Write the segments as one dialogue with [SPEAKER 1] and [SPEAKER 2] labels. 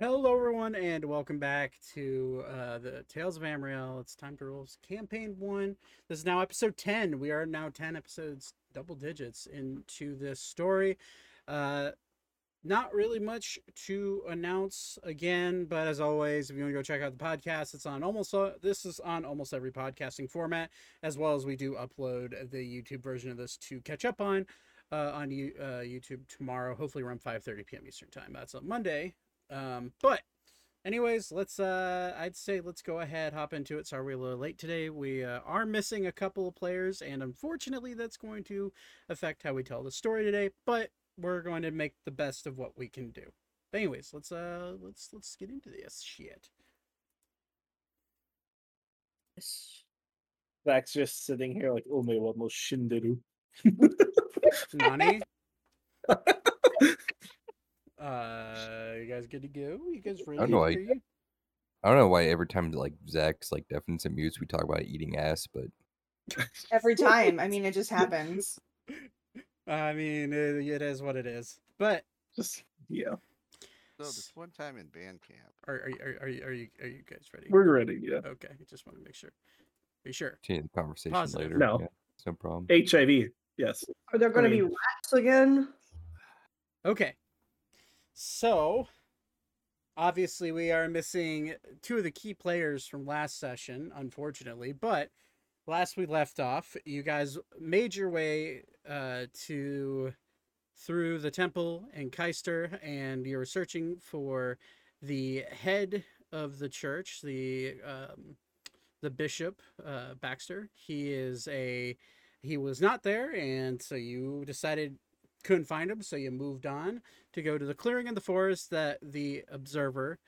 [SPEAKER 1] Hello, everyone, and welcome back to uh, the Tales of Ammriel. It's time to roll campaign one. This is now episode 10. We are now 10 episodes, double digits, into this story. Uh, not really much to announce again, but as always, if you want to go check out the podcast, it's on almost uh, this is on almost every podcasting format, as well as we do upload the YouTube version of this to catch up on uh, on uh, YouTube tomorrow, hopefully around 5:30 p.m. Eastern time. That's on Monday. Um, but anyways, let's uh, I'd say let's go ahead hop into it. Sorry we're a little late today. We uh, are missing a couple of players, and unfortunately, that's going to affect how we tell the story today. But we're going to make the best of what we can do. But anyways, let's uh, let's let's get into this shit.
[SPEAKER 2] Zach's just sitting here like, oh my god, no shinderu.
[SPEAKER 1] Nani. Uh, you guys good to go? You guys ready?
[SPEAKER 3] I don't know.
[SPEAKER 1] to
[SPEAKER 3] I,
[SPEAKER 1] hear you?
[SPEAKER 3] I don't know why every time like Zach's like deafens and mutes, we talk about eating ass, but
[SPEAKER 4] every time. I mean, it just happens.
[SPEAKER 1] I mean, it, it is what it is. But
[SPEAKER 2] Just yeah,
[SPEAKER 5] So this one time in band camp,
[SPEAKER 1] are are are, are you are you are you guys ready?
[SPEAKER 2] we're ready. Yeah,
[SPEAKER 1] Okay, just want to make sure. Are you sure?
[SPEAKER 3] continue the conversation
[SPEAKER 1] Positive.
[SPEAKER 3] later.
[SPEAKER 2] No.
[SPEAKER 3] Yeah, no problem.
[SPEAKER 2] HIV. Yes,
[SPEAKER 6] Are there going to be rats again?
[SPEAKER 1] Okay. So, obviously, we are missing two of the key players from last session, unfortunately. But last we left off, you guys made your way uh, to through the temple in Keister, and you were searching for the head of the church, the um, the bishop uh, Baxter. He is a he was not there, and so you decided couldn't find him, so you moved on to go to the clearing in the forest that the observer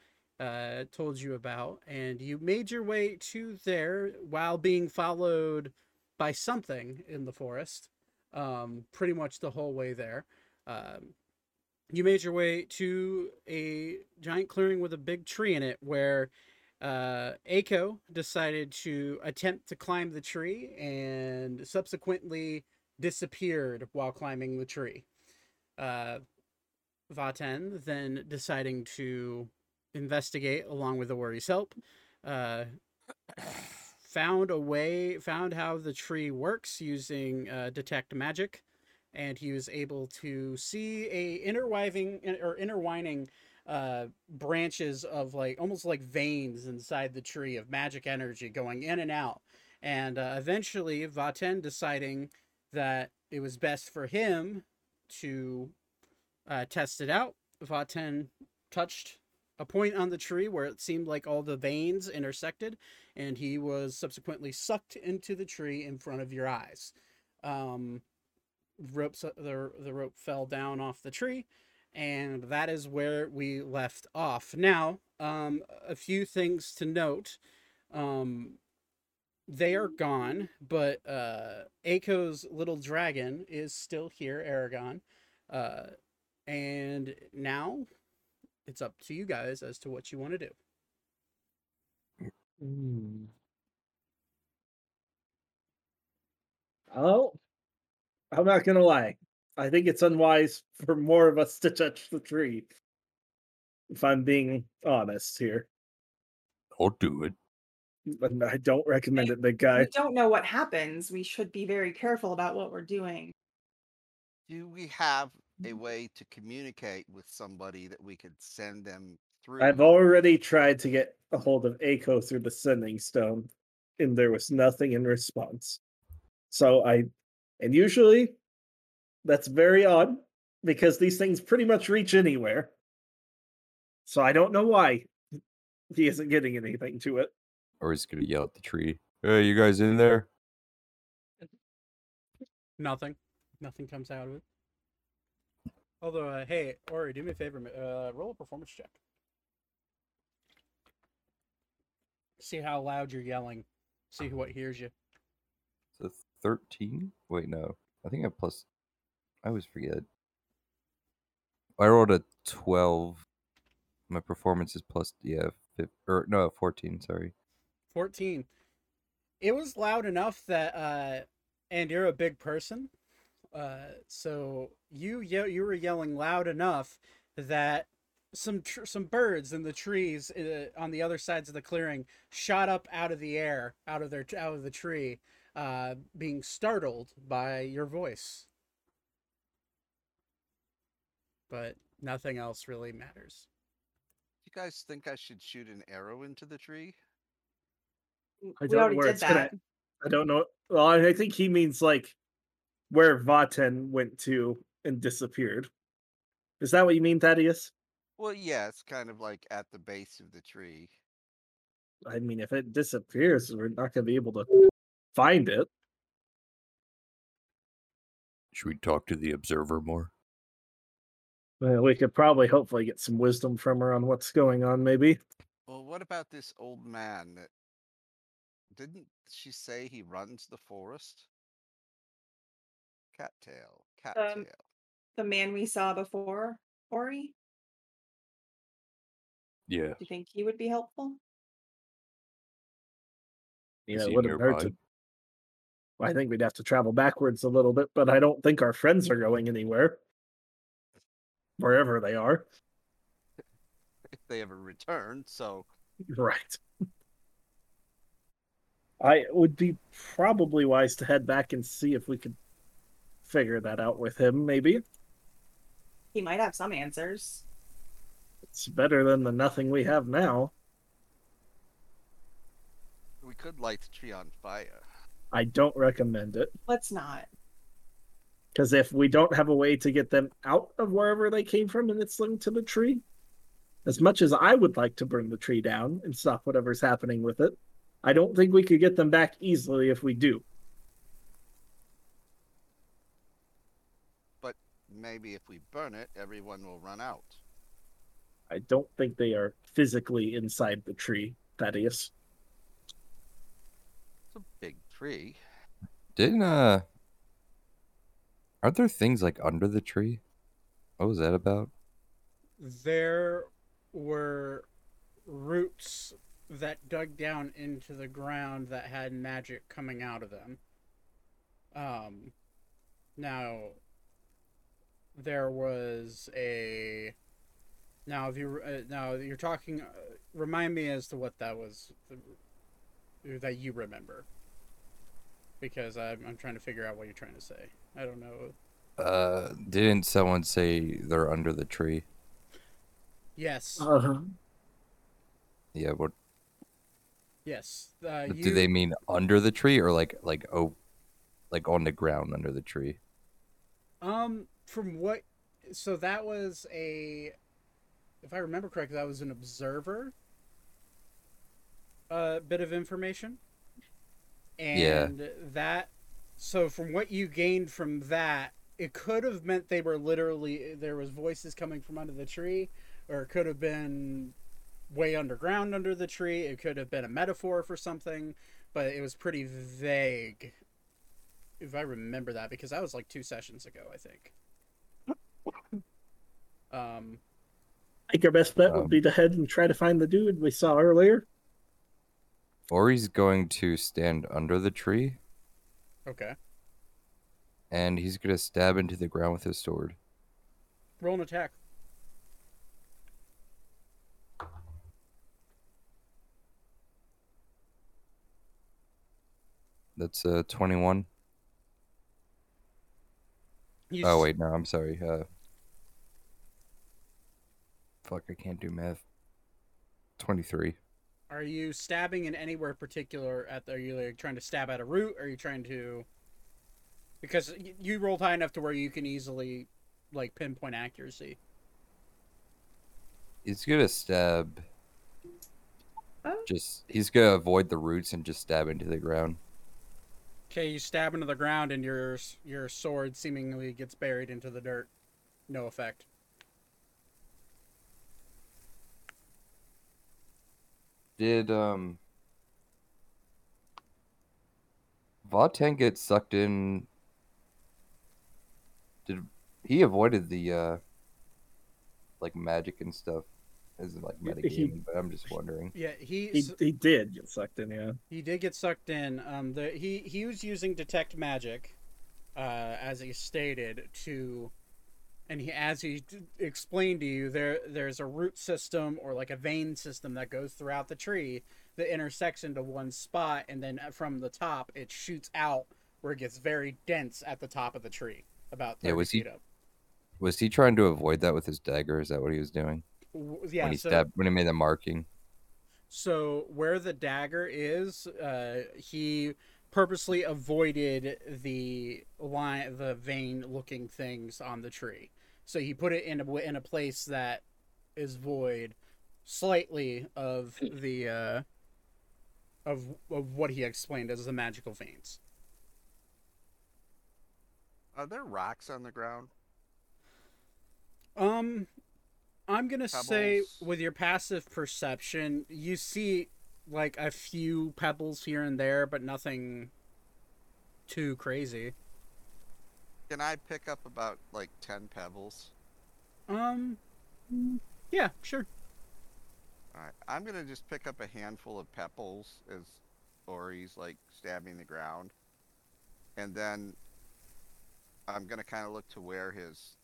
[SPEAKER 1] uh, told you about, and you made your way to there while being followed by something in the forest, um, pretty much the whole way there. Um, you made your way to a giant clearing with a big tree in it where uh, Aiko decided to attempt to climb the tree and subsequently disappeared while climbing the tree. Uh, Vat'en then deciding to investigate along with the worry's help, uh, found a way, found how the tree works using uh, detect magic, and he was able to see a interweaving or interwining uh, branches of like almost like veins inside the tree of magic energy going in and out. And uh, eventually, Vat'en deciding that it was best for him to uh, test it out. Vat'en touched a point on the tree where it seemed like all the veins intersected, and he was subsequently sucked into the tree in front of your eyes. Um, ropes, the, the rope fell down off the tree, and that is where we left off. Now, um, a few things to note. Um, they are gone, but uh, Aiko's little dragon is still here, Aragon. Uh, and now it's up to you guys as to what you want to do.
[SPEAKER 2] Oh, I'm not gonna lie. I think it's unwise for more of us to touch the tree. If I'm being honest here,
[SPEAKER 3] Don't do it.
[SPEAKER 2] But I don't recommend it, big guy.
[SPEAKER 4] We don't know what happens. We should be very careful about what we're doing.
[SPEAKER 5] do we have a mm-hmm. way to communicate with somebody that we could send them through?
[SPEAKER 2] I've already tried to get a hold of Aiko through the sending stone, and there was nothing in response. So I, and usually that's very odd because these things pretty much reach anywhere. So I don't know why he isn't getting anything to it.
[SPEAKER 3] Or he's gonna yell at the tree. Hey, you guys in there?
[SPEAKER 1] Nothing. Nothing comes out of it. Although, uh, hey, Ori, do me a favor. Uh, roll a performance check. See how loud you're yelling. See what hears you.
[SPEAKER 3] It's a thirteen. Wait, no. I think I plus. I always forget. I rolled a twelve. My performance is plus yeah, or no, fourteen. Sorry.
[SPEAKER 1] 14. It was loud enough that, uh, and you're a big person. Uh, so you ye- you were yelling loud enough that some tr- some birds in the trees uh, on the other sides of the clearing shot up out of the air, out of their out of the tree, uh, being startled by your voice. But nothing else really matters.
[SPEAKER 5] You guys think I should shoot an arrow into the tree?
[SPEAKER 2] I don't know where
[SPEAKER 4] did
[SPEAKER 2] it's gonna- I don't know. Well, I I think he means like where Vat'en went to and disappeared. Is that what you mean, Thaddeus?
[SPEAKER 5] Well, yeah, it's kind of like at the base of the tree.
[SPEAKER 2] I mean, if it disappears, we're not going to be able to find it.
[SPEAKER 3] Should we talk to the observer more?
[SPEAKER 2] Well, we could probably, hopefully, get some wisdom from her on what's going on. Maybe.
[SPEAKER 5] Well, what about this old man that didn't she say he runs the forest? Cattail, cattail.
[SPEAKER 4] Um, The man we saw before, Ori,
[SPEAKER 3] Yeah.
[SPEAKER 4] do you think he would be helpful?
[SPEAKER 2] Yeah,
[SPEAKER 3] Is
[SPEAKER 2] know, it wouldn't hurt
[SPEAKER 3] nearby?
[SPEAKER 2] to. Well, I think we'd have to travel backwards a little bit, but I don't think our friends are going anywhere. Wherever they are.
[SPEAKER 5] if they ever return, so
[SPEAKER 2] Right. I it would be probably wise to head back and see if we could figure that out with him, maybe.
[SPEAKER 4] He might have some answers.
[SPEAKER 2] It's better than the nothing we have now.
[SPEAKER 5] we could light the tree on fire.
[SPEAKER 2] I don't recommend it.
[SPEAKER 4] Let's not.
[SPEAKER 2] Because if we don't have a way to get them out of wherever they came from and it's linked to the tree, as much as I would like to bring the tree down and stop whatever's happening with it, I don't think we could get them back easily if we do.
[SPEAKER 5] But maybe if we burn it, everyone will run out.
[SPEAKER 2] I don't think they are physically inside the tree, Thaddeus.
[SPEAKER 5] It's a big tree.
[SPEAKER 3] Didn't uh Aren't there things like under the tree? What was that about?
[SPEAKER 1] There were roots that dug down into the ground that had magic coming out of them. Um, now there was a. Now, if you uh, now you're talking, uh, remind me as to what that was the, that you remember, because I'm I'm trying to figure out what you're trying to say. I don't know.
[SPEAKER 3] Uh didn't someone say they're under the tree?
[SPEAKER 1] Yes,
[SPEAKER 2] Uh-huh.
[SPEAKER 3] Yeah, what
[SPEAKER 1] yes. Uh, you,
[SPEAKER 3] do they mean under the tree or like like oh like on the ground under the tree?
[SPEAKER 1] Um, from what, so that was a, if I remember correctly, that was an observer. uh, bit of information,
[SPEAKER 3] Yeah.
[SPEAKER 1] and that, so from what you gained from that, it could have meant they were literally there was voices coming from under the tree, or it could have been way underground under the tree. It could have been a metaphor for something, but it was pretty vague if I remember that because that was like two sessions ago, I think. Um,
[SPEAKER 2] I think our best bet
[SPEAKER 3] Um,
[SPEAKER 2] would be to head and try to find the dude we saw earlier.
[SPEAKER 3] Ori's going to stand under the tree
[SPEAKER 1] okay.
[SPEAKER 3] and he's gonna stab into the ground with his sword.
[SPEAKER 1] Roll an attack.
[SPEAKER 3] That's uh 21.
[SPEAKER 1] You
[SPEAKER 3] Oh wait, no, I'm sorry. Uh Fuck, I can't do math. 23.
[SPEAKER 1] Are you stabbing in anywhere particular? At the, are you like trying to stab at a root? Or are you trying to? Because you rolled high enough to where you can easily, like, pinpoint accuracy.
[SPEAKER 3] He's gonna stab
[SPEAKER 4] Oh.
[SPEAKER 3] just he's gonna avoid the roots and just stab into the ground.
[SPEAKER 1] Okay, you stab into the ground, and your your sword seemingly gets buried into the dirt. No effect.
[SPEAKER 3] Did um Vat'en get sucked in did he avoided the uh like magic and stuff as like
[SPEAKER 2] Y- he-
[SPEAKER 3] metagaming, but I'm just wondering.
[SPEAKER 1] Yeah, he
[SPEAKER 2] He he did get sucked in, yeah.
[SPEAKER 1] He did get sucked in. Um, the he he was using detect magic, uh, as he stated, to and he as he explained to you there there's a root system or like a vein system that goes throughout the tree that intersects into one spot and then uh, from the top it shoots out where it gets very dense at the top of the tree about 30
[SPEAKER 3] Yeah, was he-
[SPEAKER 1] up
[SPEAKER 3] Was he trying to avoid that with his dagger? Is that what he was doing?
[SPEAKER 1] W- yeah
[SPEAKER 3] when he
[SPEAKER 1] so,
[SPEAKER 3] stabbed when he made the marking.
[SPEAKER 1] so where the dagger is uh he purposely avoided the line the vein looking things on the tree so he put it in a w- in a place that is void slightly of the uh of of what he explained as the magical veins
[SPEAKER 5] Are there rocks on the ground?
[SPEAKER 1] um i'm gonna say with your passive perception you see like a few pebbles here and there but nothing too crazy
[SPEAKER 5] Can I pick up about like ten pebbles?
[SPEAKER 1] Um, yeah, sure.
[SPEAKER 5] All right, I'm gonna just pick up a handful of pebbles as Ori's like stabbing the ground, and then I'm gonna kind of look to where his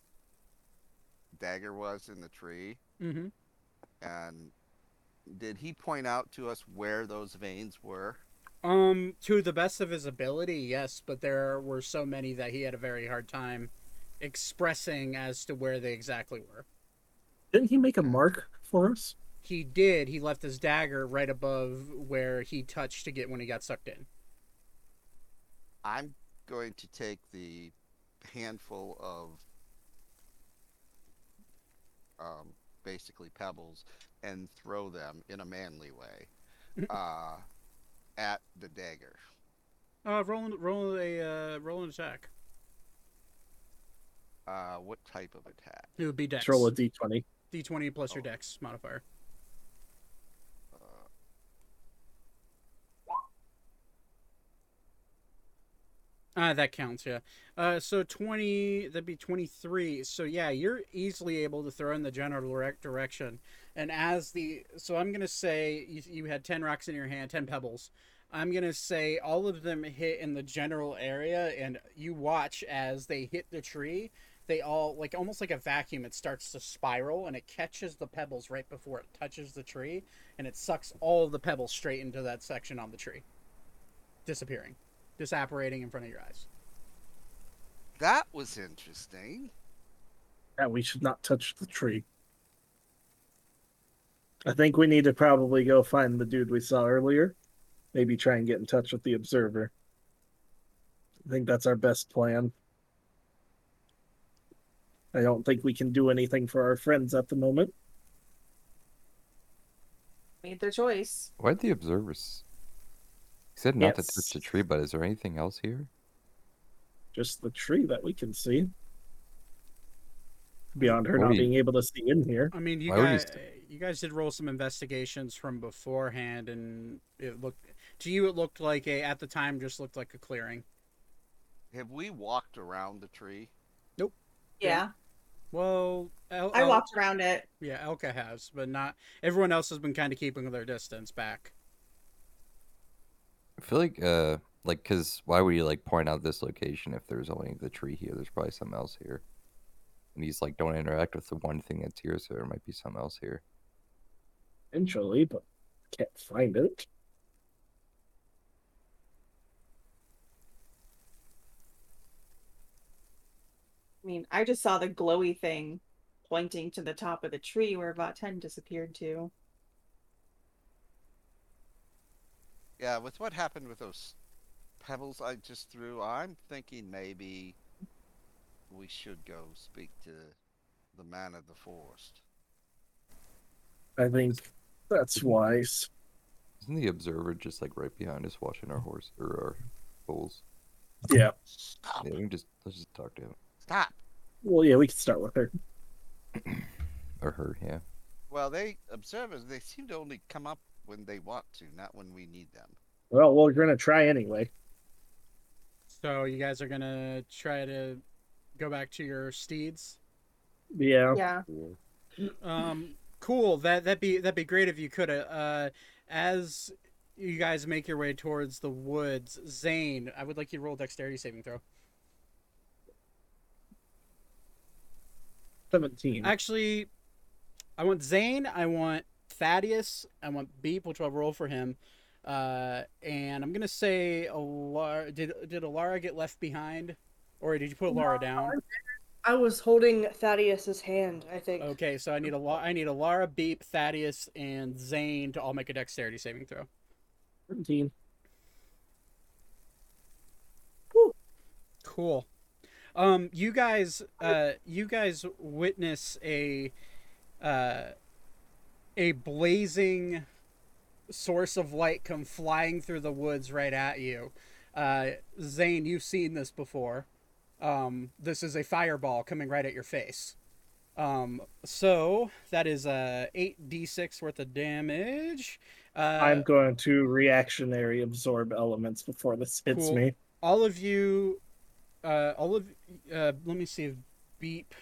[SPEAKER 5] dagger was in the tree,
[SPEAKER 1] Mm-hmm.
[SPEAKER 5] and did he point out to us where those veins were?
[SPEAKER 1] Um, to the best of his ability, yes, but there were so many that he had a very hard time expressing as to where they exactly were.
[SPEAKER 2] Didn't he make a mark for us?
[SPEAKER 1] He did. He left his dagger right above where he touched to get when he got sucked in.
[SPEAKER 5] I'm going to take the handful of um, basically pebbles and throw them in a manly way uh, at the dagger.
[SPEAKER 1] Uh, roll, roll a, uh, roll an attack.
[SPEAKER 5] Uh, what type of attack?
[SPEAKER 1] It would be dex.
[SPEAKER 2] Let's roll a d20.
[SPEAKER 1] D20 plus your
[SPEAKER 5] Oh.
[SPEAKER 1] dex modifier. Ah, that counts, yeah. Uh, so 20, that'd be 23. So, yeah, you're easily able to throw in the general direct direction. And as the, so I'm going to say you, you had 10 rocks in your hand, 10 pebbles. I'm going to say all of them hit in the general area, and you watch as they hit the tree. They all, like almost like a vacuum, it starts to spiral and it catches the pebbles right before it touches the tree, and it sucks all the pebbles straight into that section on the tree, disappearing disapparating in front of your eyes.
[SPEAKER 5] that was interesting.
[SPEAKER 2] Yeah, we should not touch the tree. I think we need to probably go find the dude we saw earlier. Maybe try and get in touch with the observer. I think that's our best plan. I don't think we can do anything for our friends at the moment.
[SPEAKER 4] Made their choice.
[SPEAKER 3] Why'd the observers? He said not to touch the tree, but is there anything else here?
[SPEAKER 2] Just the tree that we can see. Beyond her
[SPEAKER 3] What
[SPEAKER 2] not
[SPEAKER 3] you-
[SPEAKER 2] being able to see in here.
[SPEAKER 1] I mean, you
[SPEAKER 3] Why
[SPEAKER 1] guys, you guys did roll some investigations from beforehand, and it looked to you it looked like a at the time just looked like a clearing.
[SPEAKER 5] Have we walked around the tree? Nope.
[SPEAKER 4] Yeah.
[SPEAKER 1] Well, El-
[SPEAKER 4] I
[SPEAKER 1] El-
[SPEAKER 4] walked around it.
[SPEAKER 1] Yeah, Elka has, but not everyone else has been kind of keeping their distance back.
[SPEAKER 3] I feel like, uh, like, cause why would you like point out this location if there's only the tree here? There's probably something else here. And he's like, don't interact with the one thing that's here, so there might be something else here.
[SPEAKER 2] Eventually, but can't find it.
[SPEAKER 4] I mean, I just saw the glowy thing pointing to the top of the tree where about 10 disappeared to.
[SPEAKER 5] Yeah, with what happened with those pebbles I just threw, I'm thinking maybe we should go speak to the man of the forest.
[SPEAKER 2] I think that's wise.
[SPEAKER 3] Isn't the observer just like right behind us, watching our horse or our bulls?
[SPEAKER 2] Yeah.
[SPEAKER 5] Stop!
[SPEAKER 3] Yeah, we can just let's just talk to him
[SPEAKER 5] Stop!
[SPEAKER 2] Well, yeah, we can start with her.
[SPEAKER 3] or her. Yeah.
[SPEAKER 5] Well, they observers they seem to only come up when they want to, not when we need them.
[SPEAKER 2] Well, we're gonna try anyway.
[SPEAKER 1] So you guys are gonna try to go back to your steeds.
[SPEAKER 2] Yeah.
[SPEAKER 4] Yeah.
[SPEAKER 1] Um, cool. That that'd be that'd be great if you could. Uh, as you guys make your way towards the woods, Zane, I would like you to roll dexterity saving throw.
[SPEAKER 2] Seventeen.
[SPEAKER 1] Actually, I want Zane. I want Thaddeus. I want Beep, which I'll roll for him. Uh, and I'm gonna say Alara. Did did Alara get left behind, or did you put Alara down?
[SPEAKER 6] I was holding Thaddeus's hand, I think.
[SPEAKER 1] Okay, so I need a I need Alara, Beep, Thaddeus, and Zane to all make a dexterity saving throw.
[SPEAKER 2] Seventeen.
[SPEAKER 1] Cool. Um, you guys, uh, you guys witness a, uh, a blazing source of light come flying through the woods right at you. Uh, Zane, you've seen this before. Um, this is a fireball coming right at your face. Um, so that is a eight d six worth of damage. Uh,
[SPEAKER 2] I'm going to reactionary absorb elements before this hits
[SPEAKER 1] Cool.
[SPEAKER 2] me.
[SPEAKER 1] all of you uh all of uh let me see if beep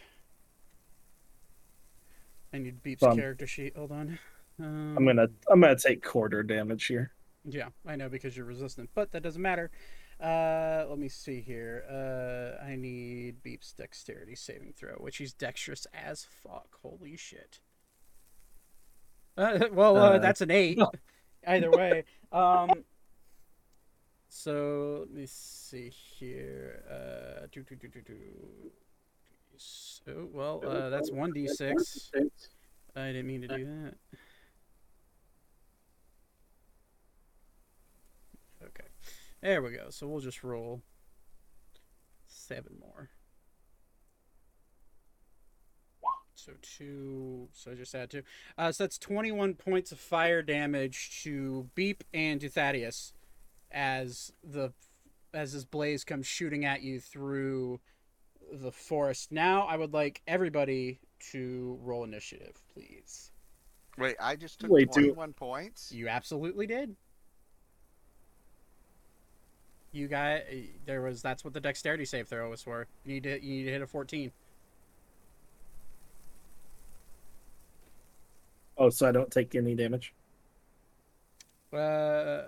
[SPEAKER 1] i need beep's character sheet. Hold on. Um,
[SPEAKER 2] I'm gonna I'm gonna take quarter damage here.
[SPEAKER 1] yeah i know because you're resistant but that doesn't matter. Uh let me see here. Uh i need beep's dexterity saving throw which he's dexterous as fuck. Holy shit. Uh, well uh,
[SPEAKER 2] Uh,
[SPEAKER 1] that's an eight either way. Um so let me see here. Uh, do, do, do, do, do. So, well, uh, that's one d six. I didn't mean to do that. Okay, there we go. So we'll just roll seven more. So two. So I just add two. Uh, so that's twenty-one points of fire damage to Beep and to Thaddeus as the as this blaze comes shooting at you through the forest. Now I would like everybody to roll initiative, please.
[SPEAKER 5] Wait, I just took
[SPEAKER 2] Wait, do-
[SPEAKER 5] 21 points.
[SPEAKER 1] You absolutely did. You got there was that's what the dexterity save throw was for. You need to you need to hit a 14.
[SPEAKER 2] Oh, so I don't take any damage.
[SPEAKER 1] Uh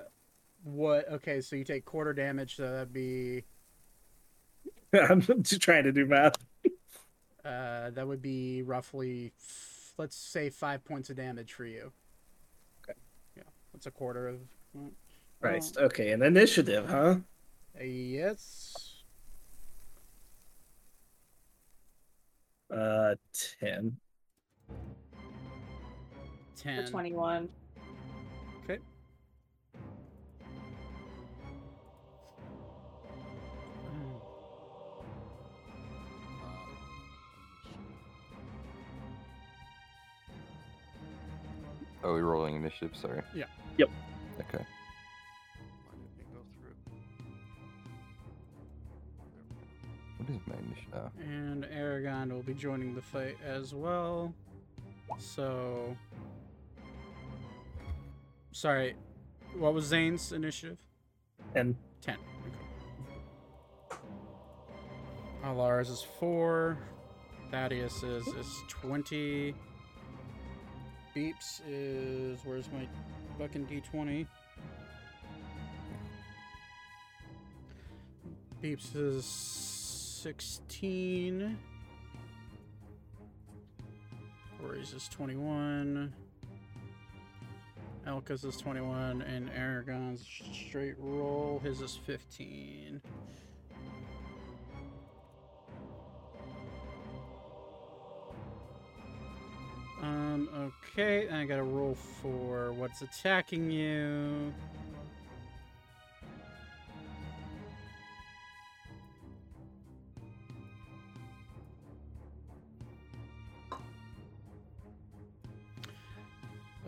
[SPEAKER 1] what okay, so you take quarter damage, so that'd be
[SPEAKER 2] I'm just trying to do math.
[SPEAKER 1] uh that would be roughly let's say 5 points of damage for you.
[SPEAKER 2] Okay.
[SPEAKER 1] Yeah. That's a quarter of mm,
[SPEAKER 2] Christ. Okay, an initiative, huh?
[SPEAKER 1] uh, yes.
[SPEAKER 2] Uh, ten.
[SPEAKER 1] 10.
[SPEAKER 4] For 21.
[SPEAKER 3] Oh, we're rolling initiative. Sorry.
[SPEAKER 1] Yeah.
[SPEAKER 2] Yep.
[SPEAKER 3] Okay.
[SPEAKER 5] Why didn't it go through?
[SPEAKER 3] What is my initiative? Oh.
[SPEAKER 1] And Aragon will be joining the fight as well. So. Sorry. What was Zane's initiative?
[SPEAKER 2] And
[SPEAKER 1] 10. Okay. Alara's is 4. Thaddeus is, is 20. Beeps is. Where's my fucking d20? Beeps is 16. Ori's is 21. Elka's is 21. And Aragon's straight roll. His is 15. Um, okay, and I gotta roll for what's attacking you.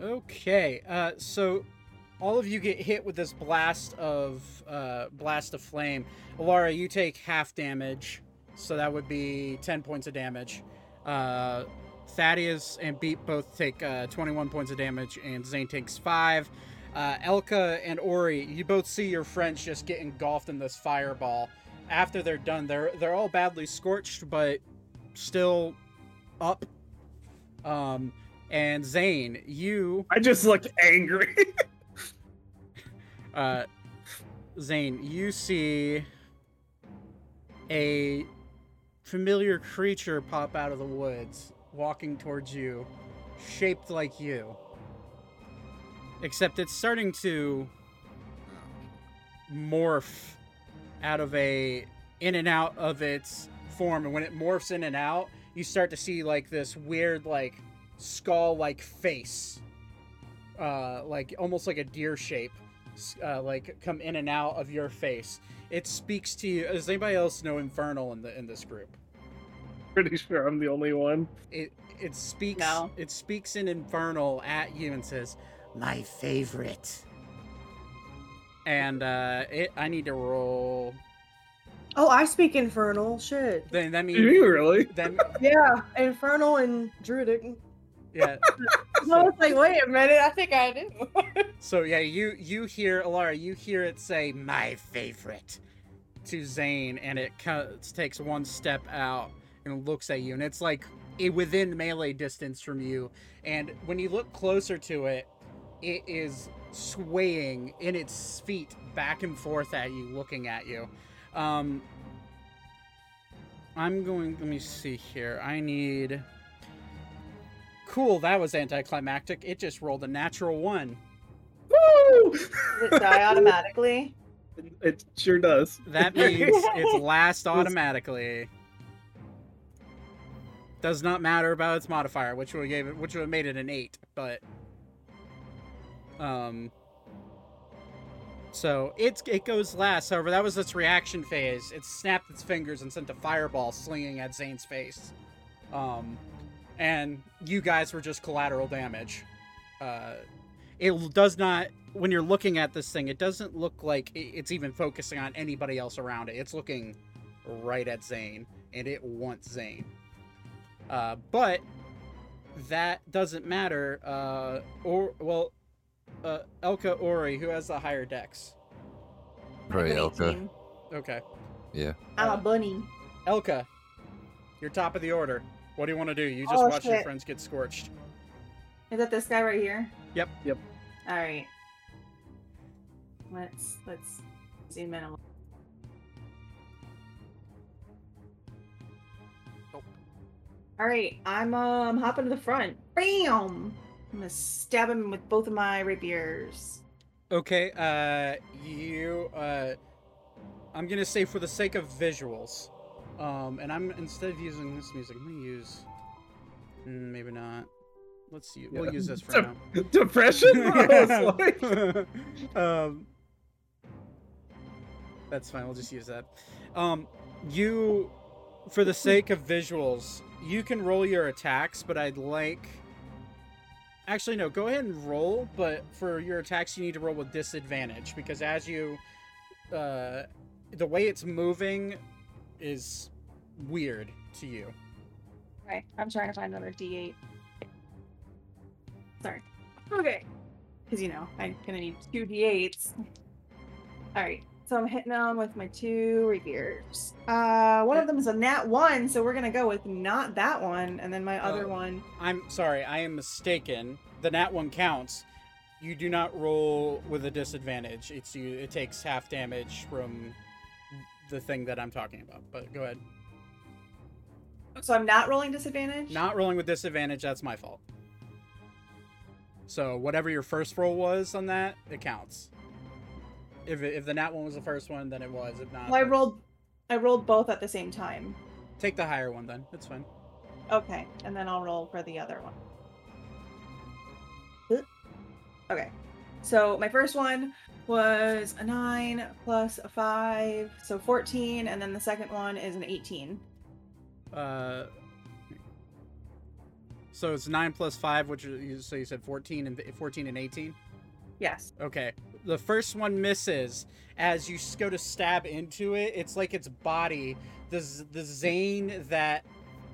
[SPEAKER 1] Okay, uh, so all of you get hit with this blast of uh, blast of flame. Alara, you take half damage, so that would be ten points of damage. Uh, Thaddeus and Beep both take uh, 21 points of damage, and Zane takes five. Uh, Elka and Ori, you both see your friends just get engulfed in this fireball. After they're done, they're they're all badly scorched, but still up. Um, and Zane, you
[SPEAKER 2] I just look angry.
[SPEAKER 1] uh, Zane, you see a familiar creature pop out of the woods, walking towards you, shaped like you. Except it's starting to morph out of a in and out of its form. And when it morphs in and out you start to see like this weird like skull like face uh like almost like a deer shape uh, like come in and out of your face. It speaks to you. Does anybody else know infernal in the in this group
[SPEAKER 2] Pretty sure I'm the only one.
[SPEAKER 1] it it speaks
[SPEAKER 4] No.
[SPEAKER 1] it speaks in infernal at you and says my favorite and uh it i need to roll
[SPEAKER 6] Oh, I speak infernal. Shit.
[SPEAKER 1] then that
[SPEAKER 2] Do
[SPEAKER 1] means
[SPEAKER 2] you really?
[SPEAKER 1] then
[SPEAKER 6] Yeah, infernal and druidic.
[SPEAKER 1] yeah
[SPEAKER 6] I was like, wait a minute, I think I do.
[SPEAKER 1] So yeah, you you hear Alara, you hear it say "my favorite" to Zane, and it co- takes one step out and looks at you, and it's like i- within melee distance from you. And when you look closer to it, it is swaying in its feet back and forth at you, looking at you. Um, I'm going. Let me see here. I need. Cool, that was anticlimactic. It just rolled a natural one.
[SPEAKER 2] Woo!
[SPEAKER 4] Does it die automatically?
[SPEAKER 2] It sure does.
[SPEAKER 1] That means it's last automatically. Does not matter about its modifier, which would gave it, which would have made it an eight, but um. So it's it goes last. However, that was its reaction phase. It snapped its fingers and sent a fireball slinging at Zane's face. Um, and you guys were just collateral damage. Uh, it does not when you're looking at this thing it doesn't look like it's even focusing on anybody else around it it's looking right at zane and it wants zane uh, but that doesn't matter uh, or well uh, elka ori who has the higher dex
[SPEAKER 3] Right,
[SPEAKER 4] An
[SPEAKER 3] Elka.
[SPEAKER 1] okay
[SPEAKER 3] Yeah.
[SPEAKER 4] I'm a bunny.
[SPEAKER 1] elka you're top of the order what do you want to do you just
[SPEAKER 4] Oh,
[SPEAKER 1] watch your friends get scorched
[SPEAKER 4] Is that this guy right here?
[SPEAKER 1] Yep.
[SPEAKER 2] Yep.
[SPEAKER 4] All right. Let's let's zoom in a little. All right, I'm um hopping to the front. Bam! I'm gonna stab him with both of my rapiers.
[SPEAKER 1] Okay, uh, you, uh, I'm gonna say for the sake of visuals, um, and I'm instead of using this music, I'm gonna use, mm, maybe not. Let's see. We'll
[SPEAKER 2] Yeah.
[SPEAKER 1] use this for
[SPEAKER 2] Dep-
[SPEAKER 1] now.
[SPEAKER 2] Depression? Like,
[SPEAKER 1] um, that's fine. We'll just use that. Um, you, for the sake of visuals, you can roll your attacks, but I'd like. Actually, no. Go ahead and roll, but for your attacks, you need to roll with disadvantage because as you, uh, the way it's moving, is weird to you.
[SPEAKER 4] Okay, I'm trying to find another D8. Sorry. Okay. Because, you know, I'm going to need two D8s. Alright, so I'm hitting them with my two rapiers. Uh, one of them is a nat 1, so we're going to go with not that one, and then my other
[SPEAKER 1] Oh.
[SPEAKER 4] one.
[SPEAKER 1] I'm sorry, I am mistaken. The nat one counts. You do not roll with a disadvantage. It's you. It takes half damage from the thing that I'm talking about. But go ahead.
[SPEAKER 4] So I'm not rolling disadvantage?
[SPEAKER 1] Not rolling with disadvantage. That's my fault. So whatever your first roll was on that, it counts. If if the nat one was the first one, then it was. If not,
[SPEAKER 4] Well, I rolled. I rolled both at the same time.
[SPEAKER 1] Take the higher one then. It's fine.
[SPEAKER 4] Okay, and then I'll roll for the other one. Okay, so my first one was a 9 plus a 5, so 14, and then the second one is an 18.
[SPEAKER 1] Uh. So it's nine plus five, which is so you said fourteen and fourteen and eighteen.
[SPEAKER 4] Yes.
[SPEAKER 1] Okay. The first one misses. As you go to stab into it, it's like its body, the the Zane that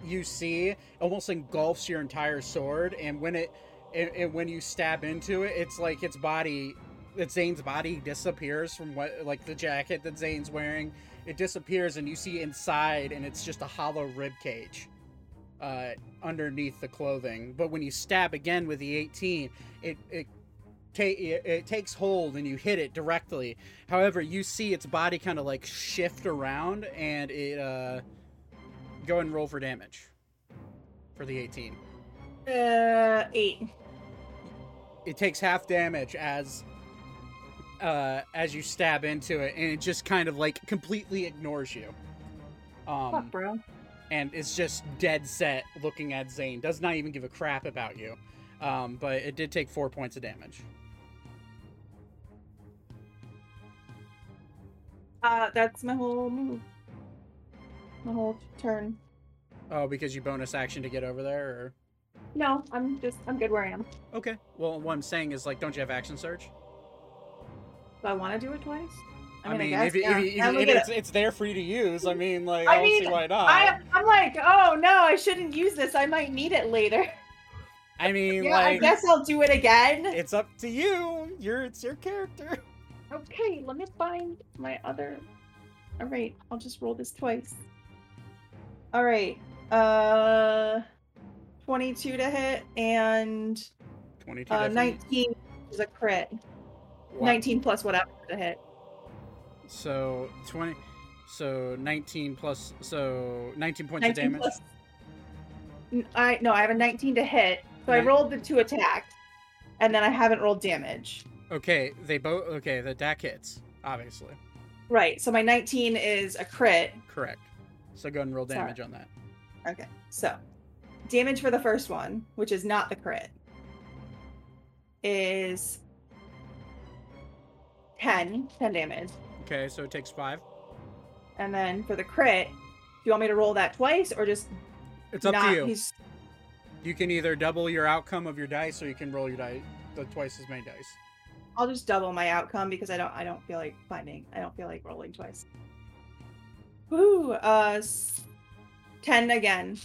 [SPEAKER 1] you see, almost engulfs your entire sword. And when it, it when you stab into it, it's like its body, its Zane's body disappears from what like the jacket that Zane's wearing. It disappears, and you see inside, and it's just a hollow rib cage uh, underneath the clothing. But when you stab again with the 18, it it ta- it, takes hold and you hit it directly. However, you see its body kind of like shift around and it uh go and roll for damage for the 18.
[SPEAKER 4] Uh, eight.
[SPEAKER 1] It takes half damage as uh as you stab into it and it just kind of like completely ignores you. Um
[SPEAKER 4] Fuck, bro.
[SPEAKER 1] and is just dead set looking at Zane. Does not even give a crap about you. Um, but it did take four points of damage.
[SPEAKER 4] Uh, that's my whole move. My whole turn.
[SPEAKER 1] Oh, because you bonus action to get over there, or
[SPEAKER 4] No, I'm just I'm good where I am.
[SPEAKER 1] okay. Well, what I'm saying is like, don't you have action surge?
[SPEAKER 4] Do I want to do it twice?
[SPEAKER 1] I mean,
[SPEAKER 4] guess,
[SPEAKER 1] if, you-
[SPEAKER 4] yeah.
[SPEAKER 1] if, if,
[SPEAKER 4] Now
[SPEAKER 1] you-
[SPEAKER 4] we
[SPEAKER 1] if it's, it's there for you to use, I mean, like,
[SPEAKER 4] I
[SPEAKER 1] I, don't
[SPEAKER 4] mean,
[SPEAKER 1] see why not.
[SPEAKER 4] I, I'm like, oh no, I shouldn't use this. I might need it later.
[SPEAKER 1] I mean,
[SPEAKER 4] yeah, I guess I'll do it again.
[SPEAKER 1] it's up to you. You're it's your character.
[SPEAKER 4] Okay, let me find my other. All right, I'll just roll this twice. All right, uh, twenty-two to hit and
[SPEAKER 1] Twenty-two.
[SPEAKER 4] uh,
[SPEAKER 1] definitely.
[SPEAKER 4] nineteen is a crit.
[SPEAKER 1] Wow.
[SPEAKER 4] Nineteen plus whatever to hit.
[SPEAKER 1] So twenty. So nineteen plus. So nineteen points of damage.
[SPEAKER 4] plus. I no, I have a nineteen to hit, so I rolled the two attacks, and then I haven't rolled damage.
[SPEAKER 1] Okay, they both. Okay, the deck hits. Obviously,
[SPEAKER 4] Right, so my nineteen is a crit.
[SPEAKER 1] correct. So go ahead and roll
[SPEAKER 4] Sorry.
[SPEAKER 1] damage on that.
[SPEAKER 4] Okay, so damage for the first one, which is not the crit, is 10, 10 damage.
[SPEAKER 1] Okay, so it takes five.
[SPEAKER 4] And then for the crit, do you want me to roll that twice or just
[SPEAKER 1] It's up
[SPEAKER 4] not?
[SPEAKER 1] to you.
[SPEAKER 4] He's
[SPEAKER 1] You can either double your outcome of your dice, or you can roll your dice the twice as many dice.
[SPEAKER 4] I'll just double my outcome because I don't I don't feel like finding I don't feel like rolling twice. Woo, uh, ten again,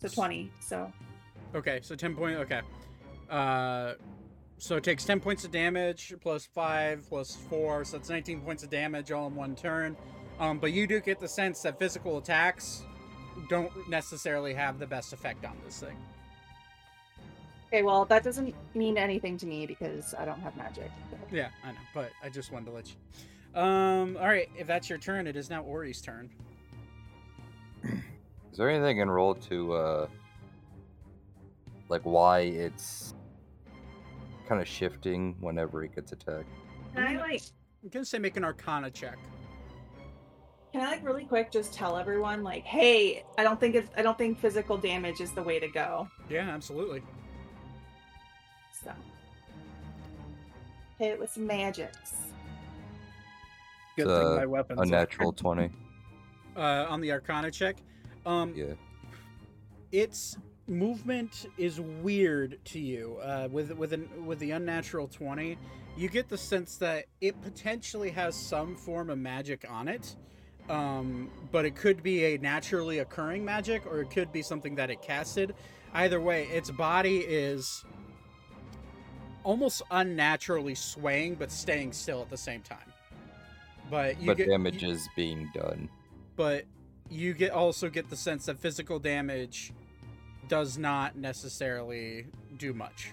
[SPEAKER 4] so twenty. So
[SPEAKER 1] Okay, so ten point. Okay, uh, so it takes ten points of damage plus five plus four, so it's nineteen points of damage all in one turn. Um, but you do get the sense that physical attacks don't necessarily have the best effect on this thing.
[SPEAKER 4] Okay, well that doesn't mean anything to me because I don't have magic.
[SPEAKER 1] Yeah, I know, but I just wanted to let you. Um, all right, if that's your turn, it is now Ori's turn.
[SPEAKER 3] Is there anything in roll to uh like why it's kind of shifting whenever it gets attacked?
[SPEAKER 4] Can I like
[SPEAKER 1] I'm gonna say make an Arcana check.
[SPEAKER 4] Can I like really quick just tell everyone like, hey, I don't think it's I don't think physical damage is the way to go.
[SPEAKER 1] Yeah, absolutely.
[SPEAKER 4] So hit it with some magics.
[SPEAKER 2] Good
[SPEAKER 3] It's,
[SPEAKER 2] thing
[SPEAKER 3] uh,
[SPEAKER 2] my weapons.
[SPEAKER 3] A
[SPEAKER 2] are-
[SPEAKER 3] natural twenty.
[SPEAKER 1] Uh, on the Arcana check, um,
[SPEAKER 3] Yeah.
[SPEAKER 1] its movement is weird to you. Uh, with with an with the unnatural twenty, you get the sense that it potentially has some form of magic on it. Um, but it could be a naturally occurring magic, or it could be something that it casted. Either way, its body is almost unnaturally swaying, but staying still at the same time. But you
[SPEAKER 3] but
[SPEAKER 1] get,
[SPEAKER 3] damage
[SPEAKER 1] you-
[SPEAKER 3] is being done.
[SPEAKER 1] but you get also get the sense that physical damage does not necessarily do much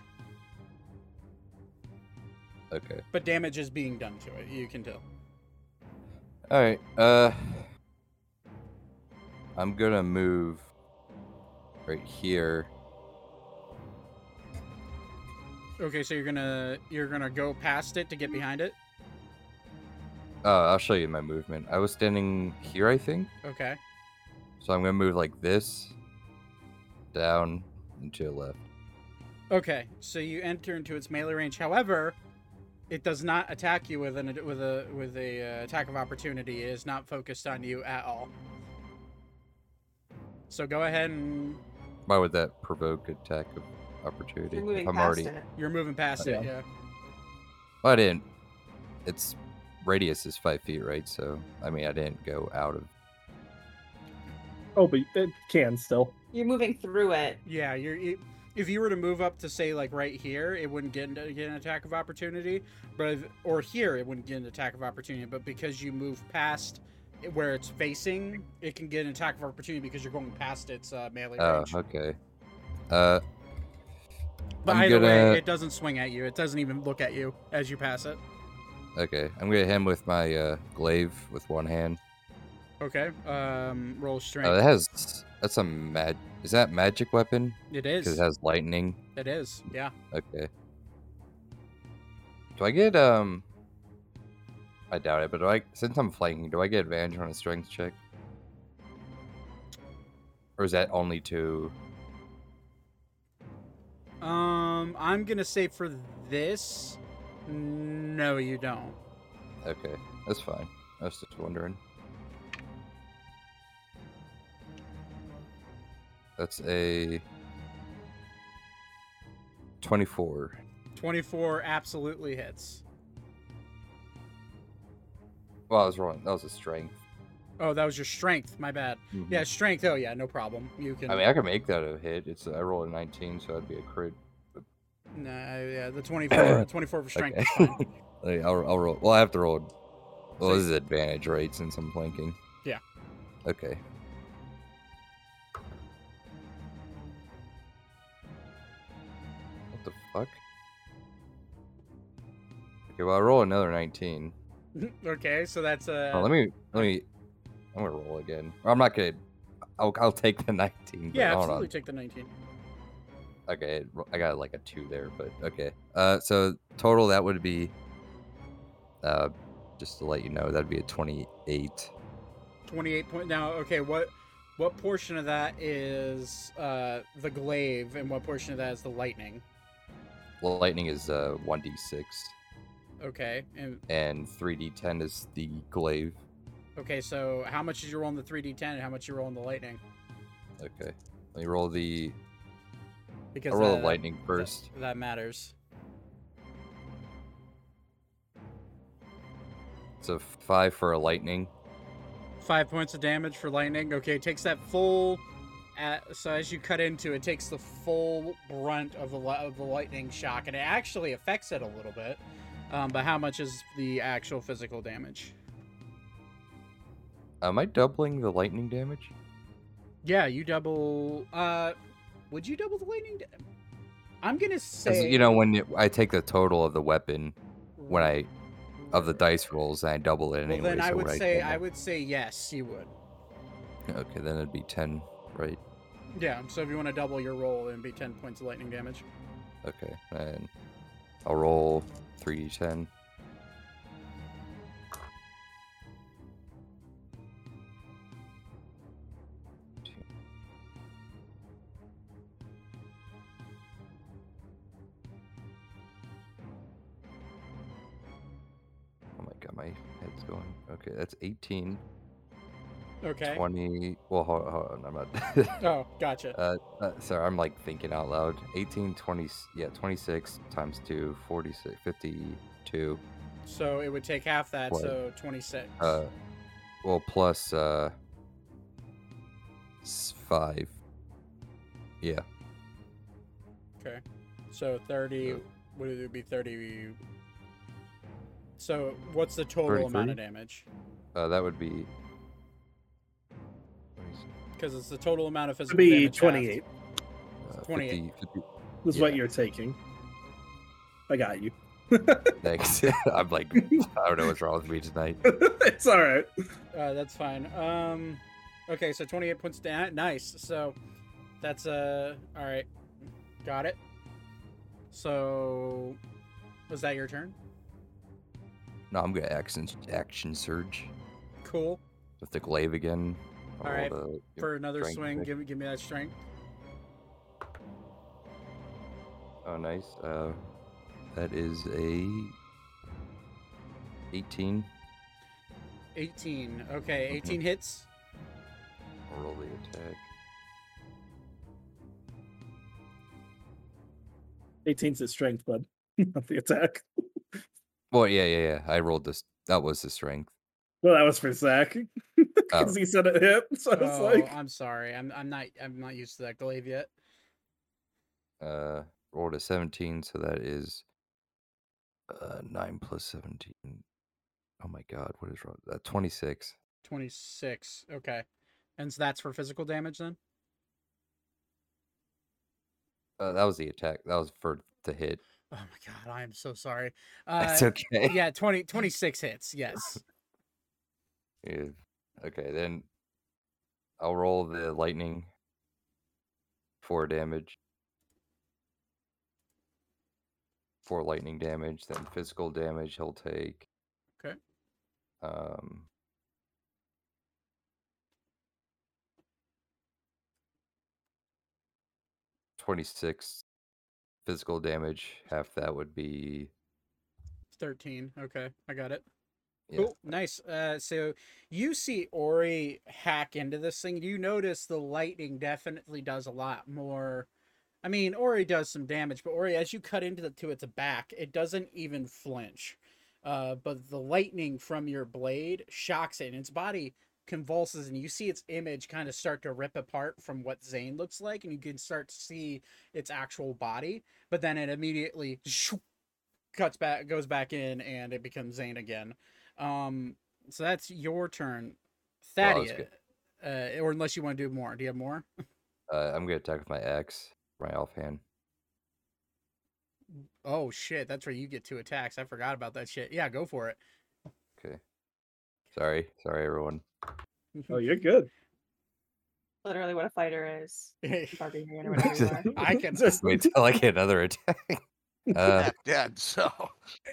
[SPEAKER 3] Okay.
[SPEAKER 1] but damage is being done to it you can tell
[SPEAKER 3] All right. Uh, I'm gonna move right here.
[SPEAKER 1] Okay so you're gonna you're gonna go past it to get behind it
[SPEAKER 3] Uh, I'll show you my movement. I was standing here, I think.
[SPEAKER 1] okay
[SPEAKER 3] So I'm gonna move like this, down, and to the left.
[SPEAKER 1] okay so you enter into its melee range however it does not attack you with an with a with a uh, attack of opportunity it is not focused on you at all so go ahead and
[SPEAKER 3] Why would that provoke attack of opportunity?
[SPEAKER 4] You're moving
[SPEAKER 3] if I'm
[SPEAKER 4] past
[SPEAKER 3] already.
[SPEAKER 4] it.
[SPEAKER 1] you're moving past it yeah
[SPEAKER 3] Well, I didn't. Its radius is five feet, right? So I mean, I didn't go out of.
[SPEAKER 2] Oh, but it can still.
[SPEAKER 4] You're moving through it.
[SPEAKER 1] Yeah, you're. You, if you were to move up to say like right here, it wouldn't get, into- get an attack of opportunity, but if, or here it wouldn't get an attack of opportunity. But because you move past where it's facing, it can get an attack of opportunity because you're going past its uh, melee
[SPEAKER 3] Oh,
[SPEAKER 1] range.
[SPEAKER 3] okay. Uh,
[SPEAKER 1] But
[SPEAKER 3] I'm
[SPEAKER 1] either
[SPEAKER 3] gonna-
[SPEAKER 1] way, it doesn't swing at you. It doesn't even look at you as you pass it.
[SPEAKER 3] okay. I'm gonna hit him with my uh, glaive with one hand.
[SPEAKER 1] Okay. Um, roll strength.
[SPEAKER 3] Oh, it has That's a mag. Is that magic weapon?
[SPEAKER 1] It is.
[SPEAKER 3] Because it has lightning.
[SPEAKER 1] It is. Yeah.
[SPEAKER 3] Okay. Do I get um? I doubt it, but do I? Since I'm flanking, do I get advantage on a strength check? Or is that only to?
[SPEAKER 1] Um, I'm gonna say for this, no, you don't.
[SPEAKER 3] Okay, that's fine. I was just wondering. That's a twenty-four.
[SPEAKER 1] 24 absolutely hits.
[SPEAKER 3] Well, I was wrong. That was a strength.
[SPEAKER 1] Oh, that was your strength. My bad.
[SPEAKER 3] Mhm.
[SPEAKER 1] Yeah, strength. Oh, yeah, no problem. You can.
[SPEAKER 3] I mean, I could make that a hit. It's I rolled a nineteen, so that'd be a crit.
[SPEAKER 1] Nah, yeah, the 24, 24 for strength
[SPEAKER 3] Okay.
[SPEAKER 1] is fine.
[SPEAKER 3] Like, I'll, I'll roll. Well, I have to roll. Well, this is advantage, right? Since I'm flanking.
[SPEAKER 1] Yeah.
[SPEAKER 3] Okay. What the fuck? Okay, well, I roll another 19.
[SPEAKER 1] okay, so that's uh.
[SPEAKER 3] oh, let me, let me, I'm gonna roll again. Or I'm not gonna. I'll, I'll take the 19.
[SPEAKER 1] Yeah, absolutely take the 19.
[SPEAKER 3] Okay, I got like a two there, but okay. Uh, so total that would be. Uh, just to let you know, that'd be a 28.
[SPEAKER 1] 28 point. Now, okay, what what portion of that is uh the glaive, and what portion of that is the lightning?
[SPEAKER 3] Well, lightning is uh 1d6,
[SPEAKER 1] Okay, and
[SPEAKER 3] and 3d10 is the glaive.
[SPEAKER 1] Okay, so how much is you roll on the 3d10, and how much you roll on the lightning?
[SPEAKER 3] Okay, let me roll the.
[SPEAKER 1] Because
[SPEAKER 3] I'll roll
[SPEAKER 1] that-
[SPEAKER 3] the lightning first.
[SPEAKER 1] That, matters.
[SPEAKER 3] So five for a lightning.
[SPEAKER 1] Five points of damage for lightning. Okay, it takes that full. At, so as you cut into it, takes the full brunt of the of the lightning shock, and it actually affects it a little bit. Um, but how much is the actual physical damage?
[SPEAKER 3] Am I doubling the lightning damage?
[SPEAKER 1] Yeah, you double. Uh, would you double the lightning? Da- I'm gonna say.
[SPEAKER 3] you know when I take the total of the weapon when I of the dice rolls and I double it anyway.
[SPEAKER 1] Well,
[SPEAKER 3] anyway.
[SPEAKER 1] then I
[SPEAKER 3] so
[SPEAKER 1] would say
[SPEAKER 3] can-
[SPEAKER 1] I would say yes, you would.
[SPEAKER 3] Okay, then it'd be ten, right?
[SPEAKER 1] Yeah. So if you want to double your roll, it'd be ten points of lightning damage.
[SPEAKER 3] Okay, and I'll roll three d ten. My head's going. Okay, that's 18,
[SPEAKER 1] Okay.
[SPEAKER 3] 20. Well, hold, hold on, I'm not.
[SPEAKER 1] Oh, gotcha.
[SPEAKER 3] Uh, uh, sorry, I'm like thinking out loud. 18, 20, yeah, 26 times 2, 46, 52.
[SPEAKER 1] So it would take half that,
[SPEAKER 3] What?
[SPEAKER 1] so twenty-six.
[SPEAKER 3] Uh, well, plus, uh, 5. Yeah.
[SPEAKER 1] Okay. So 30
[SPEAKER 3] Uh,
[SPEAKER 1] would it be 30 So what's the total amount of damage?
[SPEAKER 3] Uh, that would be.
[SPEAKER 1] Because it's the total amount of
[SPEAKER 2] It'd
[SPEAKER 1] physical
[SPEAKER 2] be
[SPEAKER 1] damage.
[SPEAKER 2] 28.
[SPEAKER 3] Uh,
[SPEAKER 1] 28.
[SPEAKER 3] 50, 50
[SPEAKER 2] This is what you're taking. I got you.
[SPEAKER 3] thanks. I'm like, I don't know what's wrong with me tonight.
[SPEAKER 2] it's all right.
[SPEAKER 1] Uh, that's fine. Um Okay, so 28 points down. Nice. So that's uh all right. Got it. So was that your turn?
[SPEAKER 3] No, I'm gonna action action surge
[SPEAKER 1] Cool.
[SPEAKER 3] with the glaive again. I'll
[SPEAKER 1] All
[SPEAKER 3] roll the-
[SPEAKER 1] For another
[SPEAKER 3] strength
[SPEAKER 1] swing,
[SPEAKER 3] check.
[SPEAKER 1] give me give me that strength.
[SPEAKER 3] Oh, nice. Uh, that is a 18.
[SPEAKER 1] 18. Okay,
[SPEAKER 3] Mhm.
[SPEAKER 1] 18 hits.
[SPEAKER 3] I'll roll the attack.
[SPEAKER 2] 18's his strength, bud. Not the attack.
[SPEAKER 3] Well, yeah, yeah, yeah. I rolled this. That was the strength.
[SPEAKER 2] Well, that was for Zach.
[SPEAKER 3] Oh.
[SPEAKER 2] Because he said it hit. So I was
[SPEAKER 1] Oh,
[SPEAKER 2] like,
[SPEAKER 1] I'm sorry. I'm I'm not I'm not used to that glaive yet.
[SPEAKER 3] Uh, rolled a 17, so that is uh, 9 plus 17. Oh my god, what is wrong? Uh, 26.
[SPEAKER 1] 26. Okay. And so that's for physical damage then?
[SPEAKER 3] Uh, that was the attack. That was for the hit.
[SPEAKER 1] Oh my god, I am so sorry. Uh,
[SPEAKER 3] That's okay.
[SPEAKER 1] yeah, 20 26 hits. Yes.
[SPEAKER 3] Yeah. Okay, then I'll roll the lightning. for damage. For lightning damage, then physical damage he'll take.
[SPEAKER 1] Okay.
[SPEAKER 3] Um. Twenty-six physical damage. Half that would be
[SPEAKER 1] 13. Okay, I got it.
[SPEAKER 3] yeah.
[SPEAKER 1] Cool, nice. Uh, so you see Ori hack into this thing. You notice the lightning definitely does a lot more. I mean, Ori does some damage, but Ori, as you cut into the to its back, it doesn't even flinch. Uh, but the lightning from your blade shocks it, and its body convulses, and you see its image kind of start to rip apart from what Zane looks like, and you can start to see its actual body. But then it immediately shoo, cuts back, goes back in, and it becomes Zane again. Um, so that's your turn,
[SPEAKER 3] I
[SPEAKER 1] Thaddeus. Uh, or unless you want to do more. Do you have more?
[SPEAKER 3] Uh, I'm gonna attack with my axe, my offhand.
[SPEAKER 1] Oh shit, that's where you get two attacks. I forgot about that shit. Yeah, go for it.
[SPEAKER 3] Okay. Sorry, sorry everyone.
[SPEAKER 2] Oh, you're good.
[SPEAKER 4] Literally what a fighter is. Barbarian or whatever you are.
[SPEAKER 1] I can.
[SPEAKER 2] Just-
[SPEAKER 3] Wait till I get another attack. Uh,
[SPEAKER 5] dead, so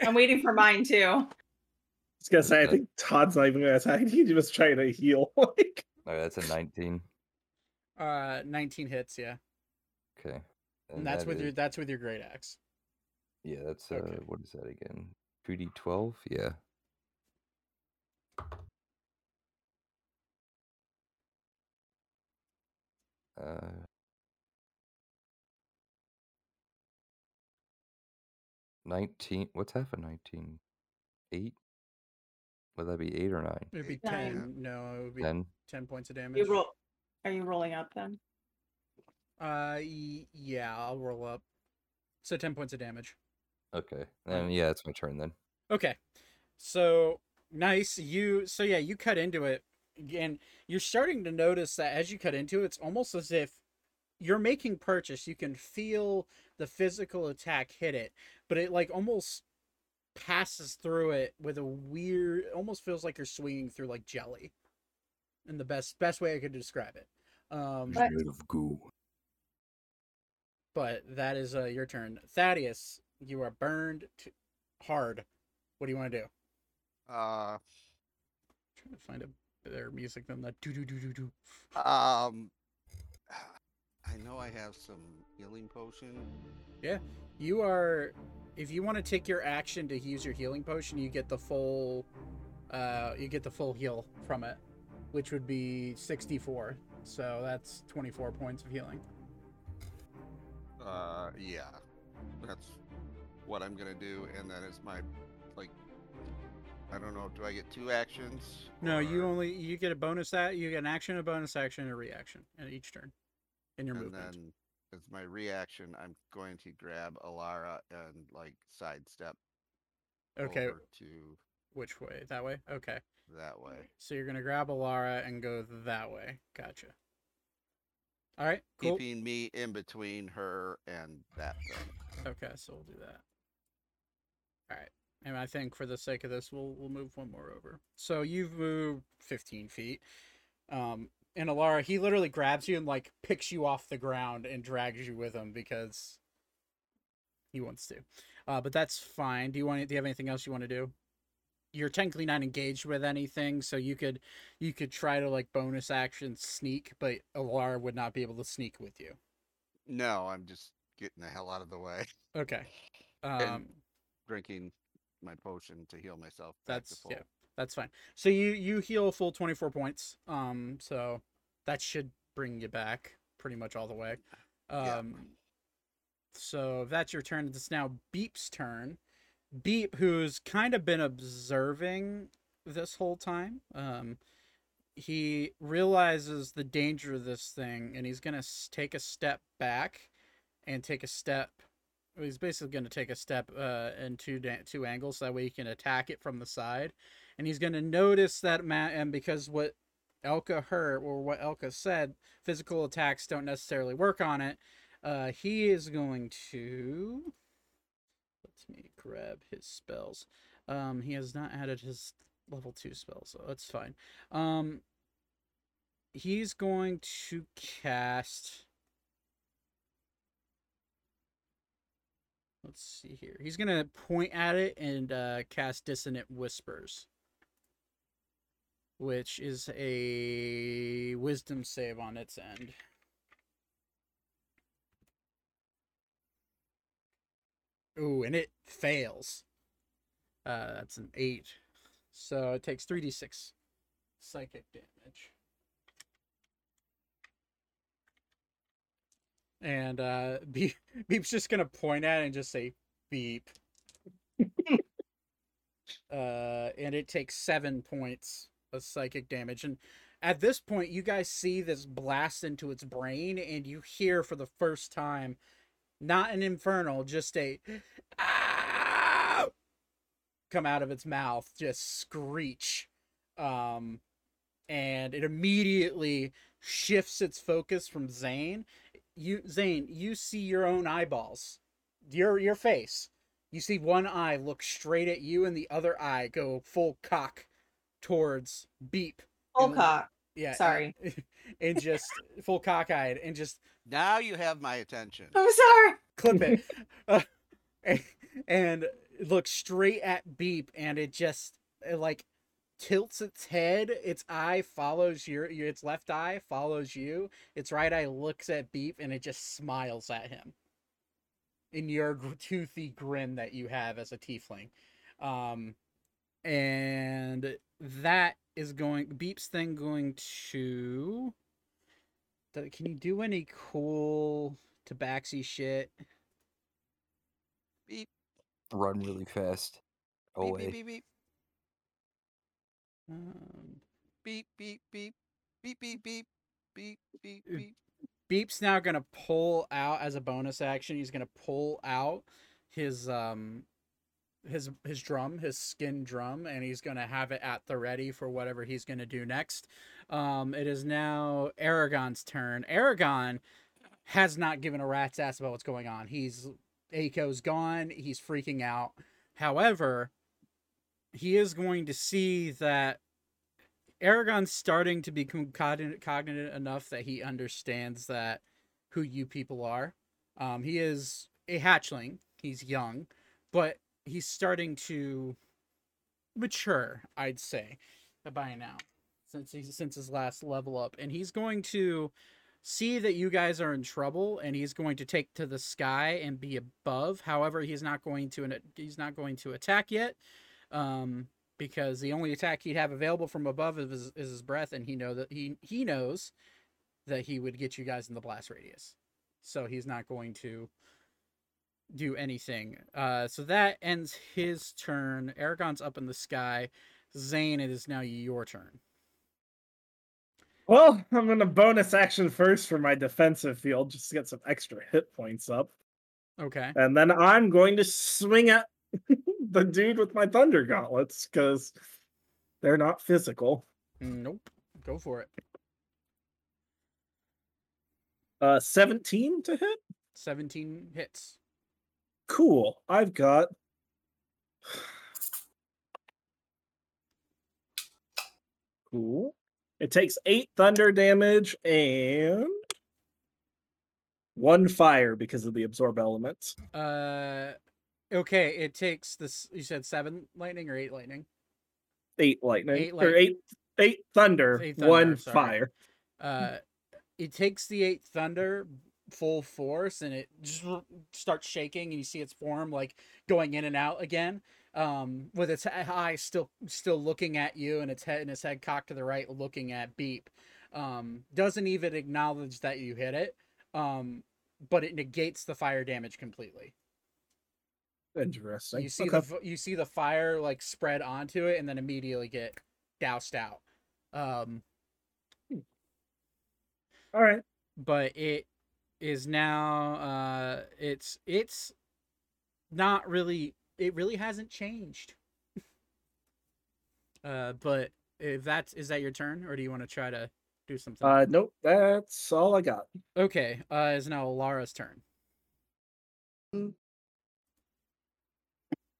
[SPEAKER 4] I'm waiting for mine too.
[SPEAKER 2] I was gonna say, I think Todd's not even gonna attack. He was trying to heal. like,
[SPEAKER 3] oh, that's a 19.
[SPEAKER 1] Uh, 19 hits. Yeah,
[SPEAKER 3] Okay.
[SPEAKER 1] and that's
[SPEAKER 3] that
[SPEAKER 1] with your that's with your great axe.
[SPEAKER 3] Yeah, that's uh,
[SPEAKER 1] Okay.
[SPEAKER 3] what is that again? 2d12? Yeah. Uh, nineteen. What's half of nineteen? Eight. Would that be eight or nine?
[SPEAKER 1] It'd be
[SPEAKER 4] Nine.
[SPEAKER 1] 10. No, it would be
[SPEAKER 3] Ten.
[SPEAKER 1] 10 points of damage.
[SPEAKER 4] You roll. Are you rolling up then?
[SPEAKER 1] Uh, y- yeah, I'll roll up. So 10 points of damage.
[SPEAKER 3] Okay. Then yeah, it's my turn then.
[SPEAKER 1] Okay. So nice. You so yeah, you cut into it and you're starting to notice that as you cut into it, it's almost as if you're making purchase. You can feel the physical attack hit it, but it like almost passes through it with a weird almost feels like you're swinging through like jelly. In the best best way I could describe it. Um
[SPEAKER 4] But-
[SPEAKER 3] of goo.
[SPEAKER 1] but that is uh, your turn. Thaddeus, you are burned hard. What do you want to do?
[SPEAKER 5] Uh
[SPEAKER 1] trying to find a better music than that. Do do do do do.
[SPEAKER 5] um I know I have some healing potion.
[SPEAKER 1] Yeah, you are, if you want to take your action to use your healing potion, you get the full, uh, you get the full heal from it, which would be sixty-four. So that's twenty-four points of healing.
[SPEAKER 5] Uh yeah. That's what I'm gonna do, and then it's my like I don't know, do I get two actions?
[SPEAKER 1] No, you only you get a bonus that you get an action, a bonus action, a reaction at each turn in your movement.
[SPEAKER 5] and
[SPEAKER 1] movement.
[SPEAKER 5] then as my reaction I'm going to grab Alara and like sidestep
[SPEAKER 1] Okay,
[SPEAKER 5] over to
[SPEAKER 1] which way? That way. Okay,
[SPEAKER 5] that way.
[SPEAKER 1] so you're gonna grab Alara and go that way. Gotcha. All right, cool.
[SPEAKER 5] Keeping me in between her and that thing.
[SPEAKER 1] Okay, so we'll do that. All right, and I think for the sake of this, we'll we'll move one more over. So you've moved 15 feet. Um, and Alara, he literally grabs you and like picks you off the ground and drags you with him because he wants to. Uh, but that's fine. Do you want? Do you have anything else you want to do? You're technically not engaged with anything, so you could you could try to like bonus action sneak, but Alara would not be able to sneak with you.
[SPEAKER 5] No, I'm just getting the hell out of the way.
[SPEAKER 1] Okay.
[SPEAKER 5] And
[SPEAKER 1] Um,
[SPEAKER 5] Drinking my potion to heal myself.
[SPEAKER 1] That's yeah, that's fine. So you you heal a full twenty four points. Um, so that should bring you back pretty much all the way.
[SPEAKER 5] Yeah.
[SPEAKER 1] Um, so that's your turn. It's now Beep's turn. Beep, who's kind of been observing this whole time. Um, he realizes the danger of this thing, and he's gonna take a step back and take a step. He's basically going to take a step uh, in two da- two angles, so that way he can attack it from the side, and he's going to notice that ma- and because what Elka heard or what Elka said, physical attacks don't necessarily work on it. Uh, he is going to let me grab his spells. Um, he has not added his level two spells, so that's fine. Um, he's going to cast. Let's see here. He's gonna point at it and uh, cast Dissonant Whispers, which is a Wisdom save on its end. Ooh, and it fails. Uh, that's an eight. So it takes 3d6 psychic damage. And uh, Beep, Beep's just gonna point at it and just say beep. uh, and it takes seven points of psychic damage. And at this point, you guys see this blast into its brain, and you hear for the first time, not an infernal, just a "Ah!" come out of its mouth, just screech. Um, and it immediately shifts its focus from Zane. You Zane, you see your own eyeballs. Your your face. You see one eye look straight at you and the other eye go full cock towards Beep.
[SPEAKER 4] Full
[SPEAKER 1] And-
[SPEAKER 4] cock.
[SPEAKER 1] Yeah.
[SPEAKER 4] Sorry.
[SPEAKER 1] And just full cockeyed and just
[SPEAKER 5] Now you have my attention.
[SPEAKER 4] I'm sorry.
[SPEAKER 1] clip it. Uh, and, and look straight at Beep and it just it like tilts its head its eye follows your, your its left eye follows you its right eye looks at Beep and it just smiles at him in your toothy grin that you have as a tiefling um and that is going Beep's then going to can you do any cool tabaxi shit Beep.
[SPEAKER 3] Run really fast.
[SPEAKER 5] Beep,
[SPEAKER 3] Away.
[SPEAKER 5] beep, beep, beep,
[SPEAKER 1] Um,
[SPEAKER 5] beep, beep, beep, beep, beep, beep, beep, beep, beep.
[SPEAKER 1] Beep's now gonna pull out as a bonus action. He's gonna pull out his um his his drum, his skin drum, and he's gonna have it at the ready for whatever he's gonna do next. Um, it is now Aragon's turn. Aragon has not given a rat's ass about what's going on. He's Aiko's gone. He's freaking out. However, he is going to see that Aragon's starting to become cognizant, cognizant enough that he understands that who you people are. Um, he is a hatchling. He's young, but he's starting to mature. I'd say by now, since he's since his last level up, and he's going to see that you guys are in trouble, and he's going to take to the sky and be above. However, he's not going to he's not going to attack yet. Um, because the only attack he'd have available from above is his, is his breath, and he know that he he knows that he would get you guys in the blast radius, so he's not going to do anything. Uh, so that ends his turn. Aragon's up in the sky. Zane, it is now your turn.
[SPEAKER 2] Well, I'm gonna bonus action first for my defensive field just to get some extra hit points up.
[SPEAKER 1] Okay.
[SPEAKER 2] And then I'm going to swing at the dude with my thunder gauntlets because they're not physical.
[SPEAKER 1] Nope. Go for it.
[SPEAKER 2] Uh 17 to hit?
[SPEAKER 1] Seventeen hits.
[SPEAKER 2] Cool. I've got Cool. It takes eight thunder damage and one fire because of the absorb element.
[SPEAKER 1] Uh, okay. It takes this. You said seven lightning or eight lightning.
[SPEAKER 2] Eight lightning.
[SPEAKER 1] Eight
[SPEAKER 2] or
[SPEAKER 1] lightning.
[SPEAKER 2] eight eight thunder,
[SPEAKER 1] Eight thunder,
[SPEAKER 2] one
[SPEAKER 1] sorry.
[SPEAKER 2] fire.
[SPEAKER 1] uh it takes the eight thunder full force and it just starts shaking and you see its form like going in and out again um with its e- eyes still still looking at you and its head and its head cocked to the right looking at beep um doesn't even acknowledge that you hit it um but it negates the fire damage completely
[SPEAKER 2] Interesting.
[SPEAKER 1] you see
[SPEAKER 2] Okay.
[SPEAKER 1] the you see the fire like spread onto it and then immediately get doused out um
[SPEAKER 2] All right.
[SPEAKER 1] but it is now uh it's it's not really it really hasn't changed uh but if that's is that your turn or do you want to try to do something
[SPEAKER 2] Uh nope, that's all I got.
[SPEAKER 1] okay uh is now lara's turn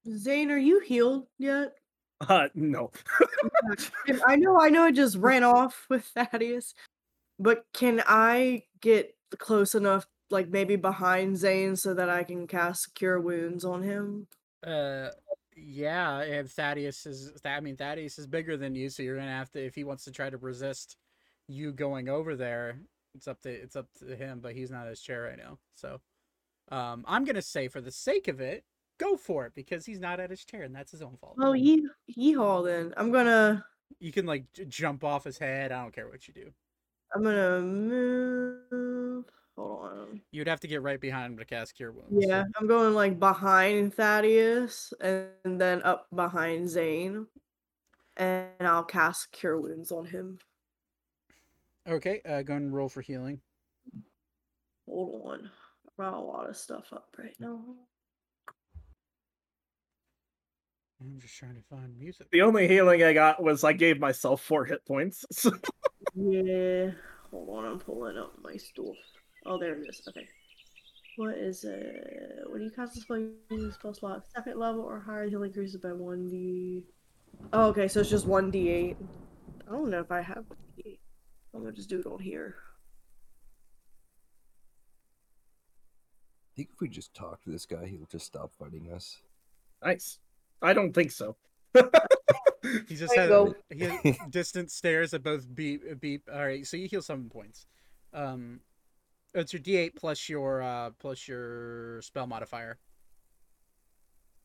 [SPEAKER 6] Zane, are you healed yet?
[SPEAKER 2] Uh no.
[SPEAKER 6] I know, I know. I just ran off with Thaddeus. But can I get close enough, like maybe behind Zane, so that I can cast Cure Wounds on him?
[SPEAKER 1] Uh, yeah. If Thaddeus is, I mean, Thaddeus is bigger than you, so you're gonna have to. If he wants to try to resist you going over there, it's up to it's up to him. But he's not at his chair right now, so. Um, I'm gonna say for the sake of it, go for it because he's not at his chair and that's his own fault.
[SPEAKER 6] Oh, ye yeehaw then. I'm gonna
[SPEAKER 1] You can like j- jump off his head. I don't care what you do.
[SPEAKER 6] I'm gonna move. Hold on.
[SPEAKER 1] You'd have to get right behind him to cast Cure Wounds.
[SPEAKER 6] Yeah, I'm going like behind Thaddeus and then up behind Zane. And I'll cast Cure Wounds on him.
[SPEAKER 1] Okay. Uh, go and roll for healing.
[SPEAKER 6] Hold on. I brought a lot of stuff up right now.
[SPEAKER 1] I'm just trying to find music.
[SPEAKER 2] The only healing I got was I gave myself four hit points. So
[SPEAKER 6] Yeah. Hold on, I'm pulling up my stuff. Oh, there it is. Okay. What is it? When you cast a spell, you use spell slot second level or higher, healing increases by 1d. Oh, okay, so it's just 1d8. I don't know if I have 1d8. I'm gonna just do it on here.
[SPEAKER 3] I think if we just talk to this guy, he'll just stop fighting us.
[SPEAKER 2] nice. I don't think so.
[SPEAKER 1] He just
[SPEAKER 6] There
[SPEAKER 1] had he had distant stares at both beep beep. All right, so you heal seven points. Um, it's your D8 plus your uh plus your spell modifier.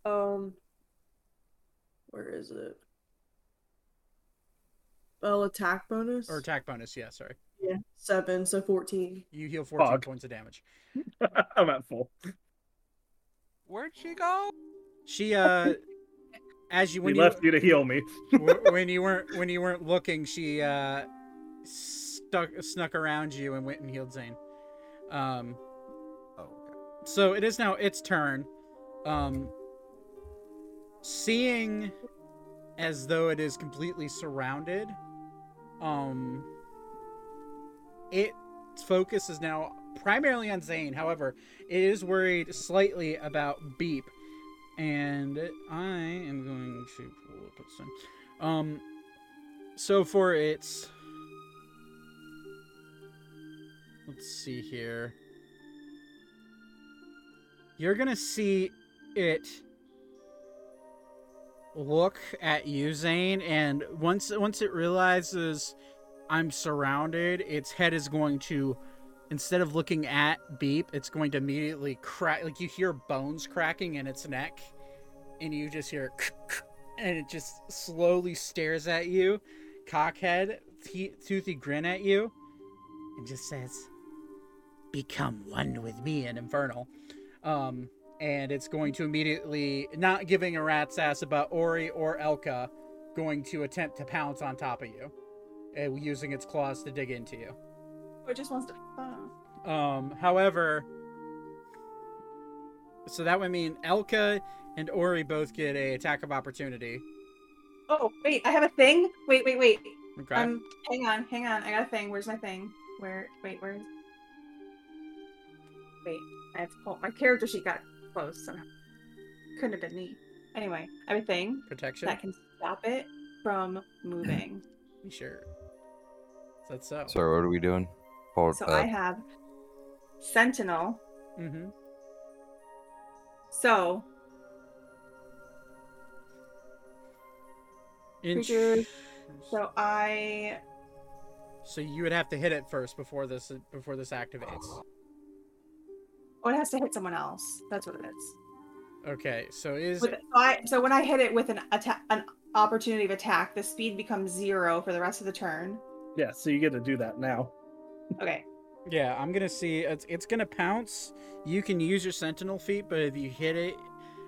[SPEAKER 6] Um, where is it? Well, attack bonus?
[SPEAKER 1] or attack bonus. Yeah, sorry.
[SPEAKER 6] yeah, seven, so 14.
[SPEAKER 1] You heal 14
[SPEAKER 2] Fuck.
[SPEAKER 1] points of damage.
[SPEAKER 2] I'm at full.
[SPEAKER 5] Where'd she go?
[SPEAKER 1] She uh, as you
[SPEAKER 2] We
[SPEAKER 1] when you
[SPEAKER 2] left you to heal me.
[SPEAKER 1] when you weren't when you weren't looking, she uh stuck snuck around you and went and healed Zane. Um,
[SPEAKER 5] Oh, okay.
[SPEAKER 1] so it is now its turn. Um, seeing as though it is completely surrounded, um, its focus is now primarily on Zane. However, it is worried slightly about Beep, and I am going to pull up its thing. Um, so for its, let's see here. You're gonna see it look at you, Zane, and once once it realizes I'm surrounded, its head is going to instead of looking at Beep, it's going to immediately crack like you hear bones cracking in its neck, and you just hear and it just slowly stares at you, cockhead, te- toothy grin at you, and just says, "Become one with me in Infernal." Um, and it's going to immediately, not giving a rat's ass about Ori or Elka, going to attempt to pounce on top of you, using its claws to dig into you.
[SPEAKER 4] Or just wants to.
[SPEAKER 1] Um, however, so that would mean Elka and Ori both get a attack of opportunity.
[SPEAKER 4] oh, wait, I have a thing. Wait, wait, wait.
[SPEAKER 1] Okay.
[SPEAKER 4] Um, hang on, hang on. I got a thing. Where's my thing? Where? Wait, where is? Wait, I have to pull. My character sheet got closed somehow. Couldn't have been me. Anyway, I have a thing
[SPEAKER 1] Protection.
[SPEAKER 4] that can stop it from moving.
[SPEAKER 1] You Sure. Is that so?
[SPEAKER 3] Sorry, what are we doing? Hold
[SPEAKER 4] so
[SPEAKER 3] up.
[SPEAKER 4] I have Sentinel.
[SPEAKER 1] Mm-hmm.
[SPEAKER 4] So Creature- so I
[SPEAKER 1] So you would have to hit it first before this before this activates.
[SPEAKER 4] oh, it has to hit someone else. That's what it is.
[SPEAKER 1] Okay, so is
[SPEAKER 4] With, so, I, so when I hit it with an attack, an opportunity of attack, the speed becomes zero for the rest of the turn.
[SPEAKER 2] Yeah, so you get to do that now.
[SPEAKER 4] Okay.
[SPEAKER 1] yeah, I'm gonna see it's it's gonna pounce. You can use your sentinel feat, but if you hit it,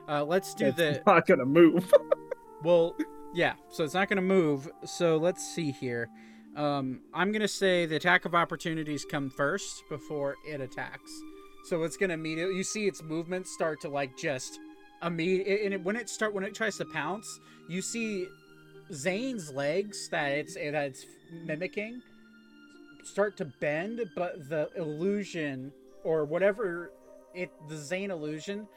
[SPEAKER 1] uh, let's do the
[SPEAKER 2] it's
[SPEAKER 1] the
[SPEAKER 2] not gonna move.
[SPEAKER 1] well, yeah. So it's not gonna move. So let's see here. Um, I'm gonna say the attack of opportunities come first before it attacks. So it's gonna immediately you see its movements start to like just immediate and it, when it start when it tries to pounce, you see Zane's legs that it's that it's mimicking start to bend, but the illusion or whatever it the Zane illusion,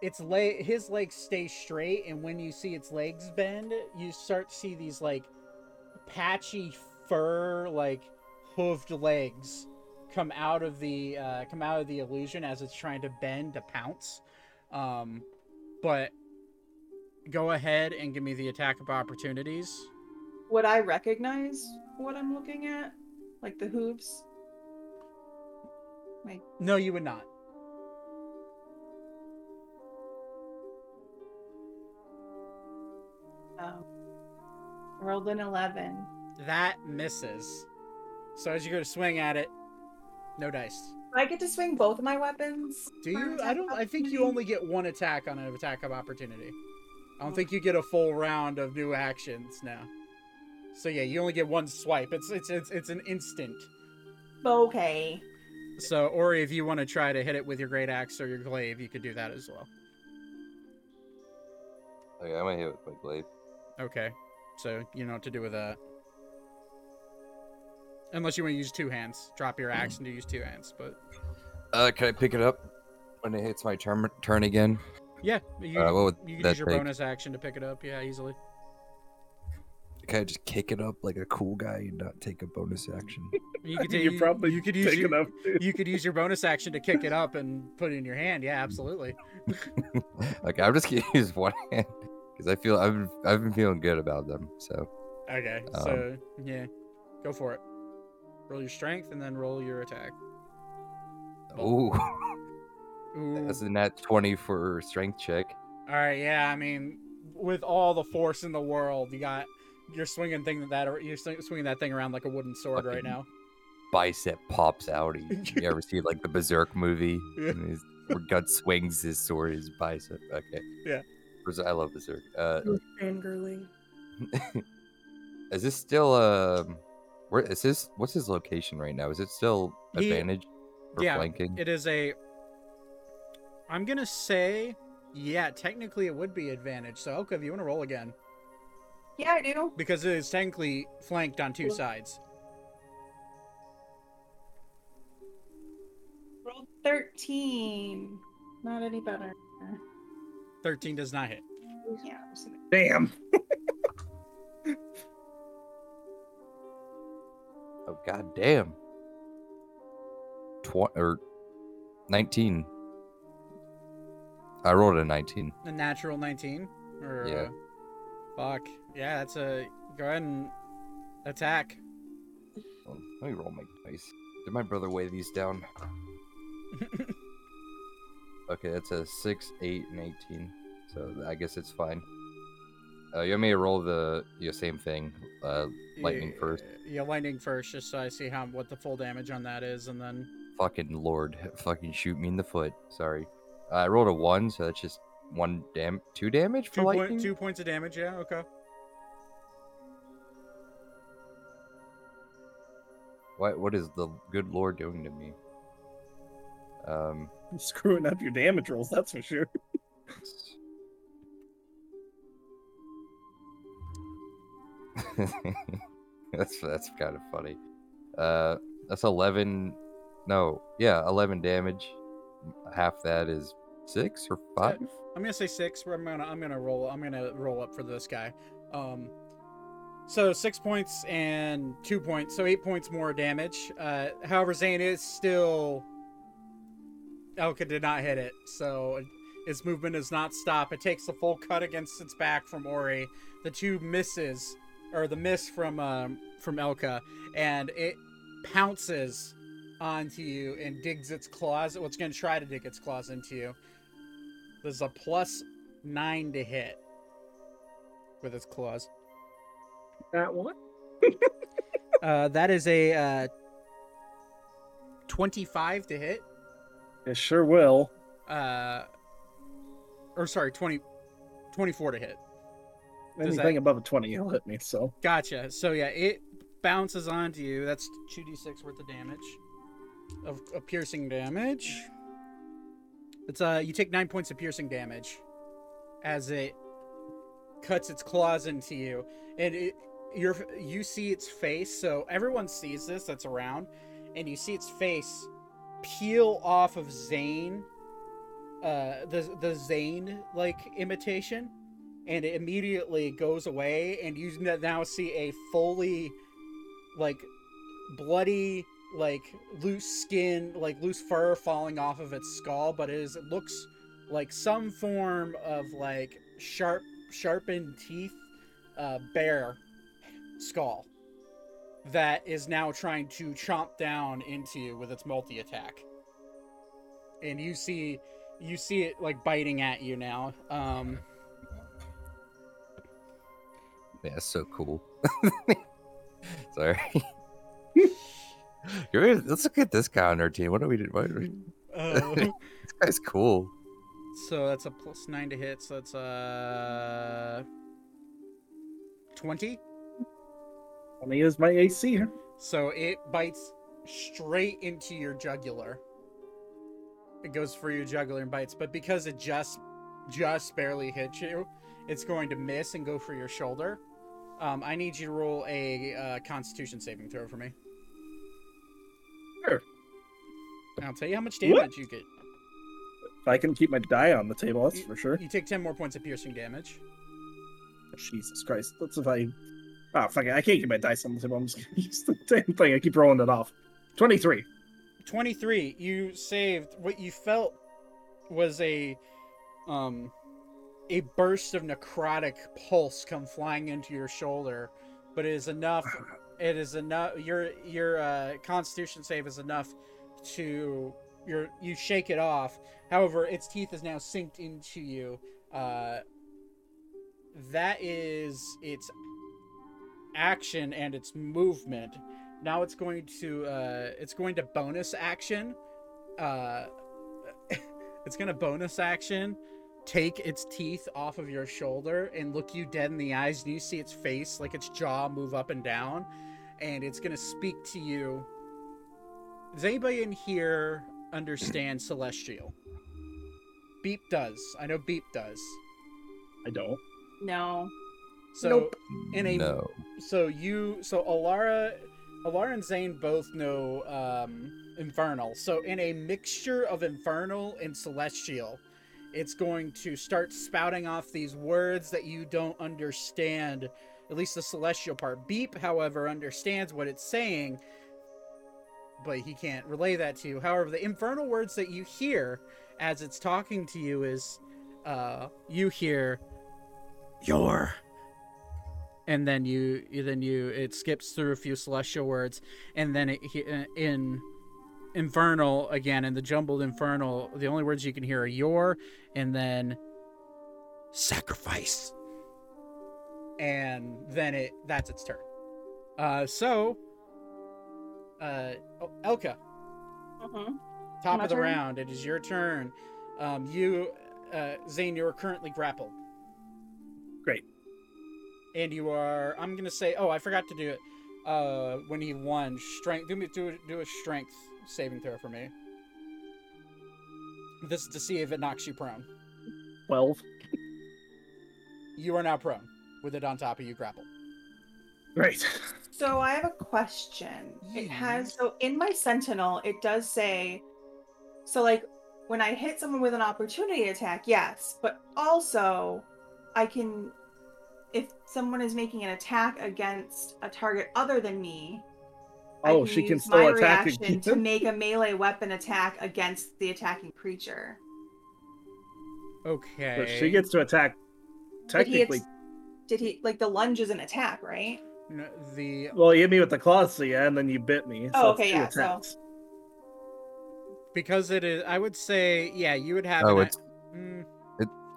[SPEAKER 1] its leg his legs stay straight, and when you see its legs bend, you start to see these like patchy fur like hooved legs come out of the uh, come out of the illusion as it's trying to bend to pounce. Um, but go ahead and give me the attack of opportunities.
[SPEAKER 4] Would I recognize what I'm looking at? Like the hooves? Like,
[SPEAKER 1] No, you would not.
[SPEAKER 4] um, rolled an 11.
[SPEAKER 1] That misses. So as you go to swing at it, no dice.
[SPEAKER 4] I get to swing both of my weapons?
[SPEAKER 1] Do you? I don't. I think you only get one attack on an attack of opportunity. I don't think you get a full round of new actions now. So yeah, you only get one swipe. It's it's it's it's an instant.
[SPEAKER 4] Okay.
[SPEAKER 1] So Ori, if you want to try to hit it with your great axe or your glaive, you could do that as well.
[SPEAKER 3] Okay, I might hit with my glaive.
[SPEAKER 1] Okay. So you know what to do with that. Unless you want to use two hands, drop your axe and use two hands. But
[SPEAKER 3] Uh, can I pick it up when it hits my turn turn again?
[SPEAKER 1] yeah, you,
[SPEAKER 3] Uh, what would
[SPEAKER 1] you can use your
[SPEAKER 3] take?
[SPEAKER 1] bonus action to pick it up. Yeah, easily.
[SPEAKER 3] Can I just kick it up like a cool guy and not take a bonus action?
[SPEAKER 1] You could,
[SPEAKER 2] you
[SPEAKER 1] you,
[SPEAKER 2] probably
[SPEAKER 1] you could use your,
[SPEAKER 2] up.
[SPEAKER 1] you could use your bonus action to kick it up and put it in your hand. Yeah, absolutely.
[SPEAKER 3] okay, I'm just gonna use one hand because I feel I've I've been feeling good about them. So
[SPEAKER 1] Okay,
[SPEAKER 3] Um,
[SPEAKER 1] so yeah, go for it. Roll your strength and then roll your attack.
[SPEAKER 3] ooh,
[SPEAKER 1] Ooh.
[SPEAKER 3] that's a net twenty for strength check.
[SPEAKER 1] All right, yeah. I mean, with all the force in the world, you got you're swinging thing that you're swinging that thing around like a wooden sword right now.
[SPEAKER 3] Bicep pops out. He, you ever see like the Berserk movie?
[SPEAKER 1] Yeah.
[SPEAKER 3] And his, where Guts swings his sword, his bicep. Okay.
[SPEAKER 1] Yeah.
[SPEAKER 3] I love Berserk. Uh,
[SPEAKER 6] Fangirling.
[SPEAKER 3] is this still um? Where is this? What's his location right now? Is it still
[SPEAKER 1] He-
[SPEAKER 3] advantage for
[SPEAKER 1] yeah,
[SPEAKER 3] flanking?
[SPEAKER 1] It is a. I'm gonna say, yeah. Technically, it would be advantage. So, okay, if you want to roll again,
[SPEAKER 4] Yeah, I do.
[SPEAKER 1] because it is technically flanked on two sides.
[SPEAKER 4] Rolled 13. Not any better.
[SPEAKER 1] Thirteen does not hit.
[SPEAKER 4] Yeah.
[SPEAKER 2] Damn.
[SPEAKER 3] Oh god damn. Tw- or 19. I rolled a 19.
[SPEAKER 1] A natural 19? Or,
[SPEAKER 3] Yeah.
[SPEAKER 1] uh, fuck. Yeah, that's a. Go ahead and attack.
[SPEAKER 3] Well, let me roll my dice. Did my brother weigh these down? Okay, that's a 6, 8, and 18. So I guess it's fine. Uh, you want me to roll the, the same thing? Uh, lightning first.
[SPEAKER 1] Yeah, lightning first, just so I see how what the full damage on that is, and then.
[SPEAKER 3] Fucking lord. Fucking shoot me in the foot. Sorry. Uh, I rolled a 1, so that's just one dam, two damage for
[SPEAKER 1] Two,
[SPEAKER 3] lightning?
[SPEAKER 1] point, two points of damage, yeah, okay.
[SPEAKER 3] What what is the good lord doing to me? Um,
[SPEAKER 2] Screwing up your damage rolls, that's for sure.
[SPEAKER 3] that's that's kind of funny. Uh, that's eleven. No, yeah, eleven damage. Half that is six or five.
[SPEAKER 1] I'm gonna say six. where I'm gonna I'm gonna roll I'm gonna roll up for this guy. Um, so six points and two points, so eight points more damage. Uh, however, Zane is still. Elka did not hit it, so its movement does not stop. It takes the full cut against its back from Ori. The two misses, or the miss from um, from Elka, and it pounces onto you and digs its claws. Well, it's going to try to dig its claws into you. There's a plus nine to hit with its claws.
[SPEAKER 2] That one?
[SPEAKER 1] Uh, that is a uh, 25 to hit.
[SPEAKER 2] It sure will.
[SPEAKER 1] Uh, or sorry, 20, 24 to hit. Does
[SPEAKER 2] Anything
[SPEAKER 1] that-
[SPEAKER 2] above a 20 you'll hit me, so.
[SPEAKER 1] Gotcha. So yeah, it bounces onto you. That's 2d6 worth of damage. Of, of piercing damage. It's uh you take 9 points of piercing damage as it cuts its claws into you. And it you're you see its face, so everyone sees this that's around and you see its face peel off of Zane uh the the Zane like imitation and it immediately goes away and you now see a fully like bloody, like loose skin, like loose fur falling off of its skull, but it is it looks like some form of like sharp, sharpened teeth, uh, bear skull that is now trying to chomp down into you with its multi attack. And you see, you see it like biting at you now. Um,
[SPEAKER 3] Yeah, so cool. Sorry. Let's look at this guy on our team. What do we do? What are we,
[SPEAKER 1] uh,
[SPEAKER 3] this guy's cool.
[SPEAKER 1] so that's a plus nine to hit. So that's uh twenty.
[SPEAKER 2] Let me use my AC here.
[SPEAKER 1] So it bites straight into your jugular. It goes for your jugular and bites, but because it just just barely hits you, it's going to miss and go for your shoulder. Um, I need you to roll a uh, Constitution saving throw for me.
[SPEAKER 2] Sure.
[SPEAKER 1] And I'll tell you how much
[SPEAKER 2] What?
[SPEAKER 1] damage you get.
[SPEAKER 2] If I can keep my die on the table, that's for sure.
[SPEAKER 1] You take ten more points of piercing damage.
[SPEAKER 2] Jesus Christ. That's if I. Oh, fuck it. I can't get my dice on the table. I'm just going to use the same thing. I keep rolling it off. 23.
[SPEAKER 1] 23 you saved what you felt was a um a burst of necrotic pulse come flying into your shoulder but it is enough it is enough your your uh constitution save is enough to your you shake it off however its teeth is now synced into you uh that is its action and its movement now it's going to uh it's going to bonus action uh it's gonna bonus action take its teeth off of your shoulder and look you dead in the eyes and you see its face like its jaw move up and down and it's gonna speak to you does anybody in here understand celestial beep does i know beep does
[SPEAKER 2] I don't.
[SPEAKER 4] No.
[SPEAKER 1] So
[SPEAKER 4] Nope.
[SPEAKER 1] in a
[SPEAKER 3] no.
[SPEAKER 1] so you so alara alara and zane both know um infernal so in a mixture of infernal and celestial it's going to start spouting off these words that you don't understand at least the celestial part beep however understands what it's saying but he can't relay that to you however the infernal words that you hear as it's talking to you is uh you hear your and then you you- then you it skips through a few celestial words and then it uh, in infernal again in the jumbled infernal the only words you can hear are your and then sacrifice. And then it that's its turn. Uh so uh oh, elka.
[SPEAKER 4] Hmm
[SPEAKER 1] top
[SPEAKER 4] My
[SPEAKER 1] of the
[SPEAKER 4] turn?
[SPEAKER 1] round it is your turn. Um you uh zane you are currently grappled.
[SPEAKER 2] Great.
[SPEAKER 1] And you are i'm gonna say oh i forgot to do it uh when he won strength do me do, do a strength saving throw for me this is to see if it knocks you prone
[SPEAKER 2] 12.
[SPEAKER 1] you are now prone with it on top of you grapple.
[SPEAKER 2] Great.
[SPEAKER 4] So I have a question. It has so in my sentinel, it does say so like when I hit someone with an opportunity attack, yes, but also I can if someone is making an attack against a target other than me, I
[SPEAKER 2] Oh, she can
[SPEAKER 4] use
[SPEAKER 2] still
[SPEAKER 4] my
[SPEAKER 2] attack
[SPEAKER 4] reaction to make a melee weapon attack against the attacking creature.
[SPEAKER 1] okay
[SPEAKER 2] So she gets to attack.
[SPEAKER 4] But he
[SPEAKER 2] Technically,
[SPEAKER 4] did he like the lunge is an attack, right?
[SPEAKER 1] No, the
[SPEAKER 2] well, you hit me with the claws, so yeah, and then you bit me. So
[SPEAKER 4] Oh, okay,
[SPEAKER 2] two
[SPEAKER 4] yeah, so-
[SPEAKER 1] because it is i would say yeah you would have
[SPEAKER 3] Oh,
[SPEAKER 1] an-
[SPEAKER 3] it's
[SPEAKER 1] mm,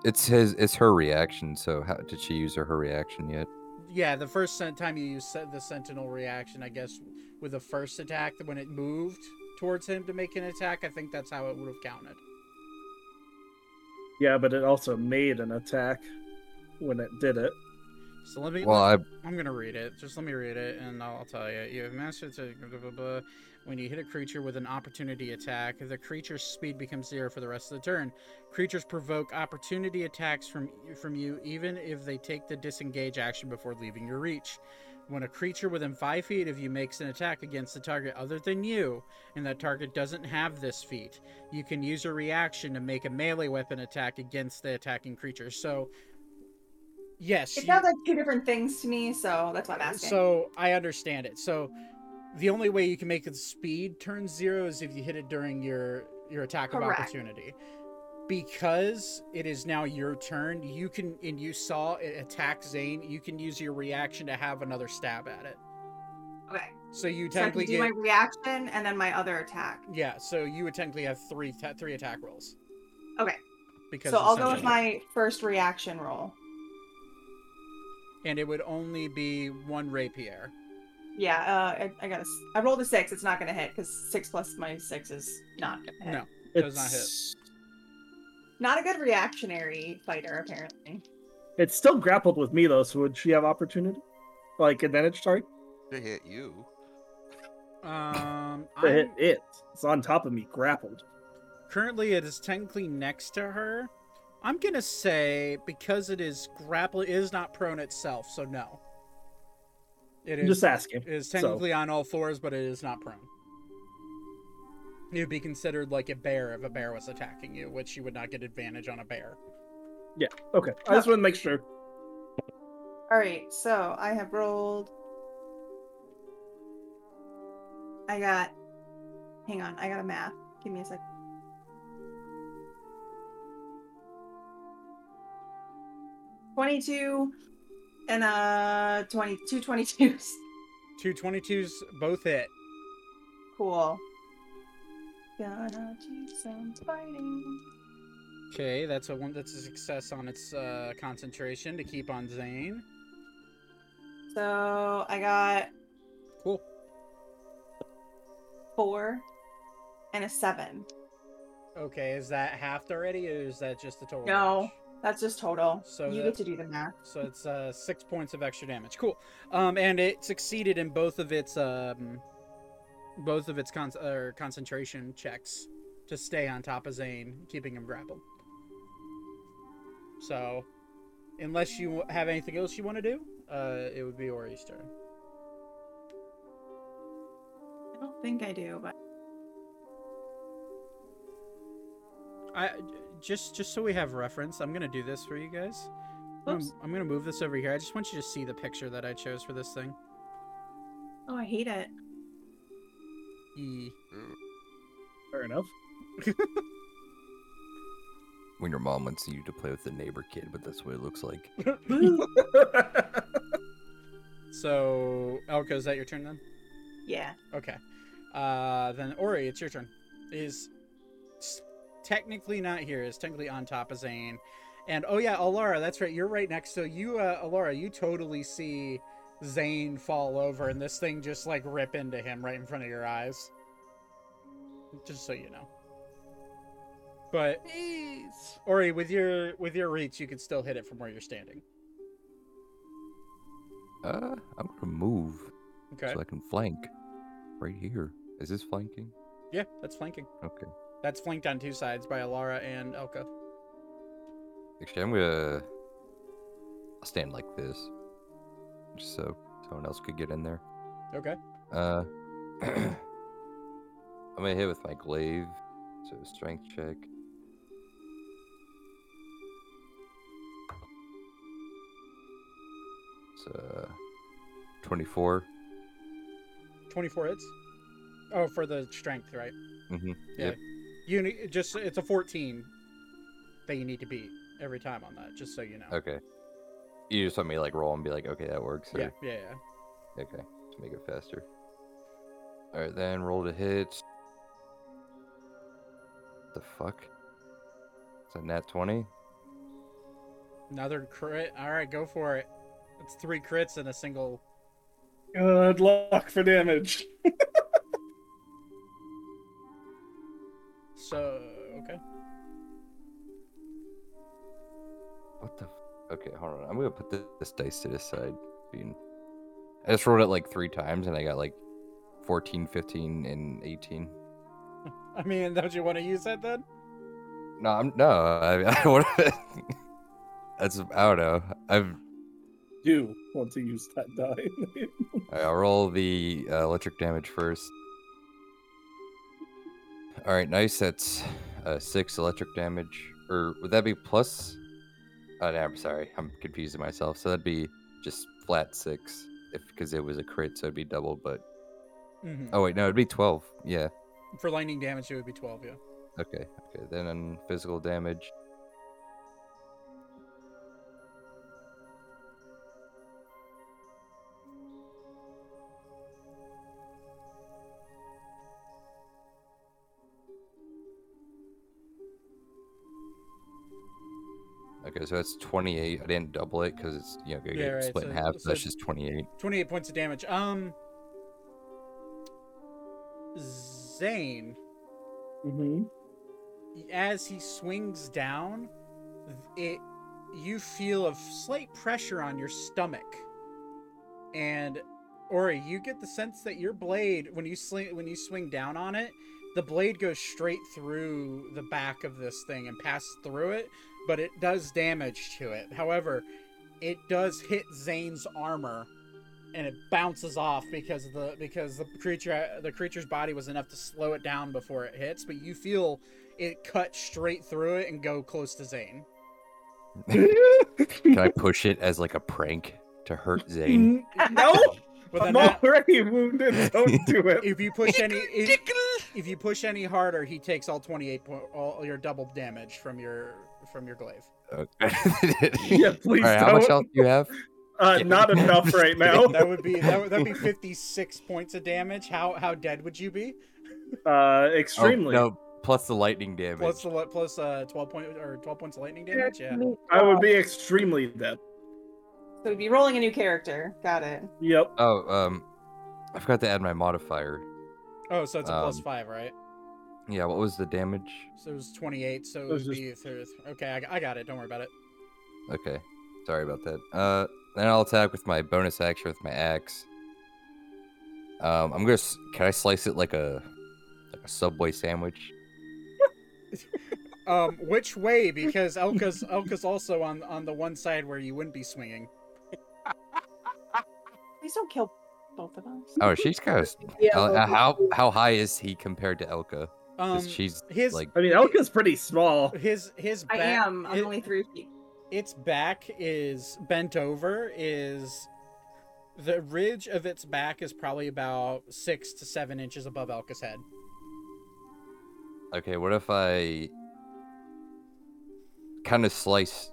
[SPEAKER 3] it's his it's her reaction. So how did she use her, her reaction yet?
[SPEAKER 1] Yeah, the first time you use se- the Sentinel reaction, I guess, with the first attack, when it moved towards him to make an attack, I think that's how it would have counted.
[SPEAKER 2] Yeah, but it also made an attack when it did it.
[SPEAKER 1] So let me.
[SPEAKER 3] Well, I
[SPEAKER 1] I'm gonna read it. Just let me read it, and I'll, I'll tell you. You have mastered to blah, blah, blah. When you hit a creature with an opportunity attack, the creature's speed becomes zero for the rest of the turn. Creatures provoke opportunity attacks from from you, even if they take the disengage action before leaving your reach. When a creature within five feet of you makes an attack against a target other than you, and that target doesn't have this feat, you can use your reaction to make a melee weapon attack against the attacking creature. So, yes,
[SPEAKER 4] It
[SPEAKER 1] you-
[SPEAKER 4] sounds like two different things to me, so that's why I'm asking.
[SPEAKER 1] so I understand it. So the only way you can make its speed turn zero is if you hit it during your your attack of
[SPEAKER 4] Correct.
[SPEAKER 1] opportunity. Because it is now your turn, you can and you saw it attack Zane. You can use your reaction to have another stab at it.
[SPEAKER 4] Okay.
[SPEAKER 1] So you
[SPEAKER 4] So
[SPEAKER 1] technically
[SPEAKER 4] do
[SPEAKER 1] get
[SPEAKER 4] my reaction and then my other attack.
[SPEAKER 1] yeah. So you would technically have three ta- three attack rolls.
[SPEAKER 4] Okay.
[SPEAKER 1] Because
[SPEAKER 4] So I'll go with my first reaction roll.
[SPEAKER 1] and it would only be one rapier.
[SPEAKER 4] Yeah, uh, I, I got a. s- I rolled a six. It's not gonna hit because six plus my six is not gonna hit.
[SPEAKER 1] No. It does not hit.
[SPEAKER 4] Not a good reactionary fighter, apparently.
[SPEAKER 2] it's still grappled with me though, so would she have opportunity? Like advantage, sorry?
[SPEAKER 5] To hit you.
[SPEAKER 1] Um,
[SPEAKER 2] To hit it. It's on top of me, grappled.
[SPEAKER 1] currently it is technically next to her. I'm gonna say because it is grapple it is not prone itself, so no. It
[SPEAKER 2] I'm
[SPEAKER 1] is
[SPEAKER 2] just asking.
[SPEAKER 1] it is
[SPEAKER 2] so-
[SPEAKER 1] technically on all fours, but it is not prone. It would be considered like a bear if a bear was attacking you, which you would not get advantage on a bear. Yeah.
[SPEAKER 2] Okay. I just want to make sure.
[SPEAKER 4] All right, so I have rolled. I got. Hang on, I got a math. Give me a sec. Twenty-two, and uh, twenty-two, twenty-twos.
[SPEAKER 1] Two 22s both hit.
[SPEAKER 4] Cool. Gonna do some fighting.
[SPEAKER 1] Okay, that's a one that's a success on its uh, concentration to keep on Zane.
[SPEAKER 4] So I got
[SPEAKER 1] Cool.
[SPEAKER 4] four and a seven.
[SPEAKER 1] Okay, is that halved already, or is that just the total?
[SPEAKER 4] No.
[SPEAKER 1] damage?
[SPEAKER 4] That's just total.
[SPEAKER 1] So
[SPEAKER 4] you
[SPEAKER 1] that-
[SPEAKER 4] get to do the math.
[SPEAKER 1] So it's uh, six points of extra damage. Cool. Um, and it succeeded in both of its um, both of its con- or concentration checks to stay on top of Zane, keeping him grappled. So, unless you have anything else you want to do, uh, it would be Ori's turn.
[SPEAKER 4] I don't think I do, but
[SPEAKER 1] I just just so we have reference, I'm gonna do this for you guys. I'm gonna, I'm gonna move this over here. I just want you to see the picture that I chose for this thing.
[SPEAKER 4] oh, I hate it.
[SPEAKER 1] E.
[SPEAKER 2] Fair enough.
[SPEAKER 3] When your mom wants you to play with the neighbor kid, but that's what it looks like.
[SPEAKER 1] So, Elka, is that your turn then?
[SPEAKER 4] Yeah.
[SPEAKER 1] Okay. Uh, then Ori, it's your turn. Is s- technically not here. Is technically on top of Zane. And oh yeah, Alara, that's right. You're right next. So you, uh, Alara, you totally see Zane fall over, and this thing just like rip into him right in front of your eyes. Just so you know. But Ori, with your with your reach, you can still hit it from where you're standing.
[SPEAKER 3] Uh, I'm gonna move
[SPEAKER 1] Okay.
[SPEAKER 3] so I can flank right here. Is this flanking?
[SPEAKER 1] Yeah, that's flanking.
[SPEAKER 3] Okay.
[SPEAKER 1] That's flanked on two sides by Alara and Elka.
[SPEAKER 3] Actually, I'm gonna I'll stand like this, just so someone else could get in there.
[SPEAKER 1] Okay.
[SPEAKER 3] Uh, I'm gonna hit with my glaive, so strength check. It's uh, 24.
[SPEAKER 1] 24 hits. Oh, for the strength, right?
[SPEAKER 3] Mm-hmm.
[SPEAKER 1] Yeah. You ne- just it's a 14 that you need to beat every time on that, just so you know.
[SPEAKER 3] Okay. You just want me to, like roll and be like, okay, that works. or-
[SPEAKER 1] Yeah, yeah, yeah.
[SPEAKER 3] Okay, to make it faster. All right, then roll to hit. The fuck? It's a nat twenty.
[SPEAKER 1] Another crit. All right, go for it. It's three crits in a single.
[SPEAKER 2] Good luck for damage.
[SPEAKER 1] So okay.
[SPEAKER 3] What the? F- okay, hold on. I'm gonna put thi- this dice to the side. Being, I just rolled it like three times and I got like 14, 15, and 18.
[SPEAKER 1] I mean, don't you want to use that then?
[SPEAKER 3] No, I'm no. I, I want That's I don't know. I've
[SPEAKER 2] Do want to use that die.
[SPEAKER 3] Alright, I'll roll the uh, electric damage first. All right, nice. That's uh, six electric damage, or would that be plus? Oh, no, I'm sorry, I'm confusing myself. So that'd be just flat six, if because it was a crit, so it'd be double. But
[SPEAKER 1] Mhm.
[SPEAKER 3] Oh wait, no, it'd be twelve. Yeah.
[SPEAKER 1] For lightning damage, it would be 12, yeah.
[SPEAKER 3] Okay. Okay. Then on physical damage. Okay, so that's 28. I didn't double it because it's you know gonna
[SPEAKER 1] Yeah,
[SPEAKER 3] get
[SPEAKER 1] right,
[SPEAKER 3] split in half. So,
[SPEAKER 1] so
[SPEAKER 3] that's just 28.
[SPEAKER 1] 28 points of damage. Um, Zane,
[SPEAKER 2] Mm-hmm.
[SPEAKER 1] as he swings down, it you feel a slight pressure on your stomach, and Ori, you get the sense that your blade, when you sling, when you swing down on it, the blade goes straight through the back of this thing and passes through it, but it does damage to it. However, it does hit Zane's armor and it bounces off because the because the creature the creature's body was enough to slow it down before it hits, but you feel it cut straight through it and go close to Zane.
[SPEAKER 3] Can I push it as like a prank to hurt Zane?
[SPEAKER 2] Mm, no,
[SPEAKER 1] With a
[SPEAKER 2] I'm
[SPEAKER 1] nat-
[SPEAKER 2] already wounded. Don't do it.
[SPEAKER 1] if you push any if, if you push any harder, he takes all 28 point all your double damage from your from your glaive.
[SPEAKER 3] Okay.
[SPEAKER 2] Yeah, please
[SPEAKER 3] All right, how much
[SPEAKER 2] don't.
[SPEAKER 3] health do you have?
[SPEAKER 2] Uh, not enough right now.
[SPEAKER 1] That would be that would that'd be 56 points of damage. How how dead would you be?
[SPEAKER 2] Uh,
[SPEAKER 3] Oh,
[SPEAKER 2] extremely.
[SPEAKER 3] no, plus the lightning damage.
[SPEAKER 1] Plus the plus uh 12 point or 12 points of lightning damage. Yeah.
[SPEAKER 2] I would be extremely dead.
[SPEAKER 4] So we'd be rolling a new character. Got it.
[SPEAKER 2] Yep.
[SPEAKER 3] Oh, um, I forgot to add my modifier.
[SPEAKER 1] Oh, so it's a
[SPEAKER 3] Um,
[SPEAKER 1] five, right?
[SPEAKER 3] Yeah, what was the damage?
[SPEAKER 1] So it was 28. So it
[SPEAKER 2] It
[SPEAKER 1] would
[SPEAKER 2] was just-
[SPEAKER 1] be thir- okay. I, got- I got it. Don't worry about it.
[SPEAKER 3] Okay, sorry about that. Uh, then I'll attack with my bonus action with my axe. Um, I'm gonna. Can I slice it like a like a Subway sandwich?
[SPEAKER 1] Um, which way? Because Elka's Elka's also on on the one side where you wouldn't be swinging.
[SPEAKER 4] Please don't kill both of us.
[SPEAKER 3] Oh, she's kind of.
[SPEAKER 6] Yeah,
[SPEAKER 3] uh, how how high is he compared to Elka? 'Cause
[SPEAKER 1] Um,
[SPEAKER 3] she's
[SPEAKER 1] his
[SPEAKER 3] like
[SPEAKER 2] I mean, Elka's pretty small.
[SPEAKER 1] his his
[SPEAKER 4] I am. I'm
[SPEAKER 1] it-
[SPEAKER 4] only three feet.
[SPEAKER 1] its back is bent over. Is the ridge of its back is probably about six to seven inches above Elka's head.
[SPEAKER 3] Okay, what if I kind of slice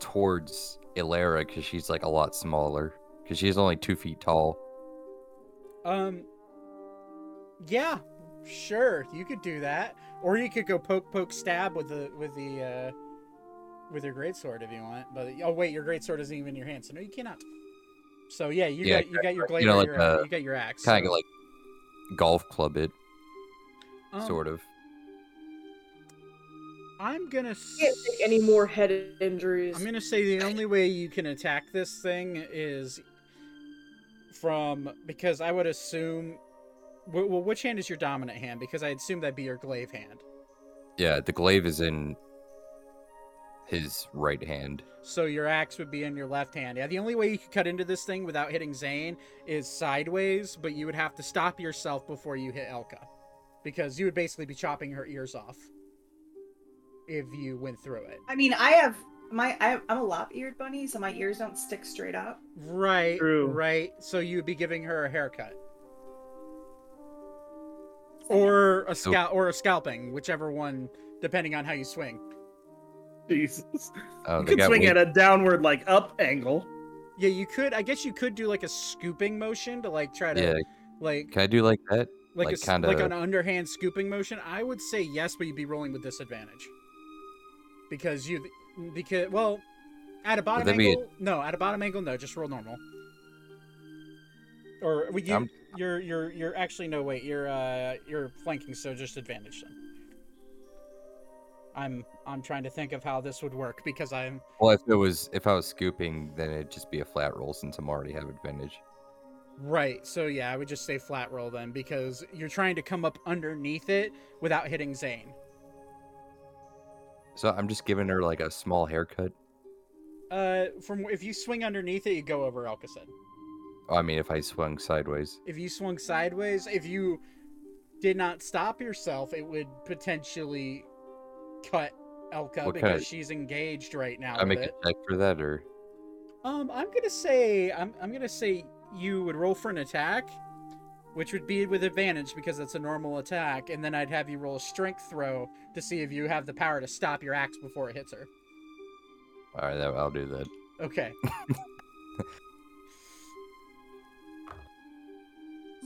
[SPEAKER 3] towards Alara because she's like a lot smaller because she's only two feet tall.
[SPEAKER 1] Um. Yeah, sure, you could do that, or you could go poke, poke, stab with the with the uh, with your greatsword if you want. But oh wait, your greatsword isn't even in your hand, so no, you cannot. So yeah, you
[SPEAKER 3] Yeah,
[SPEAKER 1] got you got your
[SPEAKER 3] you know, like,
[SPEAKER 1] your,
[SPEAKER 3] uh,
[SPEAKER 1] you got your axe.
[SPEAKER 3] Kind
[SPEAKER 1] so-
[SPEAKER 3] of like golf club it,
[SPEAKER 1] um,
[SPEAKER 3] sort of.
[SPEAKER 1] I'm gonna.
[SPEAKER 6] can't take any more head injuries.
[SPEAKER 1] I'm gonna say the only way you can attack this thing is from because I would assume. Wh- Well, which hand is your dominant hand? Because I assume that'd be your glaive hand.
[SPEAKER 3] Yeah, the glaive is in his right hand.
[SPEAKER 1] So your axe would be in your left hand. Yeah, the only way you could cut into this thing without hitting Zane is sideways, but you would have to stop yourself before you hit Elka. Because you would basically be chopping her ears off if you went through it.
[SPEAKER 4] I mean, I have my I, I'm a lop-eared bunny, so my ears don't stick straight up.
[SPEAKER 1] Right,
[SPEAKER 2] True.
[SPEAKER 1] right. So you would be giving her a haircut. Or a
[SPEAKER 3] So-
[SPEAKER 1] scalp or a scalping, whichever one depending on how you swing.
[SPEAKER 2] Jesus.
[SPEAKER 3] Oh,
[SPEAKER 2] You
[SPEAKER 3] they
[SPEAKER 2] can swing
[SPEAKER 3] wing-
[SPEAKER 2] at a downward, like up angle.
[SPEAKER 1] Yeah, you could I guess you could do like a scooping motion to like try to
[SPEAKER 3] Yeah,
[SPEAKER 1] like
[SPEAKER 3] can I do like that?
[SPEAKER 1] like,
[SPEAKER 3] like
[SPEAKER 1] a, s-
[SPEAKER 3] kinda-
[SPEAKER 1] like an underhand scooping motion i would say yes but you'd be rolling with disadvantage because you because well at a bottom
[SPEAKER 3] that be a-
[SPEAKER 1] angle no at a bottom angle no just roll normal or well, you,
[SPEAKER 3] I'm-
[SPEAKER 1] you're you're you're actually no wait you're uh you're flanking so just advantage then i'm i'm trying to think of how this would work because i'm
[SPEAKER 3] Well, if it was if I was scooping, then it'd just be a flat roll since I'm already have advantage.
[SPEAKER 1] right so yeah i would just say flat roll then because you're trying to come up underneath it without hitting zane
[SPEAKER 3] So I'm just giving her like a small haircut.
[SPEAKER 1] Uh, from if you swing underneath it, you go over Elka's
[SPEAKER 3] head. I mean, if I swung sideways.
[SPEAKER 1] If you swung sideways, if you did not stop yourself, it would potentially cut Elka
[SPEAKER 3] What
[SPEAKER 1] because
[SPEAKER 3] kinda-
[SPEAKER 1] she's engaged right now
[SPEAKER 3] I make
[SPEAKER 1] it.
[SPEAKER 3] a check for that, or
[SPEAKER 1] um, I'm gonna say I'm I'm gonna say you would roll for an attack, which would be with advantage because it's a normal attack, and then I'd have you roll a strength throw to see if you have the power to stop your axe before it hits her.
[SPEAKER 3] All right, I'll do that.
[SPEAKER 1] Okay.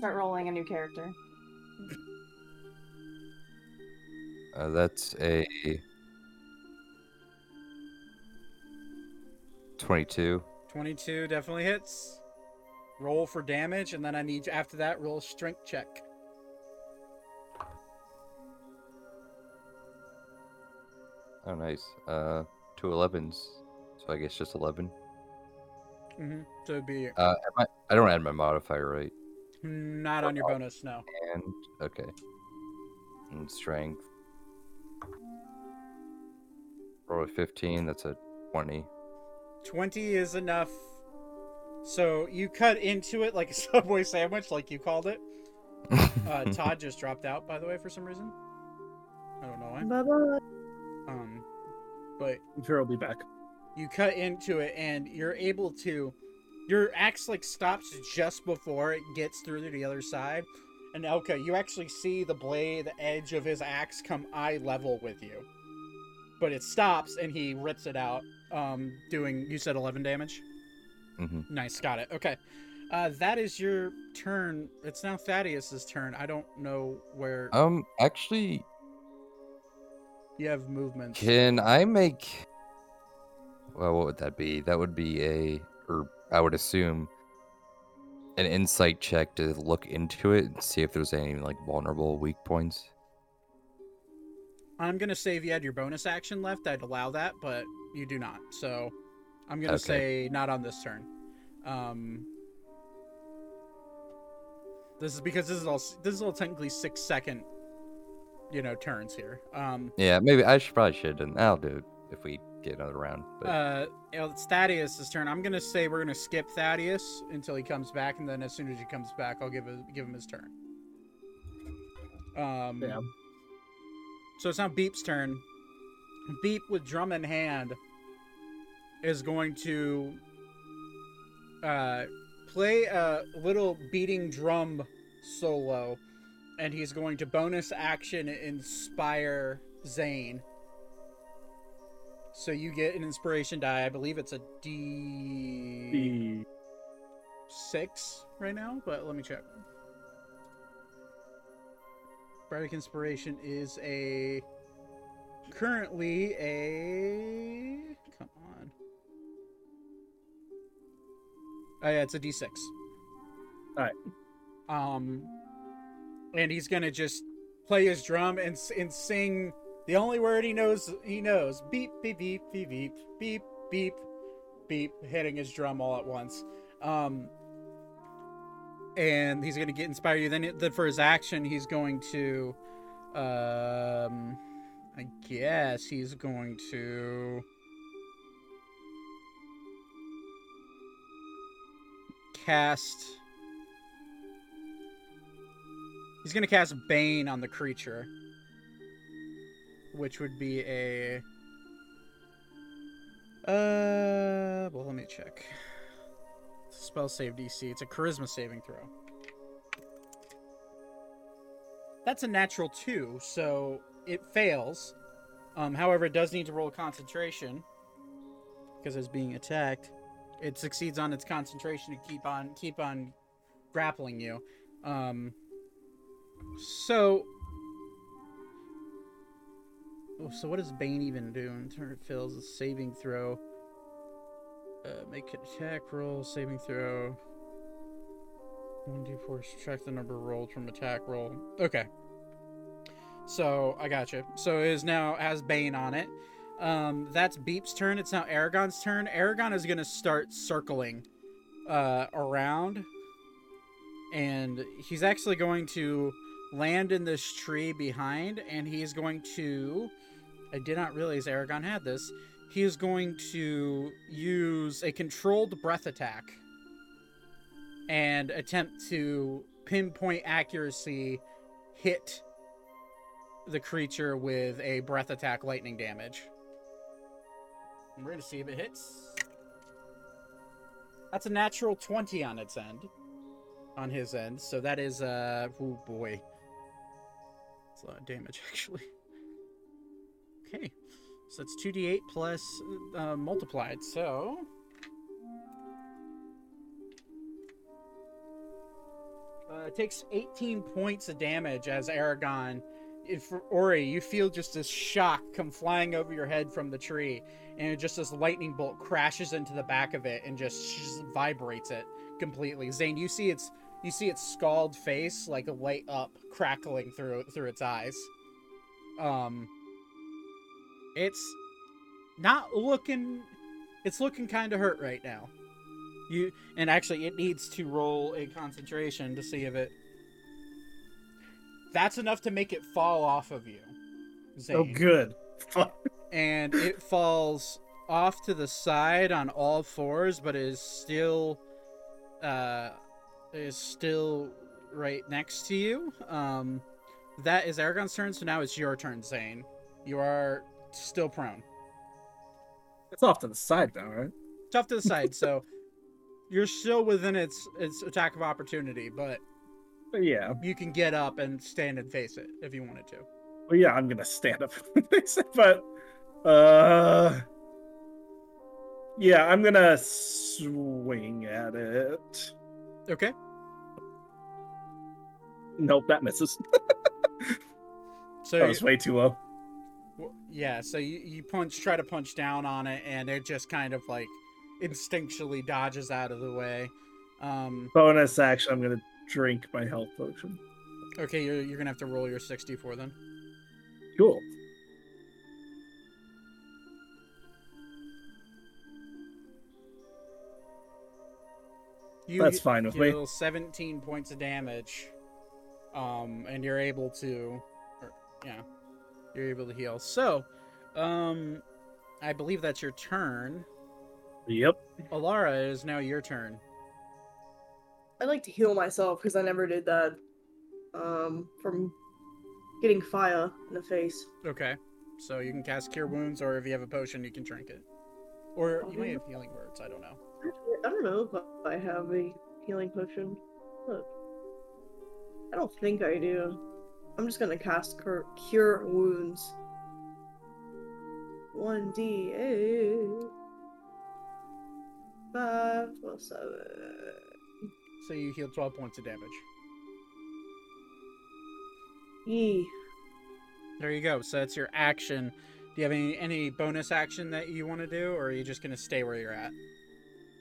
[SPEAKER 4] Start rolling a new character.
[SPEAKER 3] Uh, that's a 22.
[SPEAKER 1] 22 definitely hits. Roll for damage, and then I need after that roll strength check.
[SPEAKER 3] Oh, nice. Uh, two 11s. So I guess just 11.
[SPEAKER 1] Mm-hmm. So it'd be
[SPEAKER 3] Uh, I, I don't add my modifier, right?
[SPEAKER 1] Not on your bonus, no.
[SPEAKER 3] And okay. And strength. Roll a 15. That's a 20.
[SPEAKER 1] 20 is enough. So you cut into it like a Subway sandwich, like you called it. Uh, Todd just dropped out, by the way, for some reason. I don't know why.
[SPEAKER 6] Bye bye.
[SPEAKER 1] Um, but
[SPEAKER 2] I'm sure I'll be back.
[SPEAKER 1] you cut into it and you're able to your axe like stops just before it gets through to the other side. And Elka, you actually see the blade the edge of his axe come eye level with you. But it stops and he rips it out um doing you said 11 damage?
[SPEAKER 3] Mm-hmm.
[SPEAKER 1] nice got it. Okay. Uh that is your turn. It's now thaddeus's turn. I don't know where
[SPEAKER 3] Um, actually,
[SPEAKER 1] you have movements.
[SPEAKER 3] can I make? Well, what would that be? That would be a, or I would assume, an insight check to look into it and see if there's any like vulnerable weak points.
[SPEAKER 1] I'm gonna say if you had your bonus action left, I'd allow that, but you do not. So I'm gonna
[SPEAKER 3] Okay.
[SPEAKER 1] say not on this turn. Um, this is because this is all this is all technically six second, you know, turns here. Um,
[SPEAKER 3] Yeah, maybe I should probably should, and I'll do it if we get another round. But
[SPEAKER 1] uh, it's Thaddeus' turn. I'm gonna say we're gonna skip Thaddeus until he comes back, and then as soon as he comes back, I'll give him give him his turn. Um,
[SPEAKER 2] Yeah.
[SPEAKER 1] So it's now Beep's turn. Beep with drum in hand is going to uh, play a little beating drum solo, and he's going to bonus action inspire Zane. So you get an inspiration die. I believe it's a D six right now, but let me check. Bardic Inspiration is a currently a come on. Oh yeah, it's a D six.
[SPEAKER 2] Alright.
[SPEAKER 1] Um, and he's gonna just play his drum and and sing the only word he knows he knows. Beep beep beep beep beep beep beep beep hitting his drum all at once. Um and he's going to get inspire you then, then for his action he's going to um I guess he's going to cast He's going to cast Bane on the creature which would be a. Uh, well, let me check. Spell save DC. It's a charisma saving throw. That's a natural two, so it fails. Um, however, it does need to roll concentration because it's being attacked. It succeeds on its concentration to keep on keep on grappling you. Um, so, oh, so what does Bane even do? In turn, it fails a saving throw. Uh, make attack roll, saving throw. 1d4, subtract the number rolled from attack roll. Okay. So, I got you. So, it is now has Bane on it. Um, that's Beep's turn. It's now Aragon's turn. Aragon is going to start circling uh, around. And he's actually going to land in this tree behind. And he's going to. I did not realize Aragon had this he is going to use a controlled breath attack and attempt to pinpoint accuracy hit the creature with a breath attack lightning damage. We're going to see if it hits. That's a natural 20 on its end. on his end. So that is uh oh boy. It's a lot of damage actually. Okay. So that's 2d8 plus uh, multiplied. So uh, it takes 18 points of damage as Aragon if Ori, you feel just this shock come flying over your head from the tree, and just this lightning bolt crashes into the back of it and just, just vibrates it completely. Zane, you see its you see its scald face like a light up, crackling through through its eyes. Um, it's not looking. It's looking kind of hurt right now. You and actually, it needs to roll a concentration to see if it that's enough to make it fall off of you. Zane.
[SPEAKER 2] Oh, good.
[SPEAKER 1] And it falls off to the side on all fours, but is still, uh, is still right next to you. Um, that is Aragon's turn. So now it's your turn, Zane. You are still prone.
[SPEAKER 2] It's off to the side though, right?
[SPEAKER 1] It's off to the side, so you're still within its its attack of opportunity, but
[SPEAKER 2] But yeah.
[SPEAKER 1] you can get up and stand and face it if you wanted to.
[SPEAKER 2] Well, yeah, I'm gonna stand up, and face it, but uh, yeah, I'm gonna swing at it.
[SPEAKER 1] Okay.
[SPEAKER 2] Nope, that misses.
[SPEAKER 1] So
[SPEAKER 2] that was way too low.
[SPEAKER 1] Yeah, so you, you punch, try to punch down on it, and it just kind of like instinctually dodges out of the way. Um,
[SPEAKER 2] Bonus action. I'm gonna drink my health potion.
[SPEAKER 1] okay, you're, you're gonna have to roll your 64 then.
[SPEAKER 2] Cool.
[SPEAKER 1] You
[SPEAKER 2] That's fine with me.
[SPEAKER 1] 17 points of damage, um, and you're able to, or, yeah, you're able to heal. So, um, I believe that's your turn.
[SPEAKER 2] Yep.
[SPEAKER 1] Alara, it is now your turn.
[SPEAKER 6] I like to heal myself because I never did that. Um, from getting fire in the face.
[SPEAKER 1] Okay. So you can cast Cure Wounds, or if you have a potion, you can drink it. Or you may have Healing Words, I don't know.
[SPEAKER 6] I don't know if I have a healing potion. Look. I don't think I do. I'm just gonna cast cure, cure wounds. 1d8. 5 plus 7.
[SPEAKER 1] So you heal 12 points of damage.
[SPEAKER 6] Yee.
[SPEAKER 1] There you go. So that's your action. Do you have any, any bonus action that you want to do, or are you just going to stay where you're at?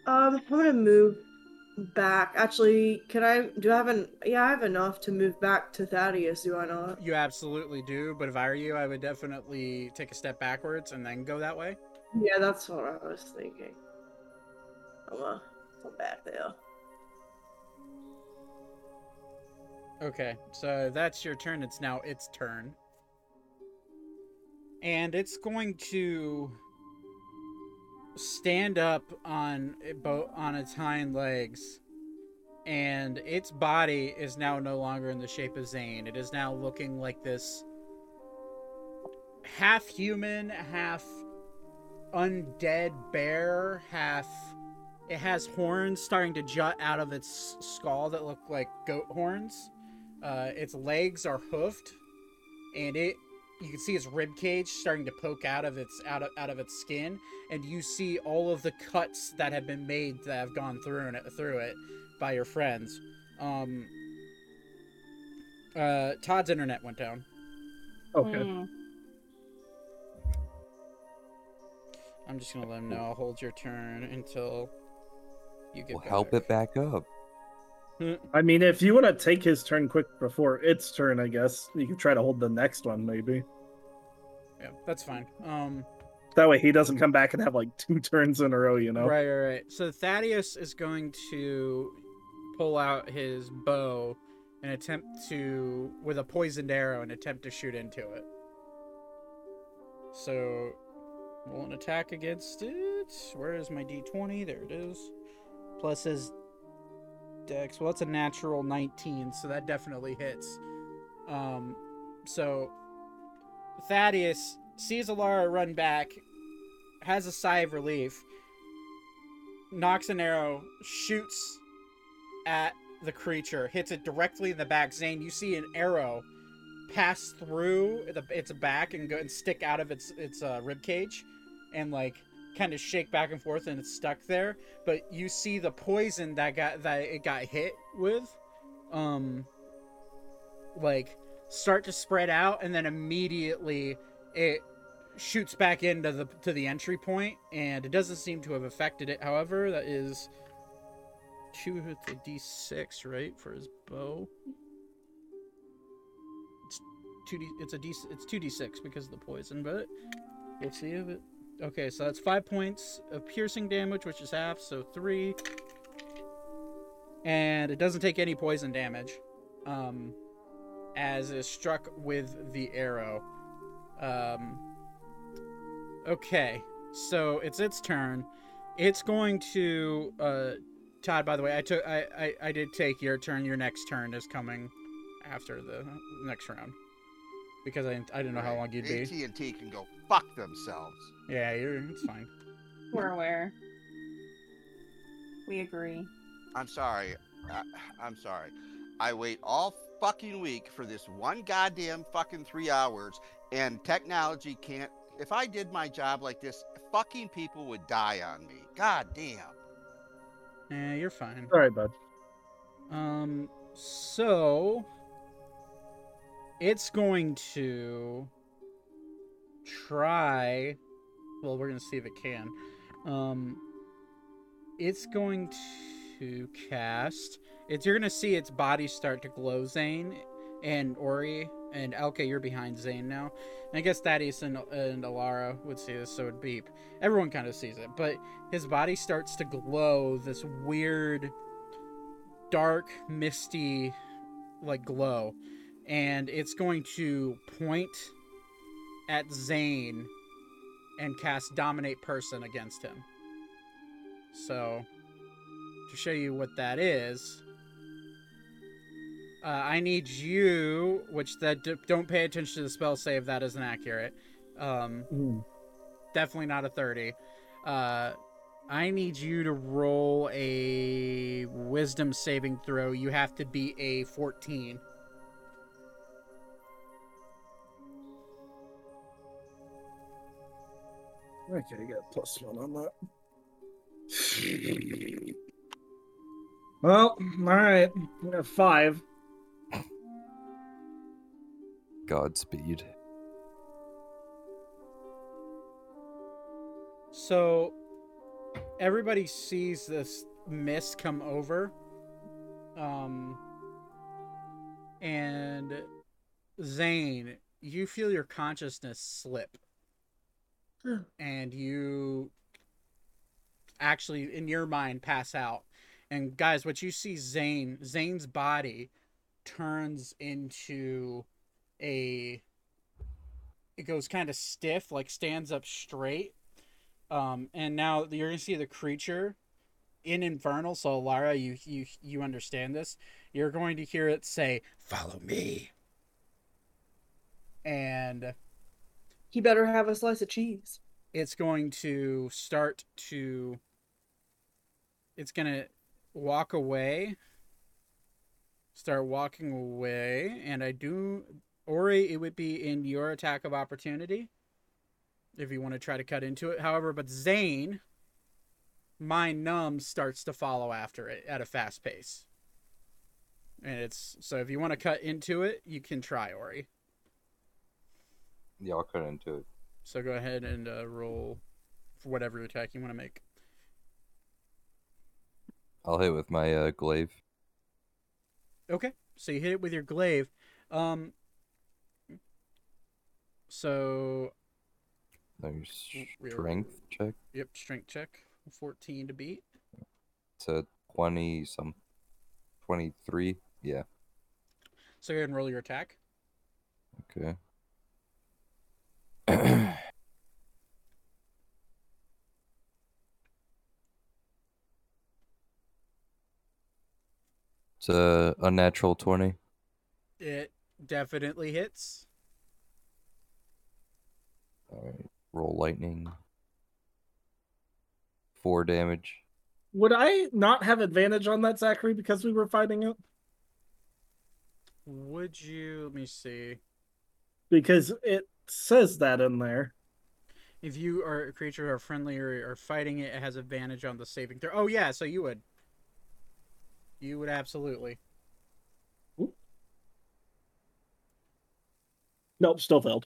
[SPEAKER 6] Um, I'm gonna move back. Actually, can I? Do I have an? Yeah, I have enough to move back to Thaddeus. Do I not?
[SPEAKER 1] You absolutely do, but if I were you, I would definitely take a step backwards and then go that way.
[SPEAKER 6] Yeah, that's what I was thinking. I'm uh, I'm back there.
[SPEAKER 1] Okay, so that's your turn. It's now its turn. And it's going to stand up on it bo- on its hind legs. And its body is now no longer in the shape of Zane. It is now looking like this half human, half undead bear, half it has horns starting to jut out of its skull that look like goat horns. Uh, its legs are hoofed, and it you can see its rib cage starting to poke out of its out of out of its skin, and you see all of the cuts that have been made that have gone through it through it by your friends. Um, uh, Todd's internet went down.
[SPEAKER 2] Okay.
[SPEAKER 4] Mm.
[SPEAKER 1] I'm just gonna let him know. I'll hold your turn until you get.
[SPEAKER 3] We'll help it back up.
[SPEAKER 2] I mean, if you want to take his turn quick before its turn, I guess you can try to hold the next one, maybe.
[SPEAKER 1] Yeah, that's fine. Um,
[SPEAKER 2] That way he doesn't come back and have like two turns in a row, you know?
[SPEAKER 1] Right, right, right. So Thaddeus is going to pull out his bow and attempt to, with a poisoned arrow, and attempt to shoot into it. So, roll an attack against it. Where is my d20? There it is. Plus his dex. Well, that's a natural 19, so that definitely hits. Um, so Thaddeus sees Alara run back, has a sigh of relief, knocks an arrow, shoots at the creature, hits it directly in the back. Zane, you see an arrow pass through the, its back and go and stick out of its its uh, rib cage, and like kind of shake back and forth, and it's stuck there. But you see the poison that got that it got hit with, um, like start to spread out, and then immediately it shoots back into the to the entry point, and it doesn't seem to have affected it. However, that is two with the d6, right, for his bow. It's two d. It's a d. It's two d6 because of the poison, but we'll see if it. Okay, so that's five points of piercing damage, which is half, so three. And it doesn't take any poison damage, um, as is struck with the arrow. Um, okay, so it's its turn. It's going to uh, Todd, by the way, I took I, I I did take your turn. Your next turn is coming after the next round because I didn't, I didn't know how long you'd be.
[SPEAKER 5] AT and T can go fuck themselves.
[SPEAKER 1] Yeah, you're it's fine.
[SPEAKER 4] We're aware. We agree.
[SPEAKER 5] I'm sorry. I, I'm sorry. I wait all fucking week for this one goddamn fucking three hours, and technology can't. If I did my job like this, fucking people would die on me. God damn.
[SPEAKER 1] Yeah, you're fine.
[SPEAKER 2] Sorry, bud.
[SPEAKER 1] Um, so it's going to try. Well, we're gonna see if it can. Um, it's going to cast. It's you're gonna see its body start to glow, Zane and Ori and Elka. You're behind Zane now. And I guess Thaddeus and, and Alara would see this, so it'd beep. Everyone kind of sees it, but his body starts to glow this weird, dark, misty, like glow, and it's going to point at Zane and cast Dominate Person against him. So, to show you what that is, uh, I need you, which that d- don't pay attention to the spell save. That isn't accurate. Um,
[SPEAKER 2] Mm.
[SPEAKER 1] definitely not a thirty. Uh, I need you to roll a Wisdom saving throw. You have to be a fourteen.
[SPEAKER 2] Okay, you got a plus one on that. Well, all right. We got five.
[SPEAKER 3] Godspeed.
[SPEAKER 1] So everybody sees this mist come over. Um and Zane, you feel your consciousness slip. And you actually in your mind pass out. And guys, what you see Zane, Zane's body turns into a it goes kind of stiff, like stands up straight. Um, and now you're gonna see the creature in Infernal. So Lara, you you you understand this. You're going to hear it say, "Follow me," and
[SPEAKER 6] He better have a slice of cheese.
[SPEAKER 1] it's going to start to it's going to walk away start walking away and i do ori it would be in your attack of opportunity if you want to try to cut into it. However but zane mind numb starts to follow after it at a fast pace. And it's so if you want to cut into it you can try ori
[SPEAKER 3] Yeah, I'll cut into it.
[SPEAKER 1] so go ahead and uh, roll for whatever attack you want to make
[SPEAKER 3] I'll hit with my uh, glaive.
[SPEAKER 1] Okay, so you hit it with your glaive. Um, so
[SPEAKER 3] There's
[SPEAKER 1] Real-
[SPEAKER 3] strength check.
[SPEAKER 1] yep, strength check, fourteen to beat.
[SPEAKER 3] To twenty some, twenty three. Yeah.
[SPEAKER 1] So go ahead and roll your attack.
[SPEAKER 3] Okay. It's a unnatural twenty.
[SPEAKER 1] It definitely hits.
[SPEAKER 3] All right. Roll lightning. Four damage.
[SPEAKER 2] Would I not have advantage on that, Zachary, because we were fighting it?
[SPEAKER 1] Would you? Let me see.
[SPEAKER 2] Because it says that in there.
[SPEAKER 1] If you are a creature or friendly or, or fighting it, it has advantage on the saving throw. Oh yeah, so you would. You would absolutely.
[SPEAKER 2] Nope, still failed.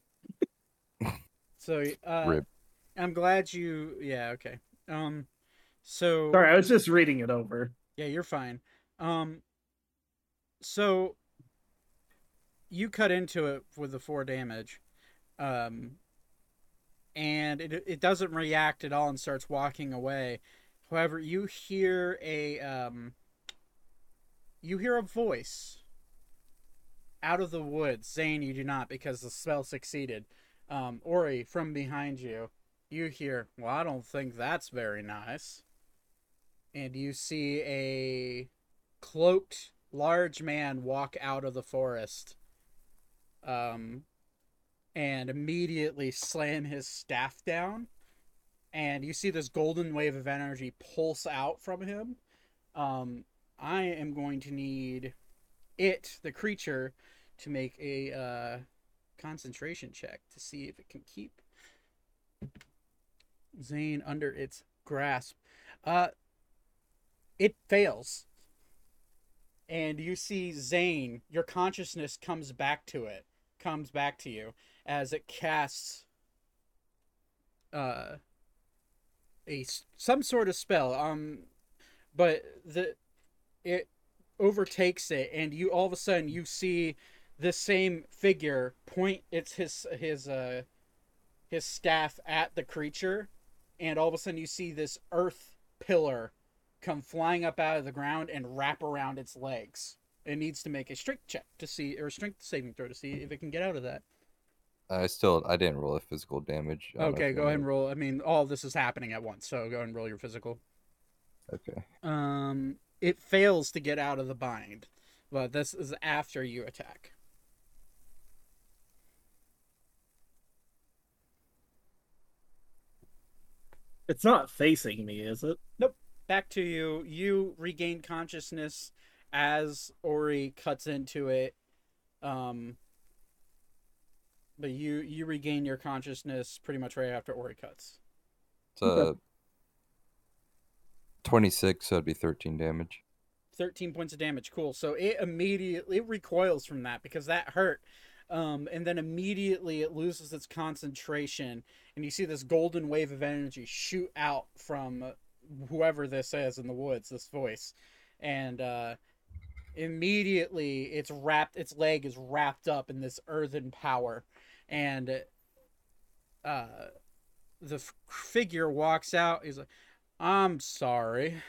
[SPEAKER 1] So uh,
[SPEAKER 3] Rip.
[SPEAKER 1] I'm glad you. Yeah. Okay. Um. So.
[SPEAKER 2] Sorry, I was just reading it over.
[SPEAKER 1] Yeah, you're fine. Um. So. You cut into it with the four damage, um. And it it doesn't react at all and starts walking away. However, you hear a um. You hear a voice. Out of the woods, Zane, you do not because the spell succeeded. Um, Ori, from behind you, you hear, Well, I don't think that's very nice. And you see a cloaked, large man walk out of the forest. Um, and immediately slam his staff down. And you see this golden wave of energy pulse out from him. Um, I am going to need it, the creature, to make a uh, concentration check to see if it can keep Zane under its grasp. Uh, it fails. And you see Zane, your consciousness comes back to it, comes back to you as it casts uh, a some sort of spell. Um, but the it overtakes it, and you all of a sudden you see the same figure point its his his uh his staff at the creature and all of a sudden you see this earth pillar come flying up out of the ground and wrap around its legs it needs to make a strength check to see or a strength saving throw to see if it can get out of that
[SPEAKER 3] I still I didn't roll a physical damage. I don't know
[SPEAKER 1] okay go ahead and roll i mean all this is happening at once so go ahead and roll your physical
[SPEAKER 3] Okay.
[SPEAKER 1] um it fails to get out of the bind but this is after you attack
[SPEAKER 2] It's not facing me, is it? Nope.
[SPEAKER 1] Back to you. You regain consciousness as Ori cuts into it. Um, but you you regain your consciousness pretty much right after Ori cuts.
[SPEAKER 3] It's uh, 26, so it'd be 13 damage.
[SPEAKER 1] 13 points of damage. Cool. So it immediately it recoils from that because that hurt. Um, and then immediately it loses its concentration, and you see this golden wave of energy shoot out from whoever this is in the woods, this voice. And uh, immediately it's wrapped, its leg is wrapped up in this earthen power. And uh, the f- figure walks out. He's like, I'm sorry.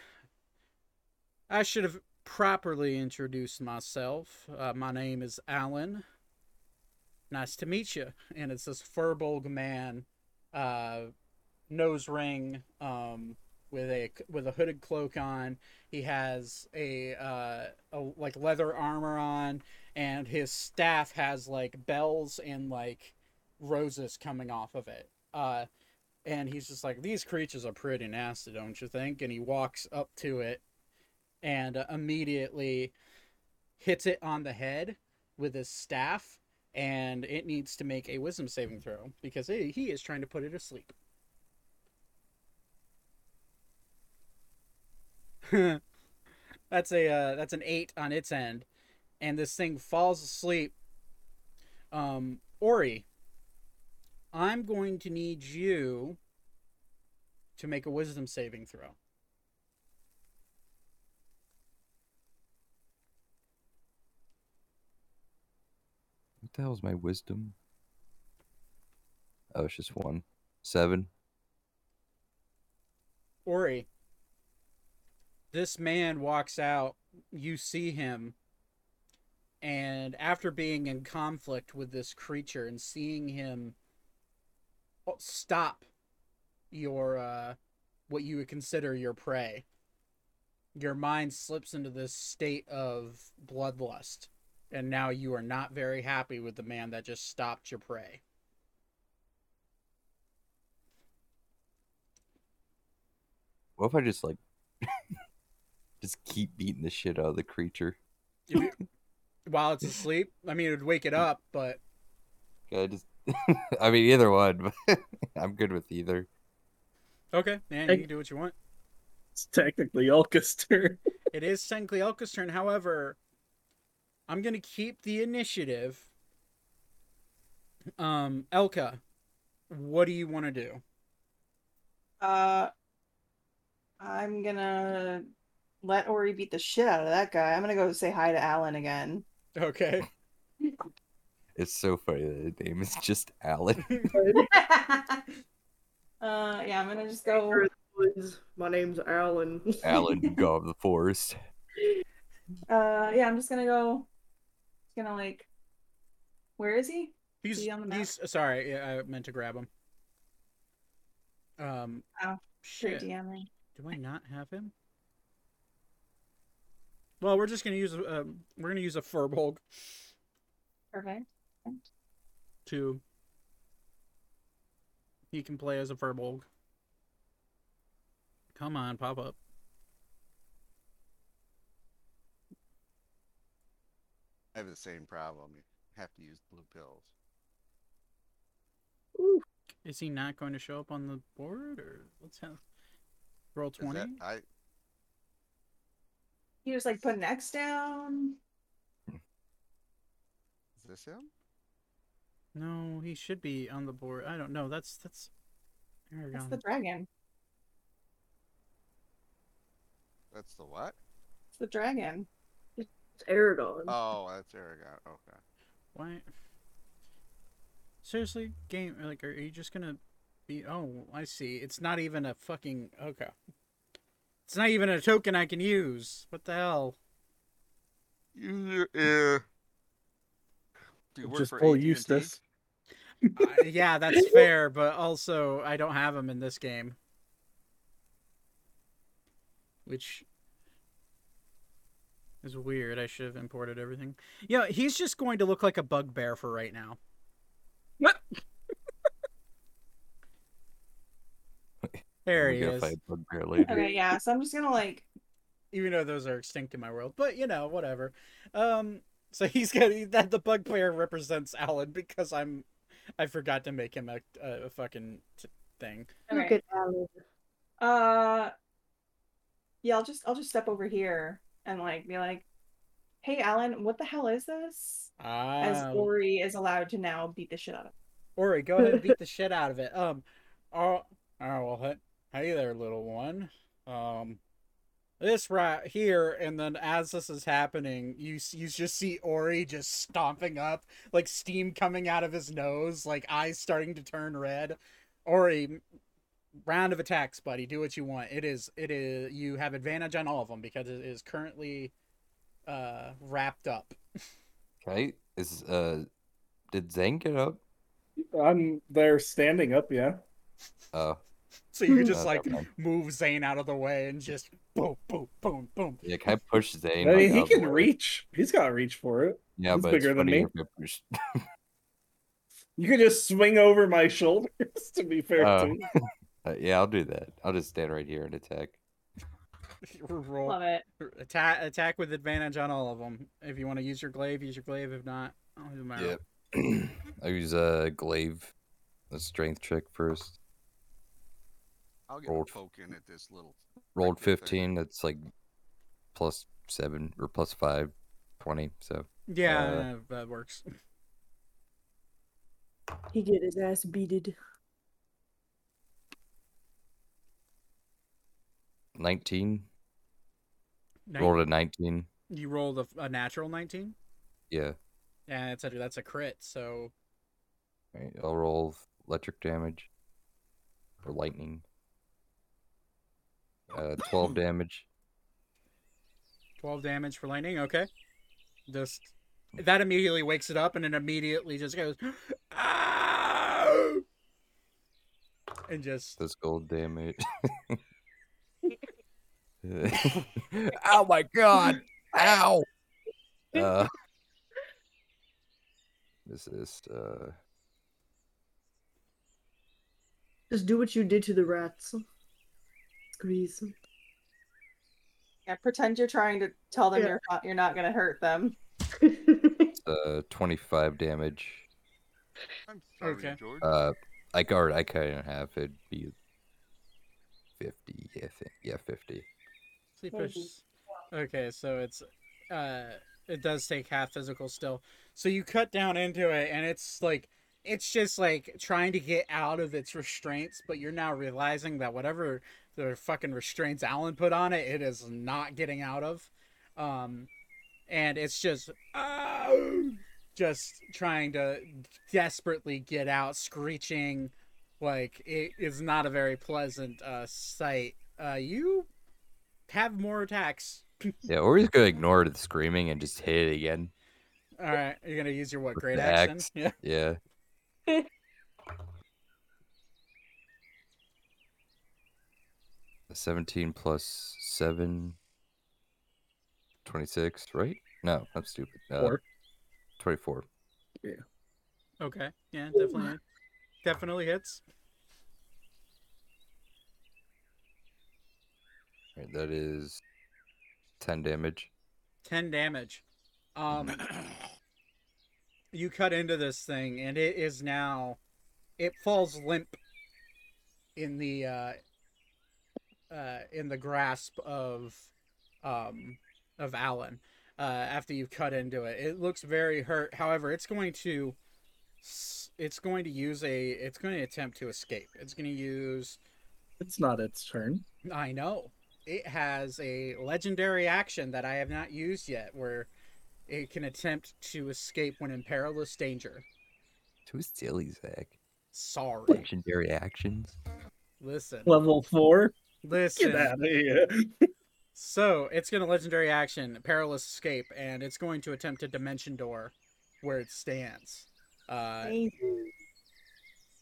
[SPEAKER 1] I should have properly introduced myself. Uh, my name is Alan. Nice to meet you. And it's this Furbolg man, uh, nose ring, um, with a with a hooded cloak on. He has a, uh, a like leather armor on, and his staff has like bells and like roses coming off of it. Uh, and he's just like, these creatures are pretty nasty, don't you think? And he walks up to it and uh, immediately hits it on the head with his staff, and it needs to make a wisdom saving throw because he he is trying to put it asleep. that's a uh, that's an eight on its end, and this thing falls asleep. Um, Ori, I'm going to need you to make a wisdom saving throw.
[SPEAKER 3] What the hell's my wisdom? Oh, it's just one. Seven.
[SPEAKER 1] Ori, this man walks out. You see him, and after being in conflict with this creature and seeing him stop your uh, what you would consider your prey, your mind slips into this state of bloodlust, and now you are not very happy with the man that just stopped your prey.
[SPEAKER 3] What if I just like Just keep beating the shit out of the creature.
[SPEAKER 1] While it's asleep. I mean, it would wake it up, but
[SPEAKER 3] I just, I mean, either one. But I'm good with either.
[SPEAKER 1] okay, man, you can do what you want.
[SPEAKER 2] It's technically Elka's turn.
[SPEAKER 1] It is technically Elka's turn. However, I'm gonna keep the initiative. Um, Elka, what do you want to do?
[SPEAKER 4] Uh, I'm gonna let Ori beat the shit out of that guy. I'm gonna go say hi to Alan again.
[SPEAKER 1] Okay.
[SPEAKER 3] It's so funny that the name is just Alan.
[SPEAKER 4] uh, yeah, I'm gonna just go.
[SPEAKER 6] Woods. My name's Alan.
[SPEAKER 3] Alan, God of the Forest.
[SPEAKER 4] Uh, yeah, I'm just gonna go. Just gonna like. Where is he?
[SPEAKER 1] He's
[SPEAKER 4] he on the map?
[SPEAKER 1] he's sorry. yeah, I meant to grab him. Um.
[SPEAKER 4] Oh,
[SPEAKER 1] Shit.
[SPEAKER 4] DMing.
[SPEAKER 1] Do I not have him? Well, we're just gonna use um, we're gonna use a Firbolg
[SPEAKER 4] Perfect.
[SPEAKER 1] To. He can play as a Firbolg. Come on, pop up.
[SPEAKER 5] I have the same problem. You have to use blue pills.
[SPEAKER 1] Is he not going to show up on the board, or let's have roll twenty?
[SPEAKER 5] that- I
[SPEAKER 4] He just like put an X down.
[SPEAKER 5] is this him?
[SPEAKER 1] No, he should be on the board. I don't know. That's that's.
[SPEAKER 4] That's the dragon.
[SPEAKER 5] That's the what?
[SPEAKER 4] It's the dragon.
[SPEAKER 6] It's Aragon.
[SPEAKER 5] Oh, that's Aragon. Okay.
[SPEAKER 1] Why? Seriously, game like, are you just gonna be? Oh, I see. It's not even a fucking okay. It's not even a token I can use. What the hell?
[SPEAKER 5] User uh, Do you work
[SPEAKER 2] Just
[SPEAKER 5] for
[SPEAKER 2] pull
[SPEAKER 5] AT&T?
[SPEAKER 2] Eustace.
[SPEAKER 1] Uh, yeah, that's fair, but also I don't have him in this game, which is weird. I should have imported everything. Yeah, he's just going to look like a bugbear for right now. there he is.
[SPEAKER 3] Bugbear later.
[SPEAKER 4] Okay, yeah. So I'm just gonna like.
[SPEAKER 1] even though those are extinct in my world. But you know, whatever. Um, so he's gonna that the bugbear represents Alan because I'm I forgot to make him a, a, a fucking t- thing.
[SPEAKER 6] Look
[SPEAKER 4] Okay.
[SPEAKER 6] at Alan.
[SPEAKER 4] Uh. Yeah, I'll just I'll just step over here and like be like, "Hey, Alan, what the hell is this?" As
[SPEAKER 1] Ah,
[SPEAKER 4] Ori is allowed to now beat the shit out of.
[SPEAKER 1] Ori, go ahead and beat the shit out of it. Um, oh, oh well, hey- hey there, little one. Um, this right here, and then as this is happening, you you just see Ori just stomping up, like steam coming out of his nose, like eyes starting to turn red. Ori, round of attacks, buddy. Do what you want. It is it is you have advantage on all of them because it is currently uh wrapped up.
[SPEAKER 3] Okay, is uh, did Zane get up?
[SPEAKER 2] I'm there standing up, yeah.
[SPEAKER 3] Oh,
[SPEAKER 1] So you can
[SPEAKER 3] uh,
[SPEAKER 1] just like move Zane out of the way and just boom, boom, boom, boom.
[SPEAKER 3] yeah, can I push Zane?
[SPEAKER 2] I
[SPEAKER 3] like,
[SPEAKER 2] mean, he
[SPEAKER 3] out of the
[SPEAKER 2] can
[SPEAKER 3] way?
[SPEAKER 2] reach. He's got to reach for it.
[SPEAKER 3] Yeah,
[SPEAKER 2] he's
[SPEAKER 3] but it's
[SPEAKER 2] bigger than me.
[SPEAKER 3] push.
[SPEAKER 2] You can just swing over my shoulders. To be fair, too.
[SPEAKER 3] Uh, yeah, I'll do that. I'll just stand right here and attack.
[SPEAKER 1] Roll
[SPEAKER 4] Love it.
[SPEAKER 1] attack attack with advantage on all of them. If you want to use your glaive, use your glaive. If not, it doesn't matter.
[SPEAKER 3] Yep. I use a uh, glaive, a strength check first.
[SPEAKER 5] I'll get
[SPEAKER 3] Rolled.
[SPEAKER 5] a poke in at this little.
[SPEAKER 3] Rolled 15. That's like plus seven or plus five, 20. So
[SPEAKER 1] Yeah,
[SPEAKER 3] Uh,
[SPEAKER 1] yeah, that works.
[SPEAKER 6] He get his ass beated.
[SPEAKER 3] 19.
[SPEAKER 1] Nin-
[SPEAKER 3] Rolled a 19.
[SPEAKER 1] You rolled a, a natural nineteen.
[SPEAKER 3] Yeah.
[SPEAKER 1] Yeah, that's a that's a crit. So
[SPEAKER 3] Right, I'll roll electric damage or lightning. Uh, 12 damage.
[SPEAKER 1] twelve damage for lightning. Okay, just that immediately wakes it up, and it immediately just goes. "Ow!" And just
[SPEAKER 3] Physical damage. oh my god! Ow! Uh, this is uh,
[SPEAKER 6] Just do what you did to the rats. Squeeze.
[SPEAKER 4] Yeah, pretend you're trying to tell them
[SPEAKER 6] Yeah.
[SPEAKER 4] you're not, you're not gonna hurt them.
[SPEAKER 3] Uh, 25 damage.
[SPEAKER 5] I'm sorry,
[SPEAKER 1] Okay.
[SPEAKER 5] George.
[SPEAKER 3] Uh, I guard. I couldn't have it'd be 50. I think. Yeah, 50.
[SPEAKER 1] Sleep
[SPEAKER 6] Maybe.
[SPEAKER 1] push. Okay, so it's uh it does take half physical still. So you cut down into it and it's like it's just like trying to get out of its restraints, but you're now realizing that whatever the fucking restraints Alan put on it, it is not getting out of. Um and it's just "Ow!" just trying to desperately get out, screeching like it is not a very pleasant uh sight. Uh you have more attacks.
[SPEAKER 3] Yeah, or he's gonna ignore the screaming and just hit it again.
[SPEAKER 1] All right, you're gonna use your what? Great action. Yeah.
[SPEAKER 3] Yeah. Seventeen plus seven. Twenty-six, right? No, that's stupid. Uh,
[SPEAKER 2] Four.
[SPEAKER 3] Twenty-four.
[SPEAKER 1] Okay. Yeah, definitely, definitely hits.
[SPEAKER 3] Right, that is ten damage.
[SPEAKER 1] Ten damage. Um, you cut into this thing, and it is now, it falls limp in the uh, uh, in the grasp of um of Alan. Uh, after you've cut into it, it looks very hurt. However, it's going to it's going to use a it's going to attempt to escape. It's going to use
[SPEAKER 2] It's not its turn.
[SPEAKER 1] I know. It has a legendary action that I have not used yet where it can attempt to escape when in perilous danger.
[SPEAKER 3] Too silly, Zach.
[SPEAKER 1] Sorry.
[SPEAKER 3] Legendary actions.
[SPEAKER 1] Listen.
[SPEAKER 2] Level four.
[SPEAKER 1] Listen.
[SPEAKER 2] Get out of here.
[SPEAKER 1] So it's going to legendary action, perilous escape, and it's going to attempt a dimension door where it stands. Uh,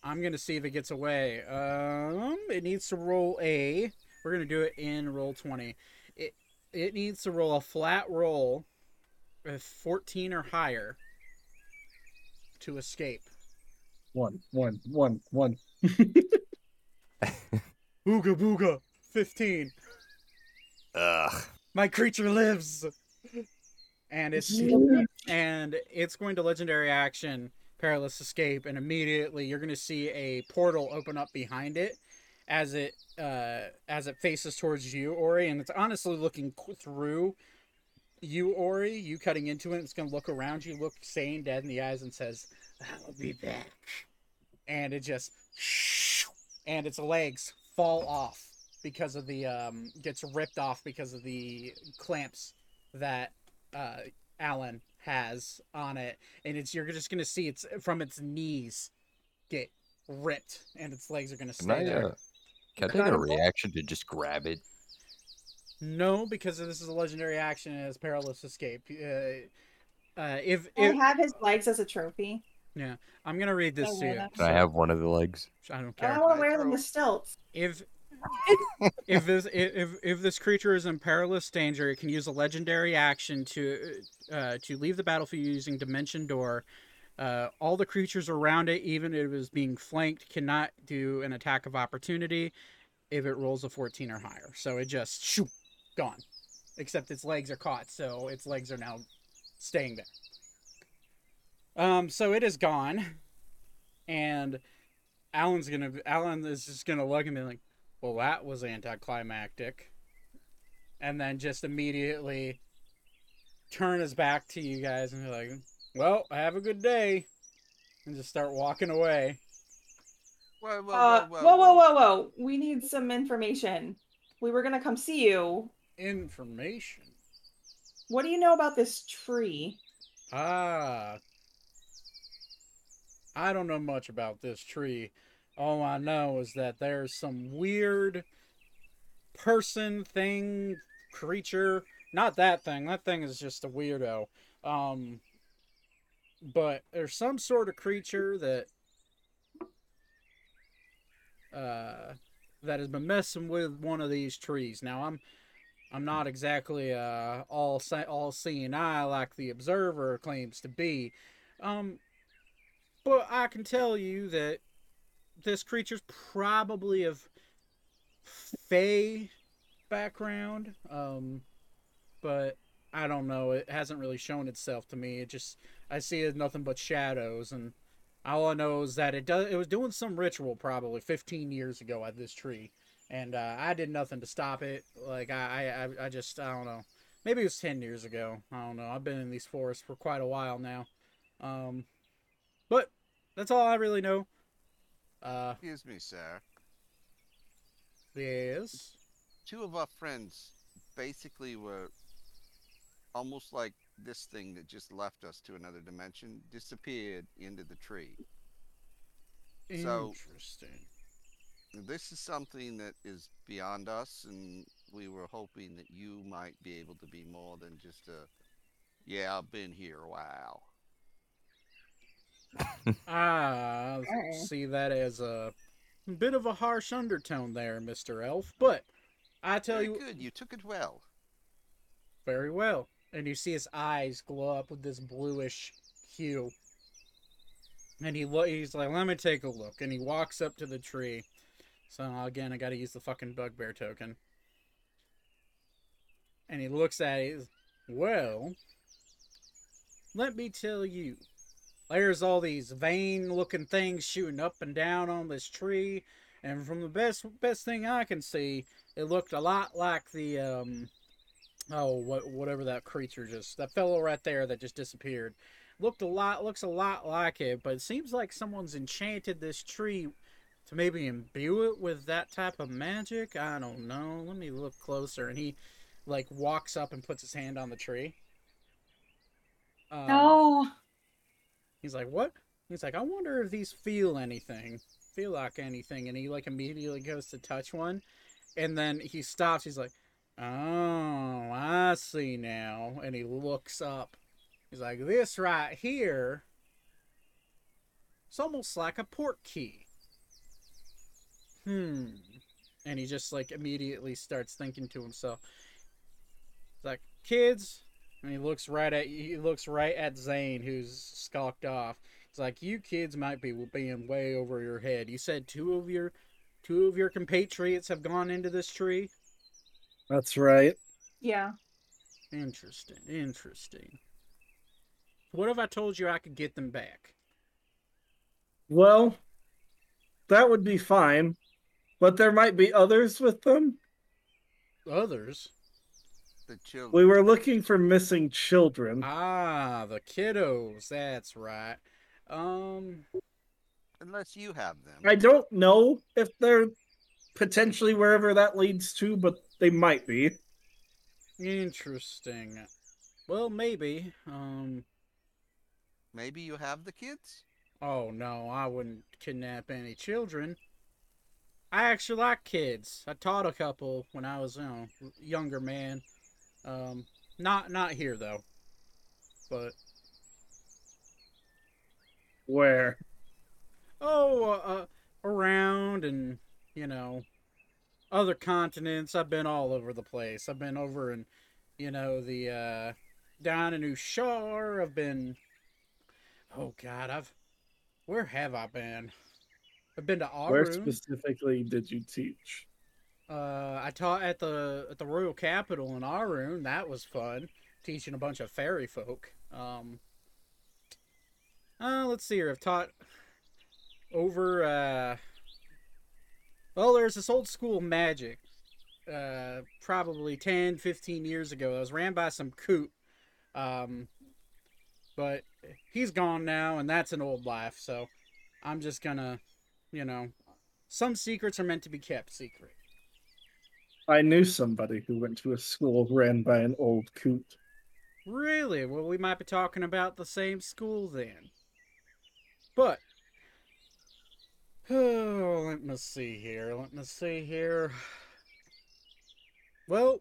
[SPEAKER 1] I'm going to see if it gets away. Um, it needs to roll a. We're going to do it in Roll20. It it needs to roll a flat roll with 14 or higher to escape.
[SPEAKER 2] One, one, one, one.
[SPEAKER 1] Booga booga. 15.
[SPEAKER 3] Ugh.
[SPEAKER 1] My creature lives. And it's and it's going to legendary action perilous escape and immediately you're going to see a portal open up behind it as it uh as it faces towards you ori and it's honestly looking through you ori you cutting into it it's going to look around you look Zane dead in the eyes and says i'll be back and it just and its legs fall off because of the um gets ripped off because of the clamps that uh Alan has on it, and it's you're just gonna see it's from its knees get ripped, and its legs are gonna
[SPEAKER 3] Can I,
[SPEAKER 1] stay there.
[SPEAKER 3] uh, can I
[SPEAKER 6] Can
[SPEAKER 3] take
[SPEAKER 6] I
[SPEAKER 3] a
[SPEAKER 6] roll?
[SPEAKER 3] reaction to just grab it?
[SPEAKER 1] No, because this is a legendary action and it's perilous escape. Uh, uh, if,
[SPEAKER 4] I
[SPEAKER 1] if
[SPEAKER 4] have his legs as a trophy.
[SPEAKER 1] Yeah, I'm gonna read this
[SPEAKER 4] Oh,
[SPEAKER 1] to you,
[SPEAKER 4] yeah.
[SPEAKER 3] Can I have one of the legs?
[SPEAKER 1] I don't care.
[SPEAKER 4] I want to wear them
[SPEAKER 5] throw-
[SPEAKER 4] with stilts.
[SPEAKER 1] if if this if if this creature is in perilous danger, it can use a legendary action to uh, to leave the battlefield using Dimension Door. Uh, all the creatures around it, even if it is being flanked, cannot do an attack of opportunity if it rolls a 14 or higher. So it just shoot gone. Except its legs are caught, so its legs are now staying there. Um, so it is gone, and Alan's gonna Alan is just gonna look at me like, well, that was anticlimactic. And then just immediately turn his back to you guys and be like, well, have a good day. And just start walking away.
[SPEAKER 5] Whoa, whoa,
[SPEAKER 4] Uh,
[SPEAKER 5] whoa,
[SPEAKER 4] whoa, whoa, whoa, whoa! We need some information. We were gonna come see you.
[SPEAKER 1] Information.
[SPEAKER 4] What do you know about this tree?
[SPEAKER 1] Ah. I don't know much about this tree. All I know is that there's some weird person, thing, creature. Not that thing. That thing is just a weirdo. Um, but there's some sort of creature that uh that has been messing with one of these trees. Now I'm I'm not exactly uh all all seeing eye like the observer claims to be. Um but I can tell you that this creature's probably of fey background. Um but I don't know. It hasn't really shown itself to me. It just I see it nothing but shadows, and all I know is that it does. It was doing some ritual probably 15 years ago at this tree, and uh, I did nothing to stop it. Like I, I, I just I don't know. Maybe it was 10 years ago. I don't know. I've been in these forests for quite a while now. Um, but that's all I really know. Uh,
[SPEAKER 5] Excuse me, sir.
[SPEAKER 1] yes.
[SPEAKER 5] Two of our friends basically were almost like this thing that just left us to another dimension disappeared into the tree. So-
[SPEAKER 1] Interesting.
[SPEAKER 5] This is something that is beyond us, and we were hoping that you might be able to be more than just a, yeah, I've been here a while.
[SPEAKER 1] Ah, see that as a bit of a harsh undertone there, Mister Elf. But I tell
[SPEAKER 5] Very
[SPEAKER 1] you,
[SPEAKER 5] good, you took it well.
[SPEAKER 1] very well. And you see his eyes glow up with this bluish hue. And he lo- he's like, "Let me take a look." And he walks up to the tree. So again, I got to use the fucking bugbear token. And he looks at it. Well, let me tell you. There's all these vein-looking things shooting up and down on this tree, and from the best best thing I can see, it looked a lot like the um, oh what whatever that creature just that fellow right there that just disappeared looked a lot looks a lot like it but it seems like someone's enchanted this tree to maybe imbue it with that type of magic i don't know let me look closer and he like walks up and puts his hand on the tree um,
[SPEAKER 4] No.
[SPEAKER 1] he's like what he's like i wonder if these feel anything feel like anything and he like immediately goes to touch one and then he stops he's like Oh, I see now. And he looks up. He's like, this right here. It's almost like a port key. Hmm. And he just like immediately starts thinking to himself. He's like, kids. And he looks right at he looks right at Zane, who's skulked off. He's like, you kids might be being way over your head. You said two of your two of your compatriots have gone into this tree.
[SPEAKER 2] That's right.
[SPEAKER 4] Yeah.
[SPEAKER 1] Interesting, interesting. What if I told you I could get them back?
[SPEAKER 2] Well, that would be fine, but there might be others with them.
[SPEAKER 1] Others?
[SPEAKER 5] The children.
[SPEAKER 2] We were looking for missing children.
[SPEAKER 1] Ah, the kiddos. That's right. Um,
[SPEAKER 5] Unless you have them.
[SPEAKER 2] I don't know if they're potentially wherever that leads to, but they might be.
[SPEAKER 1] interesting. Well, maybe. Um,
[SPEAKER 5] Maybe you have the kids?
[SPEAKER 1] oh no, I wouldn't kidnap any children. I actually like kids. I taught a couple when I was, you know, younger man. Um, not not here though. But
[SPEAKER 2] Where?
[SPEAKER 1] oh, uh, uh, around and you know, other continents. I've been all over the place. I've been over in, you know, the uh, down in Ushar. I've been. Oh God, I've. Where have I been? I've been to
[SPEAKER 2] Where specifically did you teach?
[SPEAKER 1] Uh, I taught at the at the Royal Capitol in Arun. That was fun, teaching a bunch of fairy folk. Um, uh, let's see here. I've taught over. Uh, well, there's this old school magic. Uh, probably 10, 15 years ago. That was ran by some coot. Um, but he's gone now, and that's an old life. So I'm just gonna, you know, some secrets are meant to be kept secret.
[SPEAKER 2] I knew somebody who went to a school ran by an old coot.
[SPEAKER 1] Really? Well, we might be talking about the same school then. But, oh, let me see here. Let me see here. Well,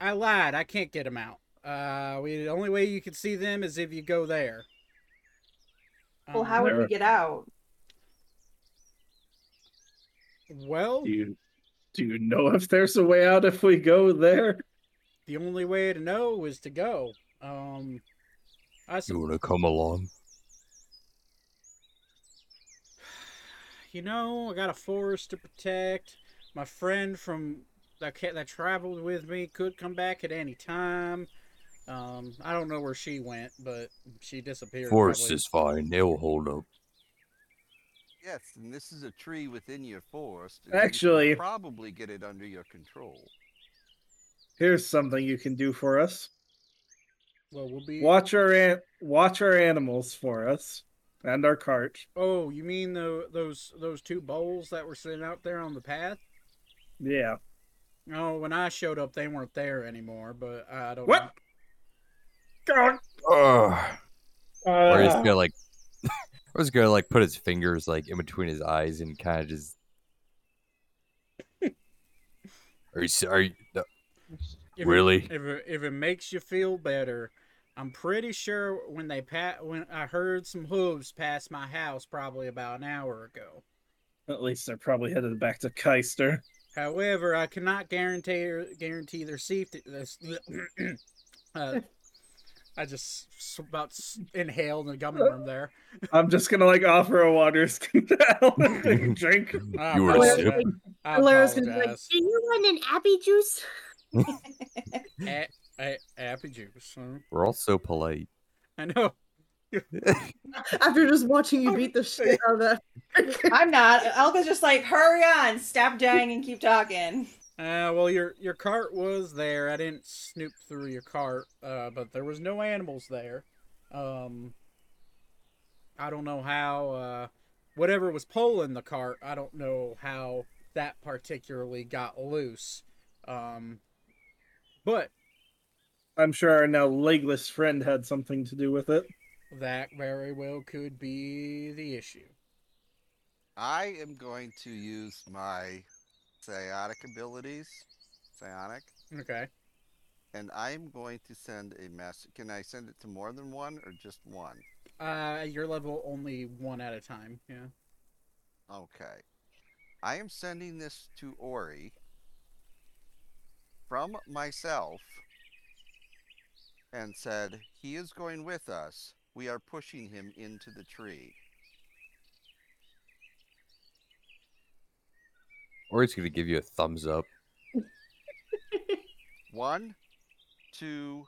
[SPEAKER 1] I lied. I can't get them out. Uh, we the only way you can see them is if you go there.
[SPEAKER 4] Well,
[SPEAKER 1] Um,
[SPEAKER 4] how would we get out?
[SPEAKER 1] Well,
[SPEAKER 2] Do you do you know if there's a way out if we go there?
[SPEAKER 1] the only way to know is to go. Um, I
[SPEAKER 3] You
[SPEAKER 1] sup-
[SPEAKER 3] want to come along?
[SPEAKER 1] you know, I got a forest to protect. My friend from that ca- that traveled with me could come back at any time. Um, I don't know where she went, but she disappeared.
[SPEAKER 3] Forest
[SPEAKER 1] probably.
[SPEAKER 3] is fine. They'll hold up.
[SPEAKER 5] Yes, and this is a tree within your forest. and you can
[SPEAKER 2] Actually-
[SPEAKER 5] probably get it under your control.
[SPEAKER 2] Here's something you can do for us.
[SPEAKER 1] Well, we'll be.
[SPEAKER 2] Watch our an- watch our animals for us and our cart.
[SPEAKER 1] Oh, you mean the those those two bowls that were sitting out there on the path?
[SPEAKER 2] Yeah.
[SPEAKER 1] Oh, when I showed up, they weren't there anymore. But I don't.
[SPEAKER 2] What? God.
[SPEAKER 3] Ugh. Or he's
[SPEAKER 2] Uh,
[SPEAKER 3] gonna like, or he's gonna like put his fingers like in between his eyes and kind of just. Are you? s- Are you? no,
[SPEAKER 1] If
[SPEAKER 3] Really?
[SPEAKER 1] It, if it, if it makes you feel better, I'm pretty sure when they pat when I heard some hooves pass my house probably about an hour ago.
[SPEAKER 2] at least they're probably headed back to Keister.
[SPEAKER 1] However, I cannot guarantee guarantee their safety. Uh, I just s- about s- inhaled a gummy worm there.
[SPEAKER 2] I'm just gonna like offer a water skin down and take a drink.
[SPEAKER 1] I
[SPEAKER 3] You were
[SPEAKER 1] apologize.
[SPEAKER 3] sick.
[SPEAKER 1] I
[SPEAKER 6] Lara's gonna be like, "Do you want an appy juice?"
[SPEAKER 1] A- a- Appy juice. huh?
[SPEAKER 3] We're all so polite.
[SPEAKER 1] I know.
[SPEAKER 6] After just watching you beat the shit out of that.
[SPEAKER 4] I'm not. Elka's just like, hurry on, stop dying and keep talking.
[SPEAKER 1] Uh, well, your your cart was there. I didn't snoop through your cart, uh, but there was no animals there. Um, I don't know how. Uh, whatever was pulling the cart, I don't know how that particularly got loose. Um, but
[SPEAKER 2] I'm sure our now legless friend had something to do with it.
[SPEAKER 1] that very well could be the issue.
[SPEAKER 5] I am going to use my psionic abilities, psionic,
[SPEAKER 1] Okay.
[SPEAKER 5] and I'm going to send a message. Can I send it to more than one or just one?
[SPEAKER 1] Uh, at your level only one at a time. Yeah.
[SPEAKER 5] Okay. I am sending this to Ori from myself and said, He is going with us. We are pushing him into the tree.
[SPEAKER 3] Or he's gonna give you a thumbs up.
[SPEAKER 5] One, two,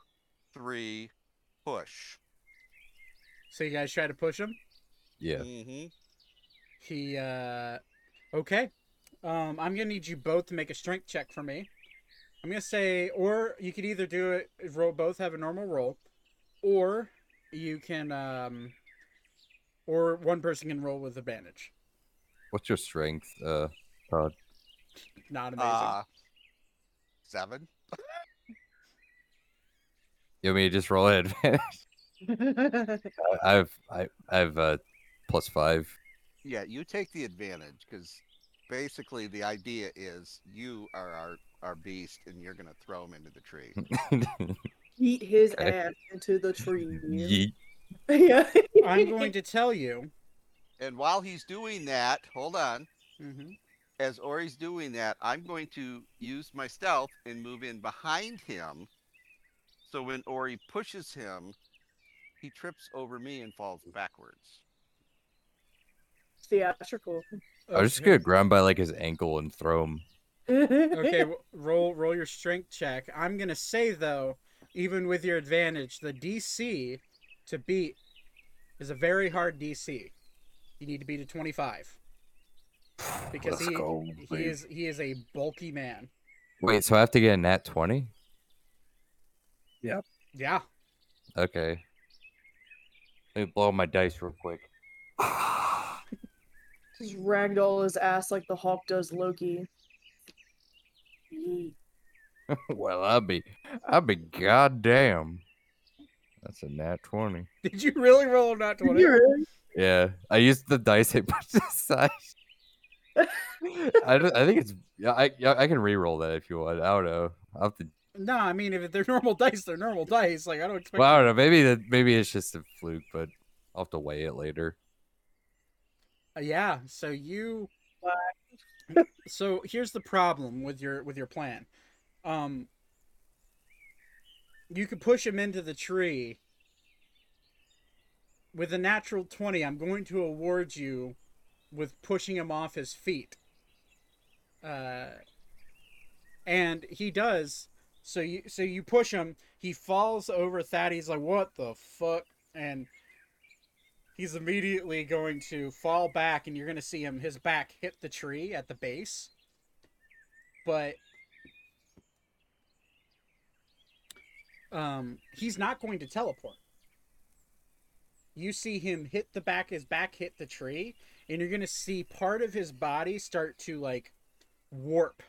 [SPEAKER 5] three, push.
[SPEAKER 1] So you guys try to push him.
[SPEAKER 3] Yeah.
[SPEAKER 5] Mm-hmm.
[SPEAKER 1] He uh okay. Um I'm gonna need you both to make a strength check for me. I'm gonna say or you could either do it roll both have a normal roll, or you can um or one person can roll with advantage.
[SPEAKER 3] What's your strength? Uh, Todd.
[SPEAKER 1] Not amazing.
[SPEAKER 5] Uh, seven.
[SPEAKER 3] You want me to just roll it? I have I I have uh plus five.
[SPEAKER 5] Yeah, you take the advantage because basically the idea is you are our, our beast and you're going to throw him into the tree.
[SPEAKER 6] Eat his
[SPEAKER 3] Okay.
[SPEAKER 6] ass into the tree.
[SPEAKER 3] Yeet.
[SPEAKER 6] yeah.
[SPEAKER 1] I'm going to tell you.
[SPEAKER 5] And while he's doing that, hold on.
[SPEAKER 1] hmm
[SPEAKER 5] As Ori's doing that, I'm going to use my stealth and move in behind him. So when Ori pushes him, he trips over me and falls backwards.
[SPEAKER 6] Theatrical.
[SPEAKER 3] I was just gonna grab by like his ankle and throw him.
[SPEAKER 1] okay, w- roll roll your strength check. I'm gonna say though, even with your advantage, the DC to beat is a very hard DC. You need to beat a 25 because
[SPEAKER 3] Let's
[SPEAKER 1] he
[SPEAKER 3] go,
[SPEAKER 1] he is he is a bulky man.
[SPEAKER 3] Wait, so I have to get a nat twenty?
[SPEAKER 1] Yeah. Yeah.
[SPEAKER 3] Okay. Let me blow my dice real quick.
[SPEAKER 6] Just ragdoll his ass like the Hulk does Loki.
[SPEAKER 3] Well, I'll be, I'll be goddamn. That's a nat twenty.
[SPEAKER 1] Did you really roll a nat 20?
[SPEAKER 6] Really?
[SPEAKER 3] Yeah, I used the dice I put aside. I, I think it's yeah. I yeah, I can re-roll that if you want. I don't know. I'll have to.
[SPEAKER 1] No, I mean if they're normal dice, they're normal dice. Like I don't expect.
[SPEAKER 3] Well, I don't know. Maybe that maybe it's just a fluke, but I'll have to weigh it later.
[SPEAKER 1] Uh, yeah. So you. so here's the problem with your with your plan. Um. You could push him into the tree. With a natural twenty, I'm going to award you with pushing him off his feet. Uh. and he does. So you so you push him. He falls over Thad. He's like, "What the fuck?" And he's immediately going to fall back, and you're to see him. His back hit the tree at the base, but um, he's not going to teleport. You see him hit the back. His back hit the tree, and you're going to see part of his body start to like warp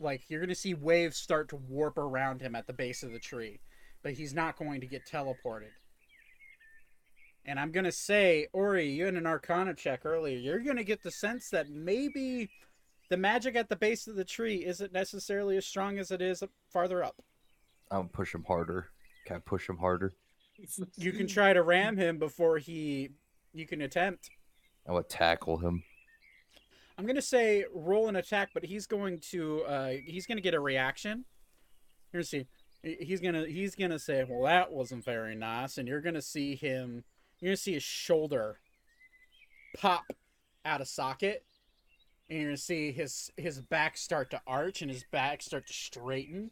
[SPEAKER 1] like you're gonna see waves start to warp around him at the base of the tree but he's not going to get teleported and i'm gonna say ori you had an arcana check earlier you're gonna get the sense that maybe the magic at the base of the tree isn't necessarily as strong as it is farther up
[SPEAKER 3] I'll push him harder. Can I push him harder?
[SPEAKER 1] you can try to ram him before he you can attempt
[SPEAKER 3] I would tackle him.
[SPEAKER 1] I'm gonna say roll an attack, but he's going to uh he's gonna get a reaction. You're gonna see he's gonna he's gonna say, Well that wasn't very nice, and you're gonna see him you're gonna see his shoulder pop out of socket. And you're gonna see his his back start to arch and his back start to straighten.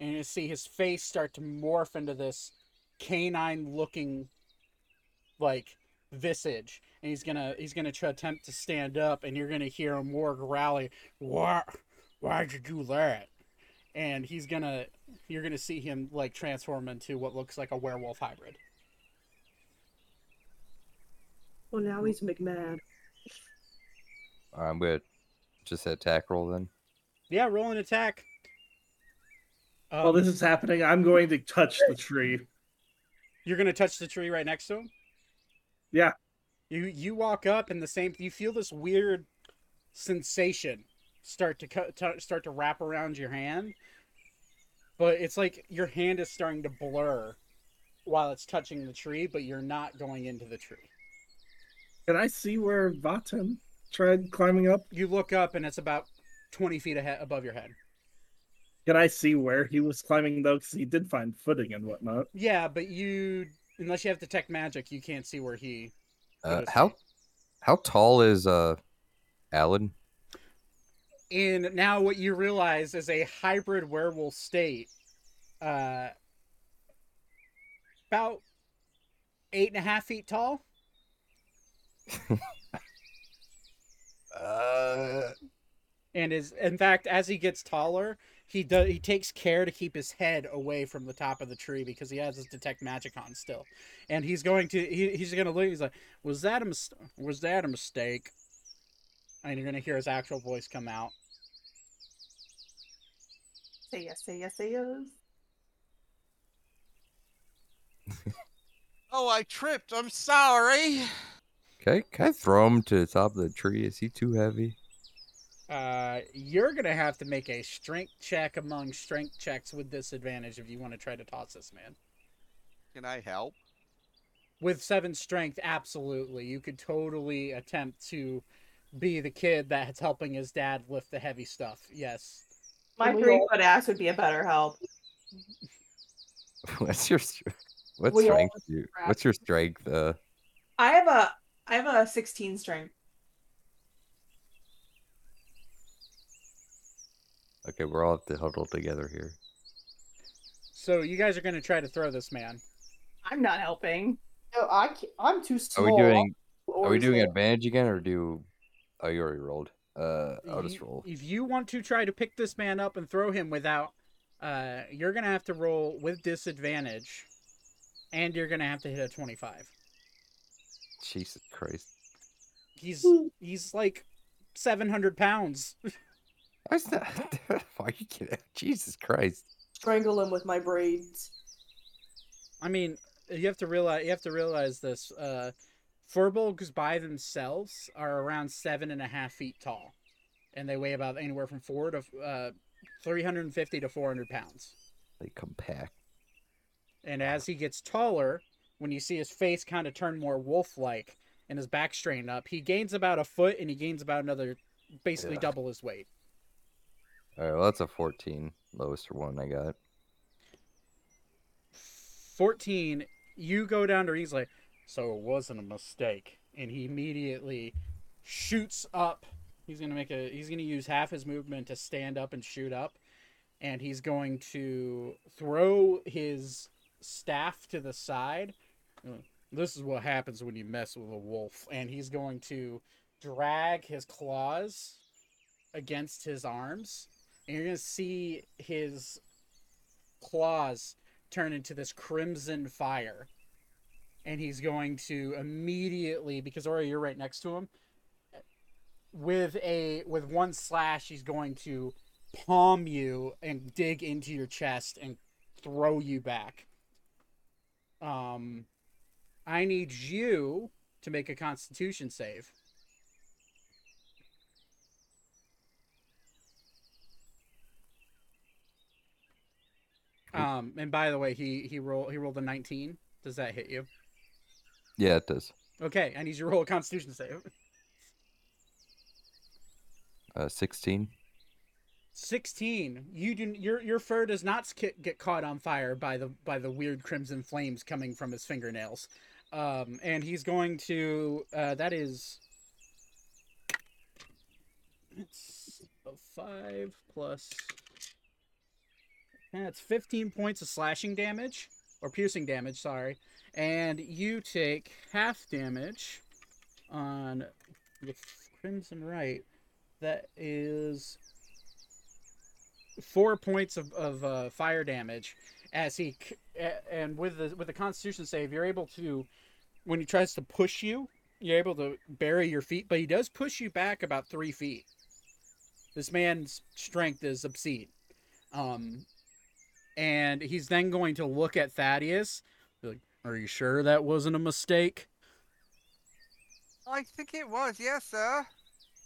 [SPEAKER 1] And you're gonna see his face start to morph into this canine looking like visage and he's gonna he's gonna try attempt to stand up and you're gonna hear him more growling why why'd you do that and he's gonna you're gonna see him like transform into what looks like a werewolf hybrid
[SPEAKER 6] Well, now he's McMahon.
[SPEAKER 3] All right, I'm good. Just attack roll then.
[SPEAKER 1] yeah roll an attack um,
[SPEAKER 2] While this is happening, I'm going to touch the tree.
[SPEAKER 1] you're gonna touch the tree right next to him
[SPEAKER 2] Yeah.
[SPEAKER 1] You you walk up and the same you feel this weird sensation start to cut t- start to wrap around your hand but it's like your hand is starting to blur while it's touching the tree but you're not going into the tree
[SPEAKER 2] Can I see where Vat'en tried climbing up?
[SPEAKER 1] you look up and it's about 20 feet ahead above your head
[SPEAKER 2] Can I see where he was climbing though? Because he did find footing and whatnot.
[SPEAKER 1] yeah but you unless you have detect magic you can't see where he
[SPEAKER 3] Uh, how how tall is uh Alan?
[SPEAKER 1] in now what you realize is a hybrid werewolf state uh about eight and a half feet tall.
[SPEAKER 3] Uh,
[SPEAKER 1] and is in fact as he gets taller he does he takes care to keep his head away from the top of the tree because he has his detect magic on still and he's going to he, he's gonna look he's like was that a mis- was that a mistake and you're gonna hear his actual voice come out
[SPEAKER 4] Say yes, say yes, say yes.
[SPEAKER 5] Oh, I tripped. I'm sorry.
[SPEAKER 3] okay, can I throw him to the top of the tree? Is he too heavy?
[SPEAKER 1] Uh, you're gonna have to make a strength check among strength checks with disadvantage if you want to try to toss this man.
[SPEAKER 5] Can I help?
[SPEAKER 1] With seven strength, absolutely, you could totally attempt to be the kid that's helping his dad lift the heavy stuff. Yes.
[SPEAKER 4] My three foot ass would be a better help.
[SPEAKER 3] What's your what strength? You, what's your strength? Uh,
[SPEAKER 4] I have a I have a 16 strength.
[SPEAKER 3] Okay, we're all have to huddle together here.
[SPEAKER 1] So you guys are gonna try to throw this man.
[SPEAKER 4] I'm not helping.
[SPEAKER 6] No, I can't, I'm too
[SPEAKER 3] Are we doing? Are we doing advantage again, or do? Oh, you already rolled. Uh, I'll just roll.
[SPEAKER 1] If you want to try to pick this man up and throw him without, uh, you're gonna have to roll with disadvantage, and you're gonna have to hit a twenty-five.
[SPEAKER 3] Jesus Christ!
[SPEAKER 1] He's he's like seven hundred pounds.
[SPEAKER 3] I was not. Why are you kidding? Jesus Christ!
[SPEAKER 6] Strangle him with my braids.
[SPEAKER 1] I mean, you have to realize you have to realize this. Uh, firbolgs by themselves are around seven and a half feet tall, and they weigh about anywhere from four to uh, three hundred and fifty to four hundred pounds.
[SPEAKER 3] They compact.
[SPEAKER 1] And as he gets taller, when you see his face kind of turn more wolf-like and his back strained up, he gains about a foot, and he gains about another, basically
[SPEAKER 3] Yeah.
[SPEAKER 1] double his weight.
[SPEAKER 3] All right, well that's a fourteen, lowest one I got.
[SPEAKER 1] Fourteen, you go down to he's like, so it wasn't a mistake, and he immediately shoots up He's gonna make a. He's gonna use half his movement to stand up and shoot up, and he's going to throw his staff to the side. This is what happens when you mess with a wolf, and he's going to drag his claws against his arms, and you're gonna see his claws turn into this crimson fire. And he's going to immediately, because Ori, you're right next to him, with a with one slash, he's going to palm you and dig into your chest and throw you back. Um, I need you to make a Constitution save. Um, and by the way, he he rolled he rolled a 19. Does that hit you?
[SPEAKER 3] Yeah, it does.
[SPEAKER 1] Okay, I need you to roll a Constitution save.
[SPEAKER 3] Uh, 16.
[SPEAKER 1] 16 you do your your fur does not get caught on fire by the by the weird crimson flames coming from his fingernails um and he's going to uh that is it's a 5 plus that's 15 points of slashing damage or piercing damage sorry and you take half damage on the crimson right. That is four points of, of uh, fire damage as he and with the with the constitution save you're able to when he tries to push you you're able to bury your feet but he does push you back about three feet. This man's strength is obscene. Um and he's then going to look at thaddeus like are you sure that wasn't a mistake
[SPEAKER 5] I think it was, yes, sir.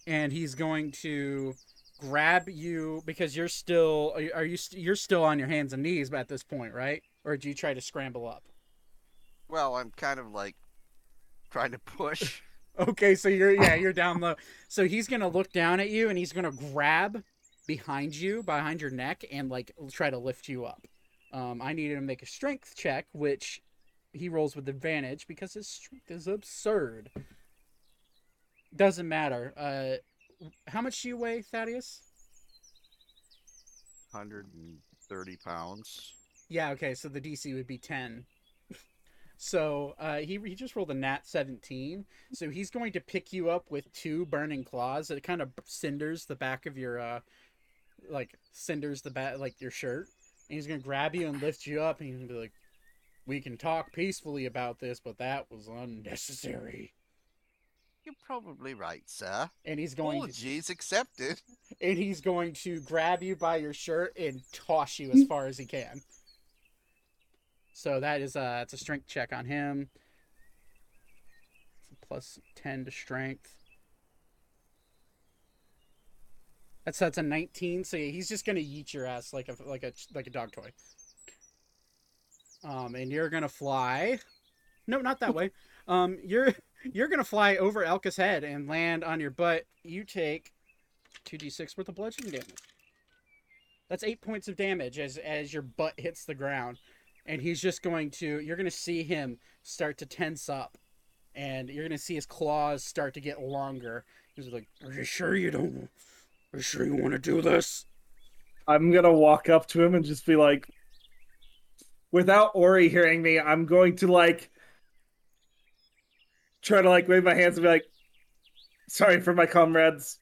[SPEAKER 1] and he's going to grab you because you're still are you, are you st- you're still on your hands and knees at this point, right? Or do you try to scramble up?
[SPEAKER 5] Well, I'm kind of like trying to push.
[SPEAKER 1] Okay, so you're yeah, you're down low. So he's going to look down at you and he's going to grab behind you, behind your neck and like try to lift you up. Um I need him to make a strength check which he rolls with advantage because his strength is absurd. Doesn't matter. Uh how much do you weigh, Thaddeus?
[SPEAKER 5] 130 pounds.
[SPEAKER 1] Yeah, okay, so the DC would be 10. so uh, he, he just rolled a nat 17. So he's going to pick you up with two burning claws. It kind of cinders the back of your, uh, like, cinders the bat like your shirt. And he's to grab you and lift you up. And he's to be like, we can talk peacefully about this, but that was unnecessary.
[SPEAKER 5] You're probably right, sir.
[SPEAKER 1] And he's going to,
[SPEAKER 5] Apologies accepted.
[SPEAKER 1] and he's going to grab you by your shirt and toss you as far as he can. So that is uh it's a strength check on him. Plus ten to strength. That's that's a nineteen. So yeah, he's just gonna eat your ass like a like a like a dog toy. Um, and you're gonna fly. No, not that way. Um, you're you're gonna fly over Elka's head and land on your butt. You take 2d6 worth of bludgeoning damage. That's eight points of damage as as your butt hits the ground, and he's just going to. You're to see him start to tense up, and you're to see his claws start to get longer. He's like, "Are you sure you don't? Are you sure you want to do this?"
[SPEAKER 2] I'm gonna walk up to him and just be like, without Ori hearing me, I'm going to like try to like wave my hands and be like, sorry for my comrades,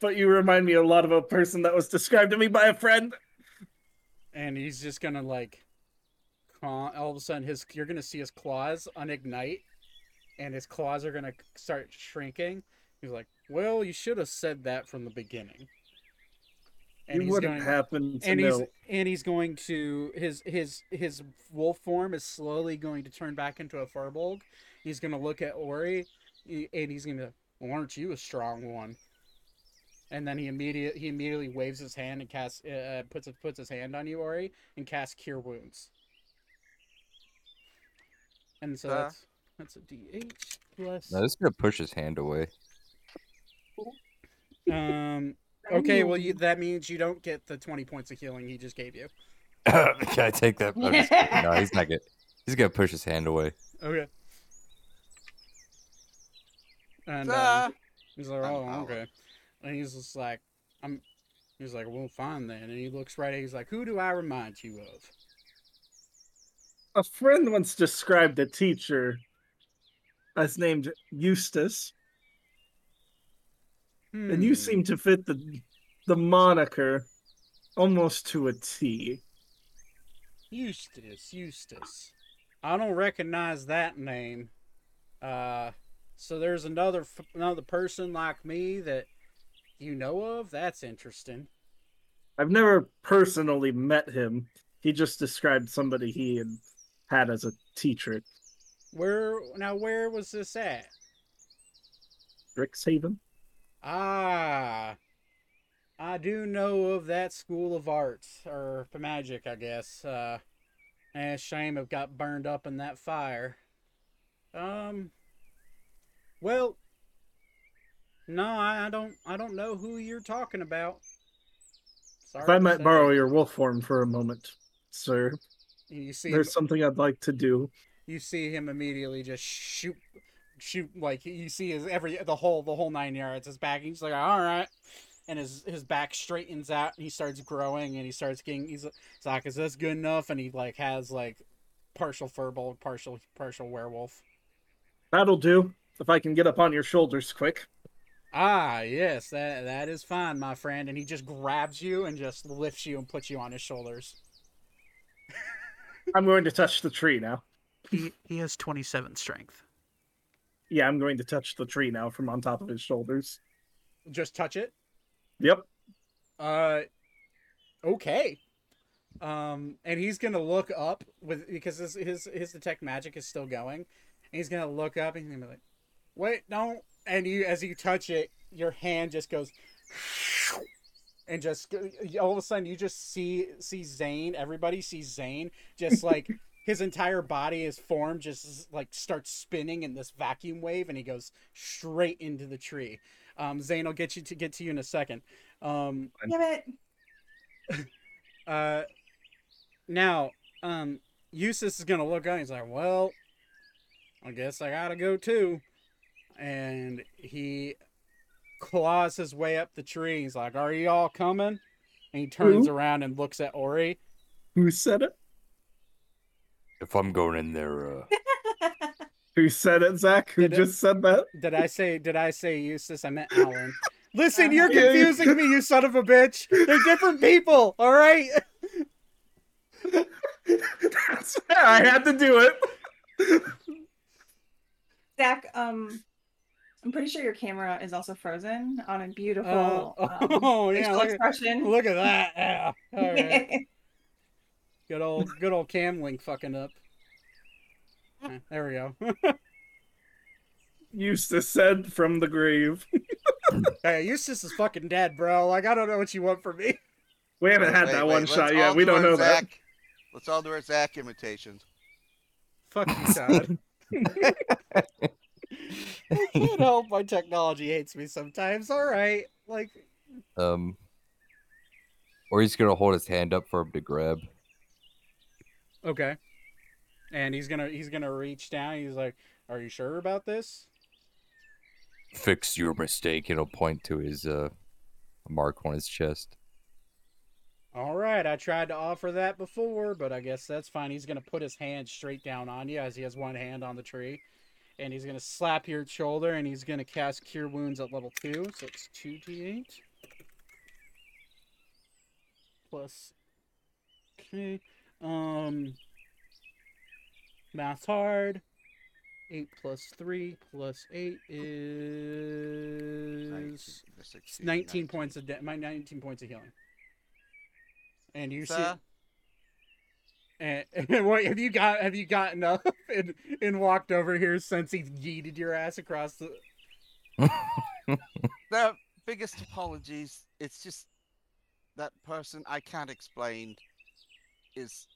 [SPEAKER 2] but you remind me a lot of a person that was described to me by a friend.
[SPEAKER 1] And he's just gonna like, all of a sudden, his you're gonna see his claws unignite, and his claws are gonna start shrinking. He's like, "Well, you should have said that from the beginning." And
[SPEAKER 2] you
[SPEAKER 1] he's
[SPEAKER 2] wouldn't
[SPEAKER 1] going,
[SPEAKER 2] happen to
[SPEAKER 1] and he's and he's going to his his his wolf form is slowly going to turn back into a firbolg. He's going to look at Ori, and he's going to, well, aren't you a strong one? And then he immediate he immediately waves his hand and casts uh, puts puts his hand on you, Ori, and casts Cure Wounds. And so
[SPEAKER 5] Uh.
[SPEAKER 1] that's that's a D eight plus.
[SPEAKER 3] No, this is gonna push his hand away.
[SPEAKER 1] Um. Okay, well, you, that means you don't get the twenty points of healing he just gave you.
[SPEAKER 3] Can I take that? I'm just kidding. no, he's not good. He's gonna push his hand away.
[SPEAKER 1] Okay. And um, he's like,
[SPEAKER 5] I'm
[SPEAKER 1] oh,
[SPEAKER 5] out.
[SPEAKER 1] okay. And he's just like, I'm. He's like, well, fine then. And he looks right. at He's like, who do I remind you of?
[SPEAKER 2] A friend once described a teacher as named Eustace, and you
[SPEAKER 1] Hmm.
[SPEAKER 2] seem to fit the the moniker almost to a T.
[SPEAKER 1] Eustace, Eustace. I don't recognize that name. Uh, so there's another f- another person like me that you know of. That's interesting.
[SPEAKER 2] I've never personally met him. He just described somebody he had had as a teacher.
[SPEAKER 1] Where now? Where was this at?
[SPEAKER 2] Strixhaven?
[SPEAKER 1] Ah, I do know of that school of art or for magic, I guess. Uh, and it's a shame it got burned up in that fire. Um, well, no, I, I don't. I don't know who you're talking about. Sorry
[SPEAKER 2] If I might
[SPEAKER 1] say.
[SPEAKER 2] borrow your wolf form for a moment, sir,
[SPEAKER 1] you see,
[SPEAKER 2] there's something I'd like to do.
[SPEAKER 1] you see him immediately just shoot shoot like you see his every the whole the whole nine yards his back he's like all right and his his back straightens out and he starts growing and he starts getting he's, he's like is this good enough and he like has like partial firbolg partial partial werewolf
[SPEAKER 2] That'll do. If I can get up on your shoulders quick.
[SPEAKER 1] ah yes that that is fine my friend and he just grabs you and just lifts you and puts you on his shoulders
[SPEAKER 2] I'm going to touch the tree now.
[SPEAKER 1] he he has 27 strength
[SPEAKER 2] Yeah, I'm going to touch the tree now from on top of his shoulders.
[SPEAKER 1] just touch it
[SPEAKER 2] Yep.
[SPEAKER 1] Uh, okay. Um, and he's gonna look up with because his his his detect magic is still going. And he's gonna look up and he's gonna be like, "Wait, don't!" And you, as you touch it, your hand just goes, and just all of a sudden you just see see Zane. Everybody sees Zane just like his entire body is formed, just like starts spinning in this vacuum wave, and he goes straight into the tree. Um, Zane, I'll get you to get to you in a second. Um,
[SPEAKER 4] Damn it.
[SPEAKER 1] uh, now, um, Eustace is gonna look up. And he's like, "Well, I guess I gotta go too," and he claws his way up the tree. He's like, "Are you all coming?" And he turns
[SPEAKER 2] Who?
[SPEAKER 1] around and looks at Ori.
[SPEAKER 2] Who said it?
[SPEAKER 3] If I'm going in there, uh,
[SPEAKER 2] Who said it, Zach? Who
[SPEAKER 1] Did it-
[SPEAKER 2] just said that?
[SPEAKER 1] Did I say? Did I say Eustace? I meant Alan. Listen, you're confusing me, you son of a bitch. They're different people. All right.
[SPEAKER 2] That's. I had to do it.
[SPEAKER 4] Zach, um, I'm pretty sure your camera is also frozen on a beautiful
[SPEAKER 1] Oh,
[SPEAKER 4] um,
[SPEAKER 1] oh, yeah.
[SPEAKER 4] facial
[SPEAKER 1] Look at,
[SPEAKER 4] expression.
[SPEAKER 1] look at that. Yeah. All right. Good old, good old cam link fucking up. Eh, There we go.
[SPEAKER 2] Eustace said from the grave.
[SPEAKER 1] hey, Eustace is fucking dead, bro. Like I don't know what you want from me.
[SPEAKER 2] We haven't had
[SPEAKER 5] Wait,
[SPEAKER 2] that
[SPEAKER 5] wait,
[SPEAKER 2] one shot
[SPEAKER 5] all
[SPEAKER 2] yet. We
[SPEAKER 5] do
[SPEAKER 2] don't
[SPEAKER 5] our
[SPEAKER 2] know that.
[SPEAKER 5] Zach- Let's all do our Zach imitations.
[SPEAKER 1] Fuck you, Todd. I can't help my technology hates me sometimes. All right, like
[SPEAKER 3] um, or he's gonna hold his hand up for him to grab.
[SPEAKER 1] Okay, and he's gonna he's gonna reach down. He's like, "Are you sure about this?"
[SPEAKER 3] Fix your mistake. he'll point to his uh mark on his chest.
[SPEAKER 1] All right, I tried to offer that before, but I guess that's fine. He's gonna put his hand straight down on you as he has one hand on the tree, and he's gonna slap your shoulder, and he's gonna cast Cure Wounds at level two, so it's two d8 plus. Okay, um, math's hard. Eight plus three plus eight is
[SPEAKER 5] 19, 16,
[SPEAKER 1] 19 points of de- my 19 points of healing. And you see, and, and what have you got? Have you gotten up and, and walked over here since he yeeted your ass across the?
[SPEAKER 5] The biggest apologies. It's just that person I can't explain is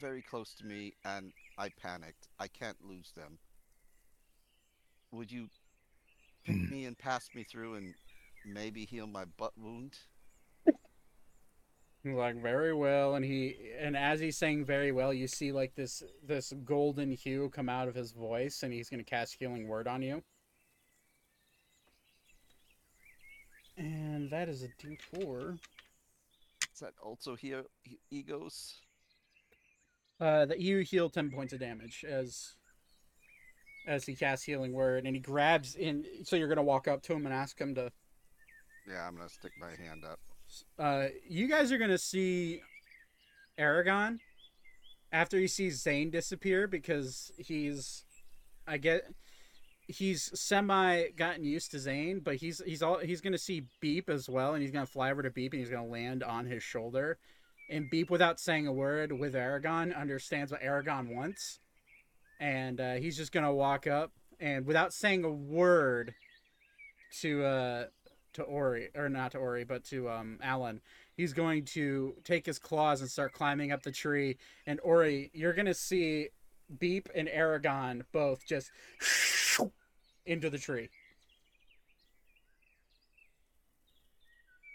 [SPEAKER 5] very close to me, and I panicked. I can't lose them. Would you pick hmm. me and pass me through and maybe heal my butt wound?
[SPEAKER 1] Like very well, and he and as he's saying very well, you see like this this golden hue come out of his voice, and he's gonna cast healing word on you. And that is a D4.
[SPEAKER 5] Is that also he- he- egos?
[SPEAKER 1] Uh, that you heal ten points of damage as as he casts healing word, and he grabs in. So you're gonna walk up to him and ask him to.
[SPEAKER 5] Yeah, I'm gonna stick my hand up.
[SPEAKER 1] Uh, you guys are gonna see Aragon after he sees Zane disappear because he's, I get, he's semi gotten used to Zane, but he's he's all he's gonna see Beep as well, and he's gonna fly over to Beep and he's gonna land on his shoulder, and Beep without saying a word with Aragon understands what Aragon wants, and uh, he's just gonna walk up and without saying a word to uh to Ori or not to Ori but to um Alan he's going to take his claws and start climbing up the tree. And Ori you're to see Beep and Aragon both just into the tree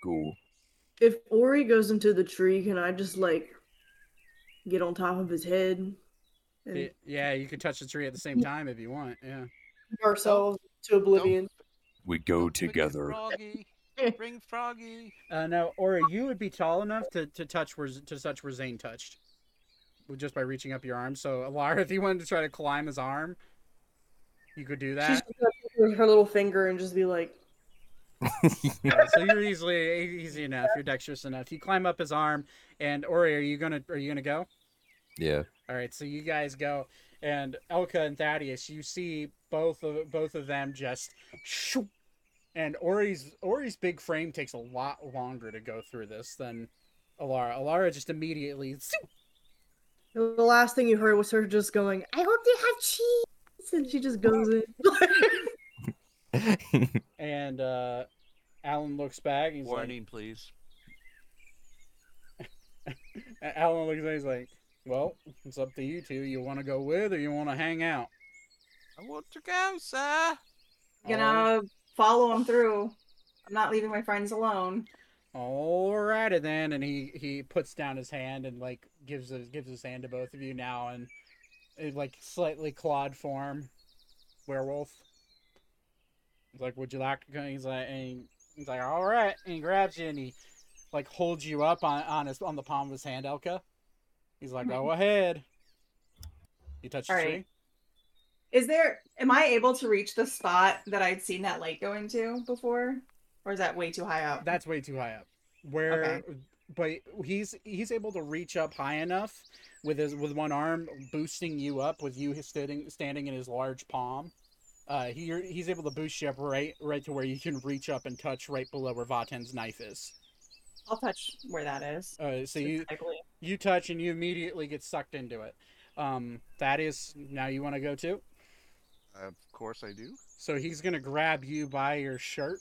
[SPEAKER 3] Cool.
[SPEAKER 6] If Ori goes into the tree, can I just like get on top of his head and
[SPEAKER 1] yeah you can touch the tree at the same time if you want yeah
[SPEAKER 6] ourselves to oblivion?
[SPEAKER 3] We go
[SPEAKER 5] Don't
[SPEAKER 3] together.
[SPEAKER 5] Froggy. Bring Froggy.
[SPEAKER 1] uh no Ori you would be tall enough to, to touch where to touch where Zane touched just by reaching up your arm so Alara if you wanted to try to climb his arm you could do that
[SPEAKER 6] She's just gonna take with her little finger and just be like,
[SPEAKER 1] Yeah, so you're easily easy enough. You're dexterous enough. You climb up his arm, and Ori, are you gonna are you gonna go?
[SPEAKER 3] yeah.
[SPEAKER 1] All right, so you guys go, and Elka and Thaddeus, you see both of both of them just, shoo, and Ori's Ori's big frame takes a lot longer to go through this than Alara. Alara just immediately,
[SPEAKER 6] the last thing you heard was her just going, I hope they have cheese. And she just goes in.
[SPEAKER 1] and uh, Alan looks back. And he's
[SPEAKER 5] Warning, please.
[SPEAKER 1] Alan looks back. He's like, well, it's up to you two. You want to go with, or you want to hang out?
[SPEAKER 5] I want to go, sir.
[SPEAKER 4] Gonna follow him through. I'm not leaving my friends alone.
[SPEAKER 1] Alrighty then, and he he puts down his hand and like gives his gives his hand to both of you now, and it, like slightly clawed form, werewolf. He's like, "Would you like to?" go?" He's like, and he's like, "All right," and he grabs you and he like holds you up on on his on the palm of his hand, Elka. He's like, "Go mm-hmm. ahead." You touch the
[SPEAKER 4] All right.
[SPEAKER 1] tree.
[SPEAKER 4] Is there? Am I able to reach the spot that I'd seen that light go into before, or is that way too high up?
[SPEAKER 1] That's way too high up. Where,
[SPEAKER 4] Okay.
[SPEAKER 1] but he's he's able to reach up high enough with his with one arm, boosting you up with you standing standing in his large palm. Uh, he he's able to boost you up right right to where you can reach up and touch right below where Vat'en's knife is.
[SPEAKER 4] I'll touch where that is.
[SPEAKER 1] Uh, so you you touch and you immediately get sucked into it. Um, that is now you want to go to.
[SPEAKER 5] Of course I do.
[SPEAKER 1] So he's gonna grab you by your shirt,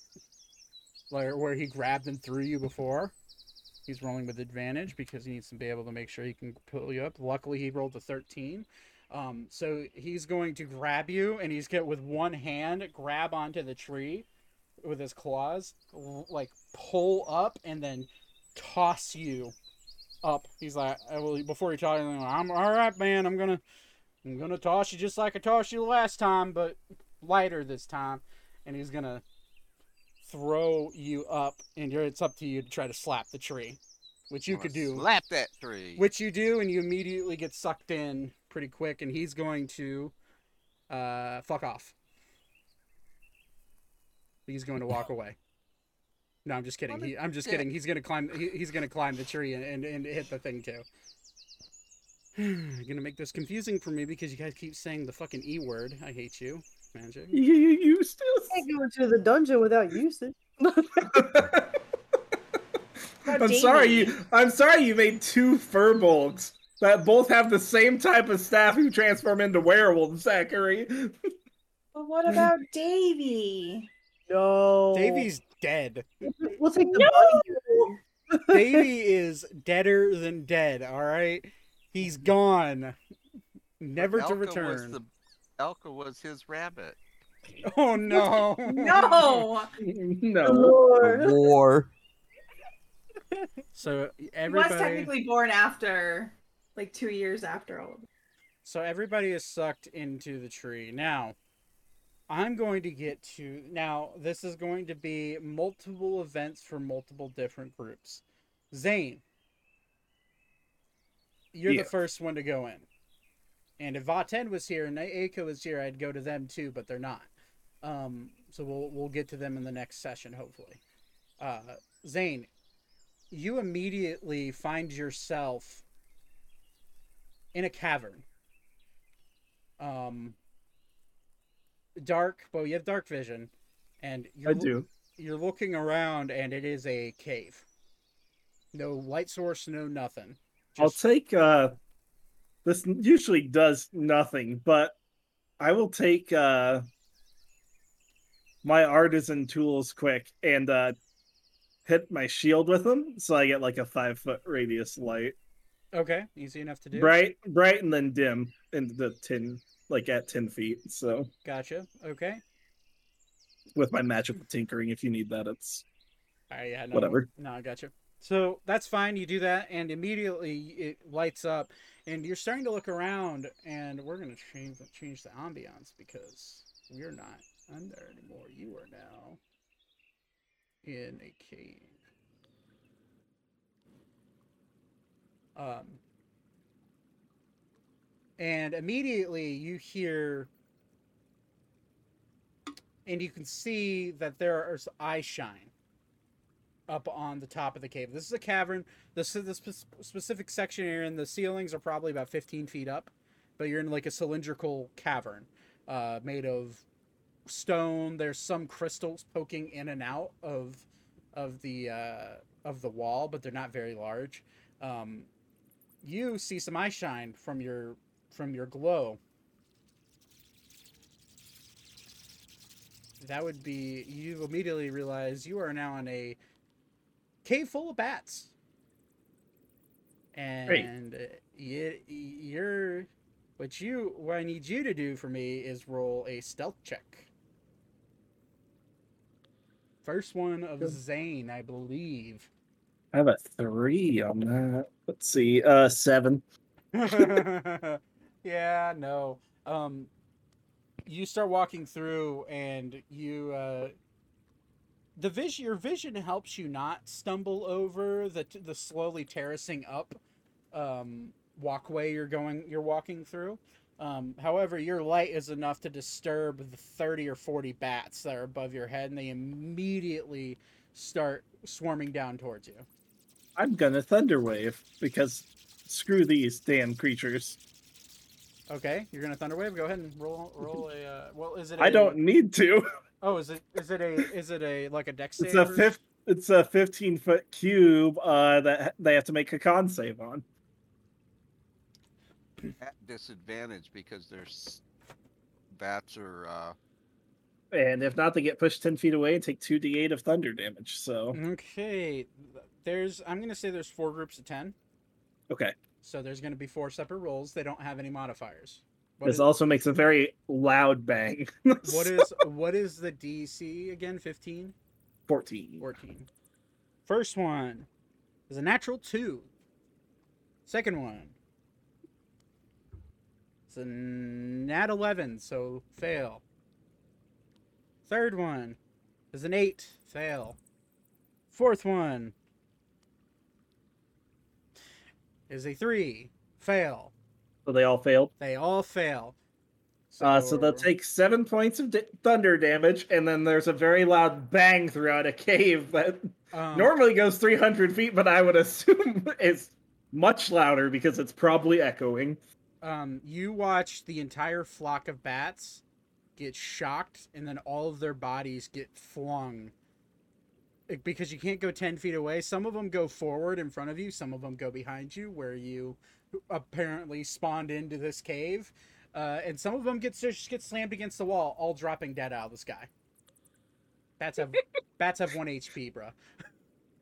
[SPEAKER 1] like where he grabbed and threw you before. He's rolling with advantage because he needs to be able to make sure he can pull you up. Luckily, he rolled a thirteen. Um, so he's going to grab you, and he's get with one hand grab onto the tree with his claws, like pull up, and then toss you up. He's like, I will before he talks, I'm all right, man. I'm gonna, I'm gonna toss you just like I tossed you last time, but lighter this time, and he's gonna throw you up, and you're, it's up to you to try to slap the tree, which you
[SPEAKER 5] I'm
[SPEAKER 1] could do,
[SPEAKER 5] Slap that tree.
[SPEAKER 1] which you do, and you immediately get sucked in pretty quick, and he's going to uh, fuck off. He's going to walk away. No, I'm just kidding. He, I'm just kidding. He's gonna climb. He, he's gonna climb the tree and, and, and hit the thing too. gonna make this confusing for me because you guys keep saying the fucking e word. I hate you, magic.
[SPEAKER 2] You, you still.
[SPEAKER 6] can't go into the dungeon without usage.
[SPEAKER 2] I'm sorry you. I'm sorry you made two firbolgs that both have the same type of staff who transform into werewolves. Zachary.
[SPEAKER 4] But what about Davy?
[SPEAKER 6] No.
[SPEAKER 1] Davy's dead.
[SPEAKER 6] We'll take the bunny.
[SPEAKER 1] Davy is deader than dead. All right, he's gone, never to
[SPEAKER 5] Elka Was
[SPEAKER 1] return.
[SPEAKER 5] the, Elka was his rabbit.
[SPEAKER 1] Oh no!
[SPEAKER 4] No,
[SPEAKER 2] no.
[SPEAKER 6] Lord.
[SPEAKER 3] War.
[SPEAKER 1] So
[SPEAKER 4] he was
[SPEAKER 1] everybody,
[SPEAKER 4] technically born after, like two years after all of it.
[SPEAKER 1] so everybody is sucked into the tree now. I'm going to get to now. This is going to be multiple events for multiple different groups. Zane, you're
[SPEAKER 2] Yeah.
[SPEAKER 1] the first one to go in. And if Vat'en was here and Aiko was here, I'd go to them too, but they're not. Um, so we'll we'll get to them in the next session, hopefully. Uh, Zane, you immediately find yourself in a cavern. Um, dark, but you have dark vision, and you're
[SPEAKER 2] I do.
[SPEAKER 1] you're looking around, and it is a cave. No light source, no nothing.
[SPEAKER 2] I'll take uh this usually does nothing, but I will take uh my artisan tools quick and uh hit my shield with them so I get like a five foot radius light.
[SPEAKER 1] okay, easy enough to do.
[SPEAKER 2] Bright bright and then dim into the ten like at ten feet. So
[SPEAKER 1] Gotcha. Okay.
[SPEAKER 2] with my magical tinkering if you need that it's
[SPEAKER 1] All right, yeah, no,
[SPEAKER 2] Whatever.
[SPEAKER 1] No, I gotcha. So that's fine. You do that, and immediately it lights up, and you're starting to look around. And we're gonna change the, change the ambiance because we're not under anymore. You are now in a cave. Um, and immediately you hear, and you can see that there is eye shine up on the top of the cave. This is a cavern. This is the spe- specific section you're in. The ceilings are probably about 15 feet up, but you're in like a cylindrical cavern uh, made of stone. There's some crystals poking in and out of of the uh, of the wall, but they're not very large. Um, you see some eye shine from your from your glow. That would be you immediately realize you are now in a cave full of bats. And uh, you, you're what you what I need you to do for me is roll a stealth check. First one of
[SPEAKER 2] Good.
[SPEAKER 1] Zane, I believe.
[SPEAKER 2] I have a three on that. Let's see. Uh seven.
[SPEAKER 1] yeah, no. Um you start walking through and you uh the vision your vision helps you not stumble over the the slowly terracing up um walkway you're going you're walking through. Um, however, your light is enough to disturb the 30 or 40 bats that are above your head, and they immediately start swarming down towards you.
[SPEAKER 2] I'm gonna thunderwave because screw these damn creatures.
[SPEAKER 1] Okay, you're gonna thunderwave. Go ahead and roll roll a. Uh, well, is it? I
[SPEAKER 2] I don't need to.
[SPEAKER 1] Oh, is it? Is it a? Is it a like a dex
[SPEAKER 2] It's a fifth. It's a 15 foot cube uh, that they have to make a con save on.
[SPEAKER 5] At disadvantage because there's bats are uh,
[SPEAKER 2] And if not, they get pushed 10 feet away and take 2d8 of thunder damage. So,
[SPEAKER 1] Okay, there's. I'm gonna say there's four groups of ten,
[SPEAKER 2] okay.
[SPEAKER 1] so there's gonna be four separate rolls. They don't have any modifiers. What
[SPEAKER 2] This
[SPEAKER 1] is,
[SPEAKER 2] also makes a very loud bang.
[SPEAKER 1] what is what is the DC again? 15,
[SPEAKER 2] 14?
[SPEAKER 1] 14. First one is a natural two. Second one. It's a nat 11, so fail. Third one is an 8, fail. Fourth one is a 3, fail.
[SPEAKER 2] So they all failed.
[SPEAKER 1] They all fail.
[SPEAKER 2] Uh, so they'll take seven points of d- thunder damage, and then there's a very loud bang throughout a cave that
[SPEAKER 1] um,
[SPEAKER 2] normally goes 300 feet, but I would assume is much louder because it's probably echoing.
[SPEAKER 1] um, you watch the entire flock of bats get shocked and then all of their bodies get flung because you can't go 10 feet away some of them go forward in front of you some of them go behind you where you apparently spawned into this cave uh, and some of them get just get slammed against the wall all dropping dead out of the sky bats have bats have 1 hp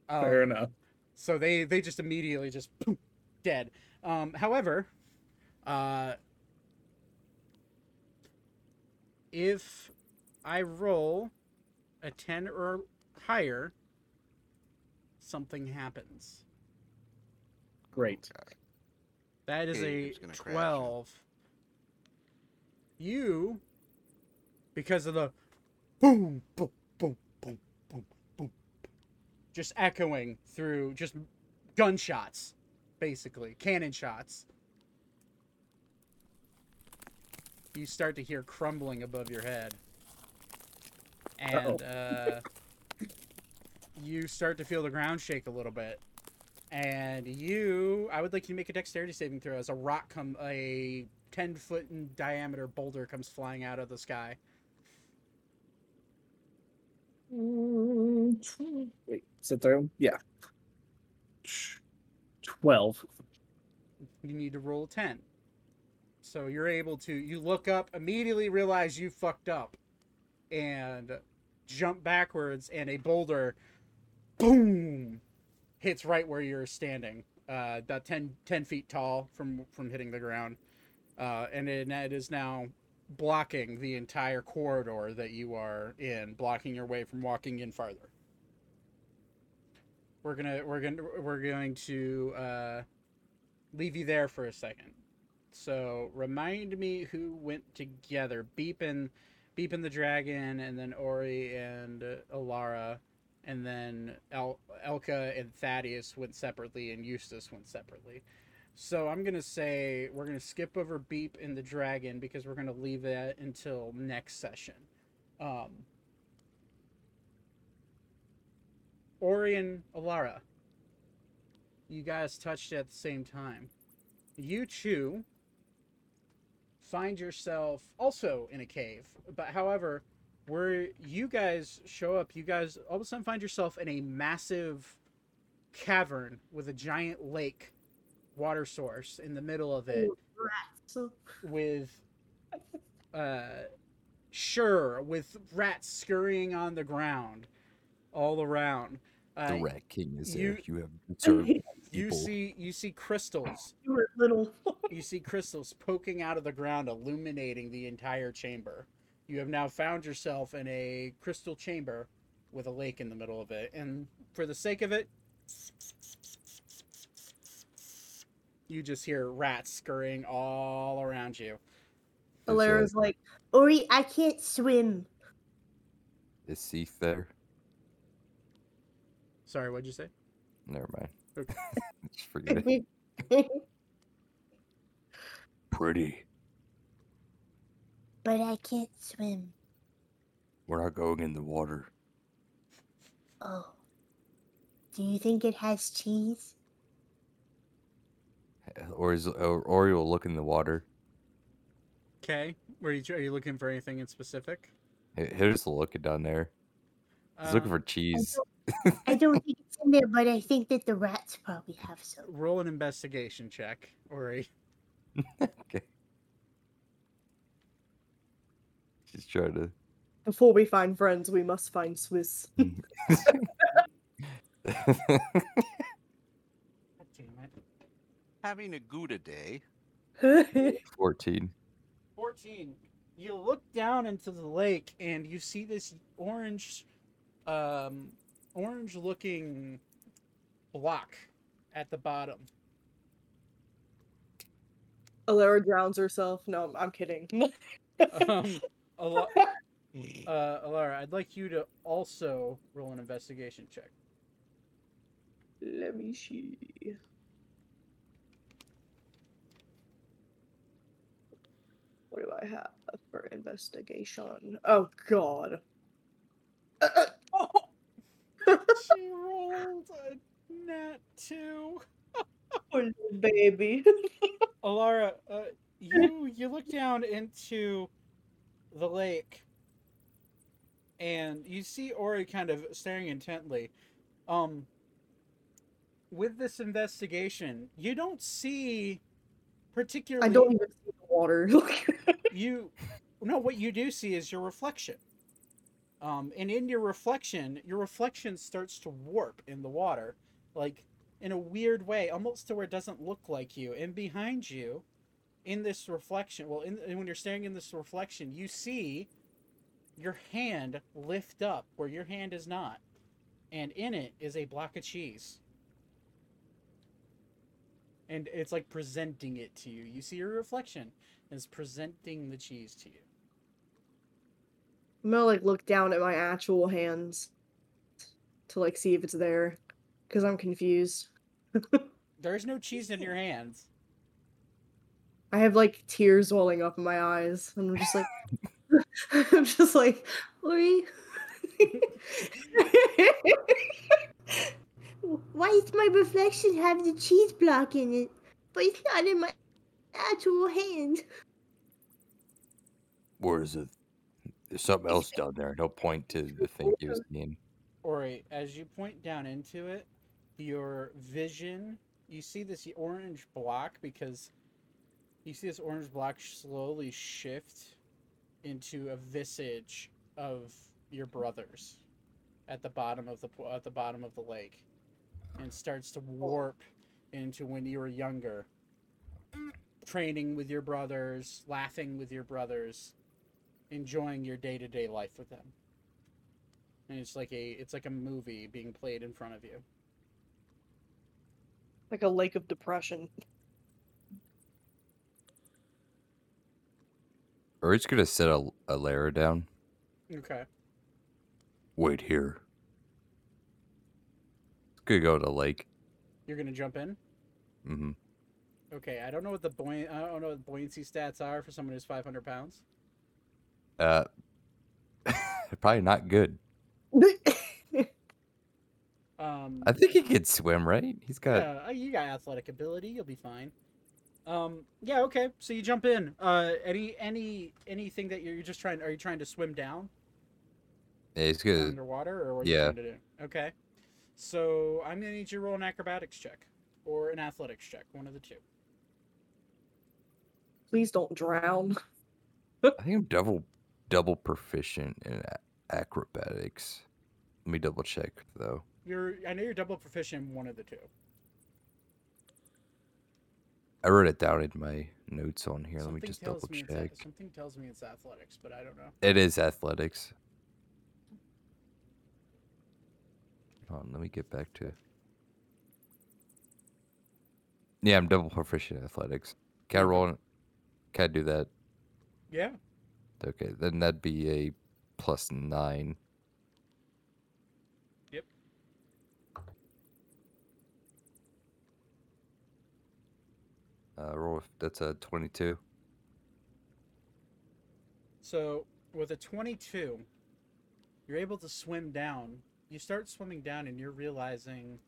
[SPEAKER 2] Fair
[SPEAKER 1] Um,
[SPEAKER 2] enough.
[SPEAKER 1] so they they just immediately just poof, dead. Um, however, uh, if I roll a ten or higher, something happens.
[SPEAKER 2] Great.
[SPEAKER 5] okay.
[SPEAKER 1] That is
[SPEAKER 5] Okay,
[SPEAKER 1] a
[SPEAKER 5] it's gonna crash.
[SPEAKER 1] twelve. You because of the boom, boom, boom, boom, boom, boom, just echoing through just gunshots, basically cannon shots. You start to hear crumbling above your head, and uh, you start to feel the ground shake a little bit. And you, I would like you to make a dexterity saving throw as a rock come, a ten foot in diameter boulder comes flying out of the sky.
[SPEAKER 2] Mm, Wait, sit through? Yeah. 12.
[SPEAKER 1] You need to roll a ten. So you're able to. You look up, immediately realize you fucked up, and jump backwards, and a boulder, boom, hits right where you're standing. Uh, about 10, 10 feet tall from from hitting the ground, uh, and it, it is now blocking the entire corridor that you are in, blocking your way from walking in farther. We're gonna we're gonna we're going to uh, leave you there for a second. So remind me who went together. Beepin, Beepin the dragon, and then Ori and Alara, and then El- Elka and Thaddeus went separately, and Eustace went separately. So I'm gonna say we're gonna skip over Beep and the dragon because we're gonna leave that until next session. Um, Ori and Alara, you guys touched at the same time. You two find yourself also in a cave, but however, where you guys show up, you guys all of a sudden find yourself in a massive cavern with a giant lake water source in the middle of it
[SPEAKER 6] So
[SPEAKER 1] with uh sure with rats scurrying on the ground all around. Uh,
[SPEAKER 3] The Rat King is
[SPEAKER 1] you-
[SPEAKER 3] there. You have observed
[SPEAKER 1] you see you see crystals.
[SPEAKER 6] You were little.
[SPEAKER 1] you see crystals poking out of the ground illuminating the entire chamber you have now found yourself in a crystal chamber with a lake in the middle of it and for the sake of it you just hear rats scurrying all around you
[SPEAKER 3] Is,
[SPEAKER 6] Alara's like, Ori, I can't swim.
[SPEAKER 3] is Seath there?
[SPEAKER 1] sorry what'd you say
[SPEAKER 3] Never mind.
[SPEAKER 1] Okay.
[SPEAKER 3] Just forget it. Pretty.
[SPEAKER 6] But I can't swim.
[SPEAKER 3] We're not going in the water.
[SPEAKER 6] Oh. Do you think it has cheese?
[SPEAKER 3] Or is or Ori will look in the water.
[SPEAKER 1] okay were you are you looking for anything in specific
[SPEAKER 3] He- He'll just look down there. He's looking
[SPEAKER 1] Um,
[SPEAKER 3] for cheese.
[SPEAKER 6] I don't think it's in there, but I think that the rats probably have some.
[SPEAKER 1] roll an investigation check or a
[SPEAKER 3] okay. She's trying to.
[SPEAKER 7] Before we find friends, we must find Swiss.
[SPEAKER 1] God damn it.
[SPEAKER 5] Having a Gouda day.
[SPEAKER 3] 14.
[SPEAKER 1] 14 you look down into the lake and you see this orange um orange looking block at the bottom
[SPEAKER 7] Alara drowns herself. No, I'm kidding.
[SPEAKER 1] um Ala- uh alara i'd like you to also roll an investigation check
[SPEAKER 7] Let me see. What do I have for investigation? Oh God. Oh!
[SPEAKER 1] she rolled a nat 2
[SPEAKER 7] Poor baby.
[SPEAKER 1] Alara, uh, you you look down into the lake, and you see Ori kind of staring intently. Um, with this investigation, you don't see particularly.
[SPEAKER 7] I don't even see the water.
[SPEAKER 1] You, no, what you do see is your reflection. Um, and in your reflection, your reflection starts to warp in the water, like in a weird way, almost to where it doesn't look like you. And behind you, in this reflection, well, in, when you're staring in this reflection, you see your hand lift up where your hand is not, and in it is a block of cheese. And it's like presenting it to you. You see your reflection is presenting the cheese to you.
[SPEAKER 6] I'm gonna like look down at my actual hands to like see if it's there, because I'm confused.
[SPEAKER 1] There's no cheese in your hands.
[SPEAKER 6] I have like tears welling up in my eyes, and I'm just like, I'm just like, Ori. Why does my reflection have the cheese block in it, but it's not in my actual hand?
[SPEAKER 3] Where is it? There's something else down there. Don't point to the thing you was seeing.
[SPEAKER 1] Ori, as you point down into it, your vision, you see this orange block because you see this orange block slowly shift into a visage of your brothers at the bottom of the at the bottom of the lake and starts to oh. warp into when you were younger training with your brothers laughing with your brothers enjoying your day-to-day life with them. And it's like a it's like a movie being played in front of you.
[SPEAKER 7] Like a lake of depression.
[SPEAKER 3] Or it's gonna set a, a layer down.
[SPEAKER 1] okay
[SPEAKER 3] Wait here. It's gonna go to the lake.
[SPEAKER 1] you're gonna jump in Mm
[SPEAKER 3] hmm
[SPEAKER 1] okay i don't know what the buoy i don't know what buoyancy stats are for someone who's 500 pounds
[SPEAKER 3] Uh, probably not good.
[SPEAKER 1] um
[SPEAKER 3] I think he could swim, right? He's got.
[SPEAKER 1] Yeah, you got athletic ability. You'll be fine. Um, yeah, okay. So you jump in. Uh, any any anything that you're, you're just trying? Are you trying to swim down
[SPEAKER 3] Yeah, he's good.
[SPEAKER 1] underwater, or what are
[SPEAKER 3] yeah.
[SPEAKER 1] you trying to do? Okay. So I'm gonna need you to roll an acrobatics check or an athletics check, one of the two.
[SPEAKER 7] Please don't drown.
[SPEAKER 3] I think I'm double double proficient in a- acrobatics. Let me double check though.
[SPEAKER 1] You're I know you're double proficient in one of the two.
[SPEAKER 3] I wrote it down in my notes on here. Let me just double
[SPEAKER 1] me
[SPEAKER 3] check.
[SPEAKER 1] something tells me it's athletics, but I don't know.
[SPEAKER 3] It is athletics. Hold on, let me get back to. Yeah, I'm double proficient in athletics. Can I roll? it? Can I do that?
[SPEAKER 1] Yeah.
[SPEAKER 3] Okay, then that'd be a plus nine. Uh, roll. with- That's a twenty-two.
[SPEAKER 1] So with a 22, you're able to swim down. You start swimming down, and you're realizing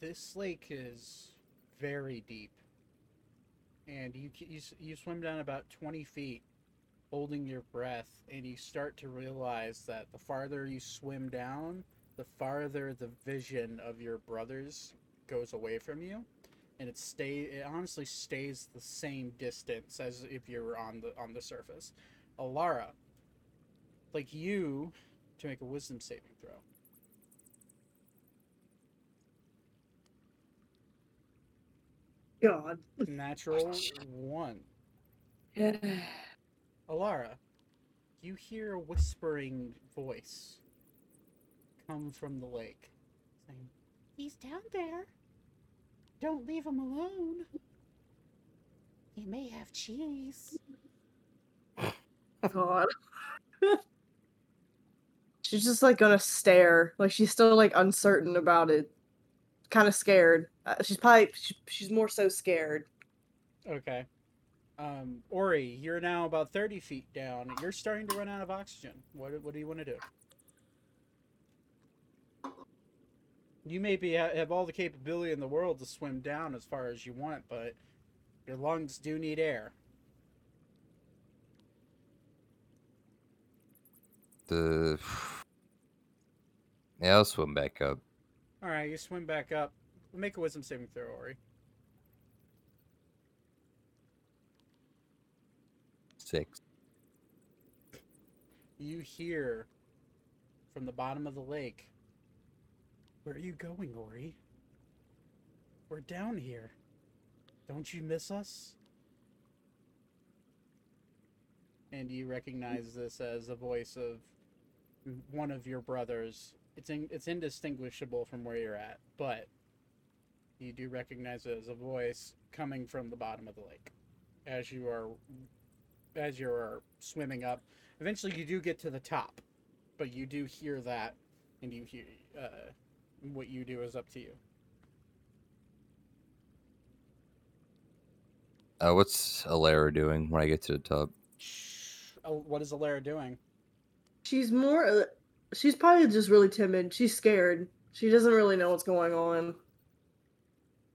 [SPEAKER 1] this lake is very deep. And you you, you swim down about 20 feet, holding your breath, and you start to realize that the farther you swim down, the farther the vision of your brothers goes away from you, and it stay it honestly stays the same distance as if you were on the on the surface. Alara, like you, to make a wisdom saving throw.
[SPEAKER 7] God.
[SPEAKER 1] Natural one. Alara, you hear a whispering voice come from the lake saying, He's down there. Don't leave him alone. He may have cheese.
[SPEAKER 6] God. she's just like gonna stare. Like she's still like uncertain about it. Kind of scared. Uh, she's probably she, she's more so scared.
[SPEAKER 1] Okay. Um, Ori, you're now about 30 feet down. You're starting to run out of oxygen. What, what do you want to do? You may be, have all the capability in the world to swim down as far as you want, but your lungs do need air.
[SPEAKER 3] The. Yeah, I'll swim back up.
[SPEAKER 1] All right, you swim back up. Make a wisdom saving throw, Ori.
[SPEAKER 3] Six.
[SPEAKER 1] You hear from the bottom of the lake. Where are you going, Ori? We're down here. Don't you miss us? And you recognize this as a voice of one of your brothers. It's in, it's indistinguishable from where you're at, but you do recognize it as a voice coming from the bottom of the lake as you are as you're swimming up. Eventually, you do get to the top, but you do hear that, and you hear uh, what you do is up to you.
[SPEAKER 3] Uh, what's Alara doing when I get to the top?
[SPEAKER 1] Oh, what is Alara doing?
[SPEAKER 6] She's more. Uh, she's probably just really timid. She's scared. She doesn't really know what's going on.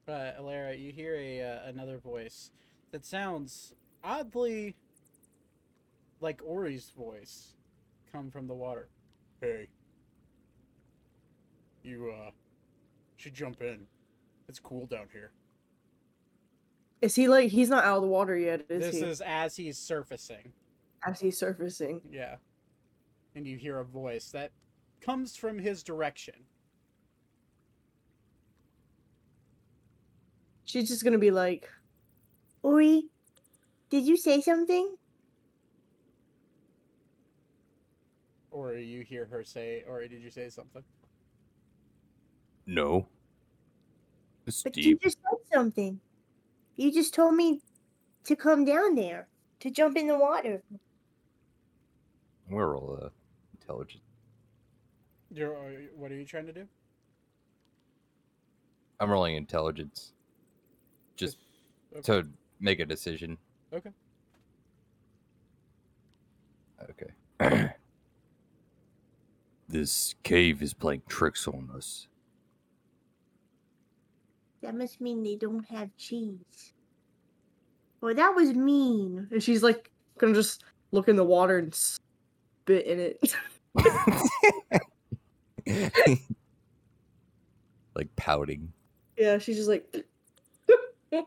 [SPEAKER 1] Uh, Alara, you hear a uh, another voice that sounds oddly like Ori's voice come from the water. Hey, you uh should jump in. It's cool down here.
[SPEAKER 6] Is he like? He's not out of the water yet, is he?
[SPEAKER 1] this
[SPEAKER 6] he?
[SPEAKER 1] is as he's surfacing.
[SPEAKER 6] As he's surfacing.
[SPEAKER 1] Yeah. And you hear a voice that comes from his direction.
[SPEAKER 6] She's just gonna be like,
[SPEAKER 7] Ori, did you say something?
[SPEAKER 1] Or you hear her say, or did you say something?
[SPEAKER 3] No. It's
[SPEAKER 7] But you just said something. You just told me to come down there to jump in the water.
[SPEAKER 3] We're all uh, intelligent.
[SPEAKER 1] You're, uh, what are you trying to do?
[SPEAKER 3] I'm rolling intelligence. Just
[SPEAKER 1] Okay.
[SPEAKER 3] to make a decision.
[SPEAKER 1] Okay.
[SPEAKER 3] Okay. this cave is playing tricks on us.
[SPEAKER 7] That must mean they don't have cheese. Well, that was mean.
[SPEAKER 6] and she's like gonna just look in the water and spit in it.
[SPEAKER 3] like pouting.
[SPEAKER 6] yeah, she's just like.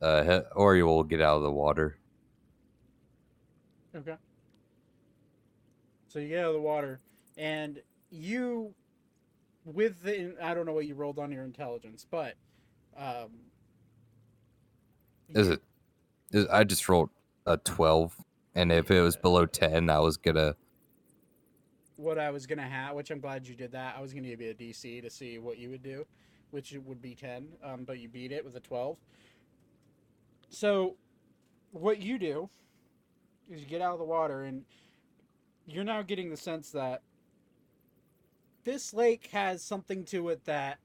[SPEAKER 3] Uh, he- Ori will get out of the water.
[SPEAKER 1] Okay. So you get out of the water, and you, with the I don't know what you rolled on your intelligence, but, um,
[SPEAKER 3] Is it? Is, I just rolled a twelve, and if it was below ten, I was gonna.
[SPEAKER 1] what I was gonna have, which I'm glad you did that. I was gonna give you a DC to see what you would do, which it would be ten, um, but you beat it with a twelve. So, what you do is you get out of the water, and you're now getting the sense that this lake has something to it that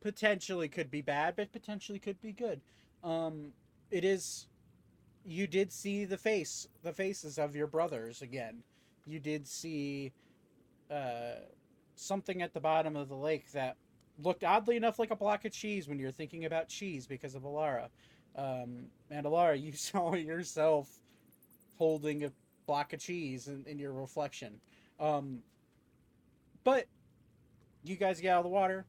[SPEAKER 1] potentially could be bad, but potentially could be good. Um, it is. You did see the face, the faces of your brothers again you did see uh, something at the bottom of the lake that looked oddly enough like a block of cheese when you're thinking about cheese because of Alara. Um, and Alara, you saw yourself holding a block of cheese in, in your reflection. Um, but you guys get out of the water.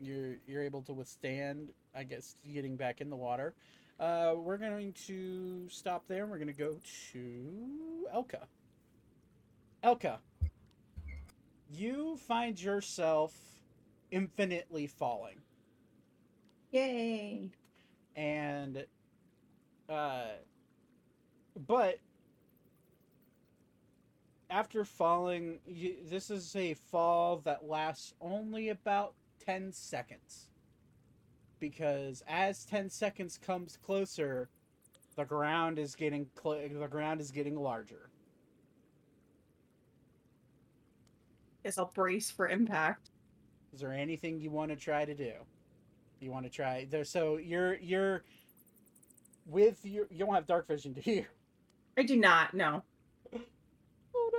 [SPEAKER 1] You're you're able to withstand, I guess, getting back in the water. Uh, we're going to stop there. and We're going to go to Elka. Elka, you find yourself infinitely falling,
[SPEAKER 4] Yay.
[SPEAKER 1] and uh, but after falling, you, this is a fall that lasts only about ten seconds, because as ten seconds comes closer, the ground is getting cl- the ground is getting larger.
[SPEAKER 4] Guess I'll brace for impact.
[SPEAKER 1] Is there anything you want to try to do? You want to try there? So you're you're with your you don't have dark vision, do you?
[SPEAKER 4] I do not. No.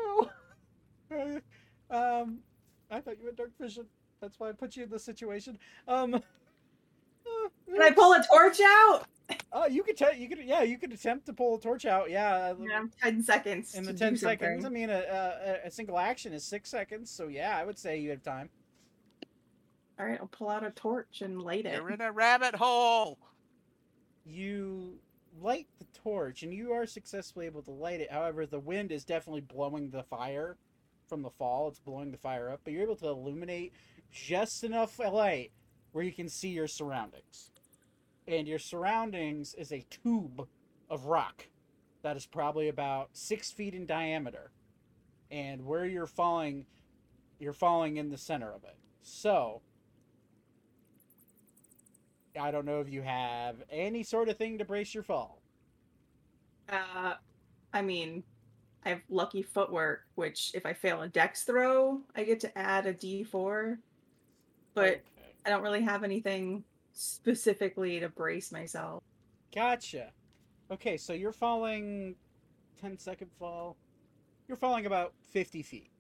[SPEAKER 1] No. um, I thought you had dark vision. That's why I put you in this situation. Um.
[SPEAKER 4] Can I pull a torch out?
[SPEAKER 1] Oh, you could tell. You could. Yeah, you could attempt to pull a torch out. Yeah.
[SPEAKER 4] Yeah, ten seconds.
[SPEAKER 1] In the ten
[SPEAKER 4] do
[SPEAKER 1] seconds, I mean, a, a a single action is six seconds. So yeah, I would say you have time.
[SPEAKER 4] All right, I'll pull out a torch and light it.
[SPEAKER 5] You're in a rabbit hole.
[SPEAKER 1] you light the torch and you are successfully able to light it. However, the wind is definitely blowing the fire from the fall. It's blowing the fire up, but you're able to illuminate just enough light where you can see your surroundings. And your surroundings is a tube of rock that is probably about six feet in diameter. And where you're falling, you're falling in the center of it. So, I don't know if you have any sort of thing to brace your fall.
[SPEAKER 4] Uh, I mean, I have lucky footwork, which if I fail a dex throw, I get to add a d4. But
[SPEAKER 1] Okay.
[SPEAKER 4] I don't really have anything specifically to brace myself.
[SPEAKER 1] Gotcha. Okay, so you're falling 10 second fall. You're falling about 50 feet.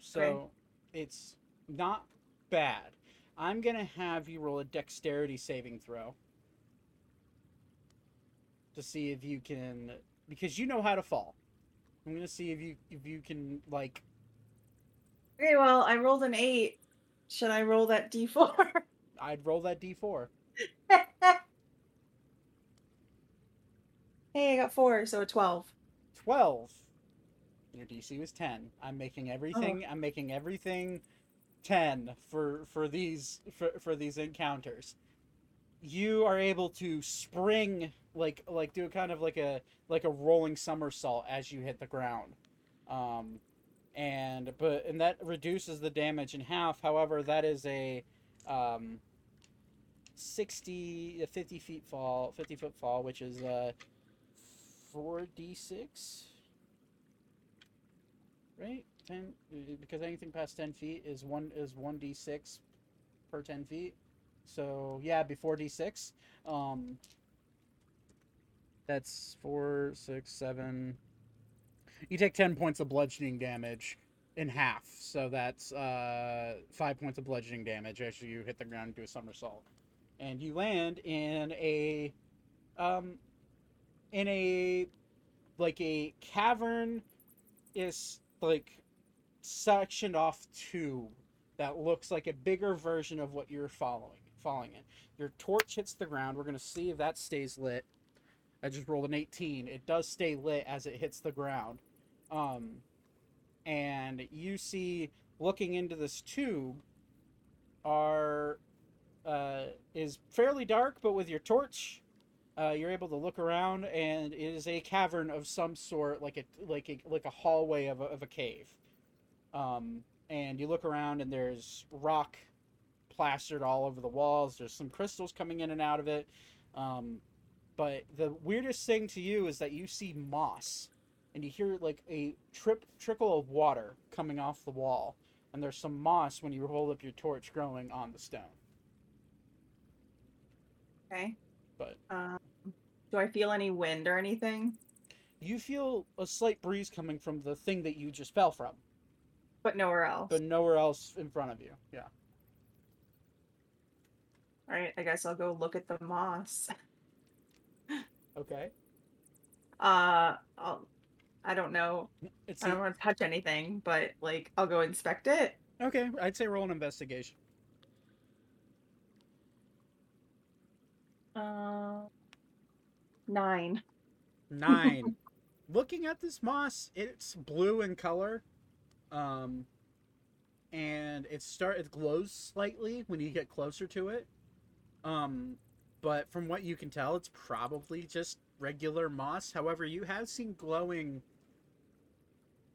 [SPEAKER 1] So it's not bad. I'm going to have you roll a dexterity saving throw to see if you can because you know how to fall. I'm going to see if you if you can like
[SPEAKER 4] Okay, well, I rolled an eight. Should I roll that d4?
[SPEAKER 1] I'd roll that d4.
[SPEAKER 4] hey, I got four, so a 12.
[SPEAKER 1] 12 your dc was 10 i'm making everything oh. i'm making everything 10 for for these for, for these encounters. You are able to spring like like do a kind of like a like a rolling somersault as you hit the ground. Um and but and that reduces the damage in half. However that is a um 60 a 50 feet fall 50 foot fall which is uh 4d6 right 10 because anything past 10 feet is 1 is 1d6 per 10 feet. So yeah before d6 um that's four six seven. You take 10 points of bludgeoning damage in half so that's uh 5 points of bludgeoning damage as you hit the ground and do a somersault. And you land in a um in a like a cavern is like sectioned off tube that looks like a bigger version of what you're following falling in. Your torch hits the ground. We're gonna see if that stays lit. I just rolled an 18. It does stay lit as it hits the ground. Um, and you see looking into this tube are uh, is fairly dark, but with your torch, uh, you're able to look around, and it is a cavern of some sort, like a like a like a hallway of a, of a cave. Um, and you look around, and there's rock plastered all over the walls. There's some crystals coming in and out of it. Um, but the weirdest thing to you is that you see moss, and you hear like a trip trickle of water coming off the wall, and there's some moss when you hold up your torch growing on the stone.
[SPEAKER 4] Okay.
[SPEAKER 1] But
[SPEAKER 4] Um, do I feel any wind or anything?
[SPEAKER 1] you feel a slight breeze coming from the thing that you just fell from,
[SPEAKER 4] But nowhere else.
[SPEAKER 1] but nowhere else in front of you. Yeah.
[SPEAKER 4] All right, I guess I'll go look at the moss.
[SPEAKER 1] Okay.
[SPEAKER 4] Uh, I'll, I don't know.
[SPEAKER 1] It's
[SPEAKER 4] I don't want to touch anything, but like I'll go inspect it.
[SPEAKER 1] okay. I'd say roll an investigation.
[SPEAKER 4] Uh, nine.
[SPEAKER 1] Nine. Looking at this moss, it's blue in color, um, and it start it glows slightly when you get closer to it. Um, but from what you can tell, it's probably just regular moss. However, you have seen glowing.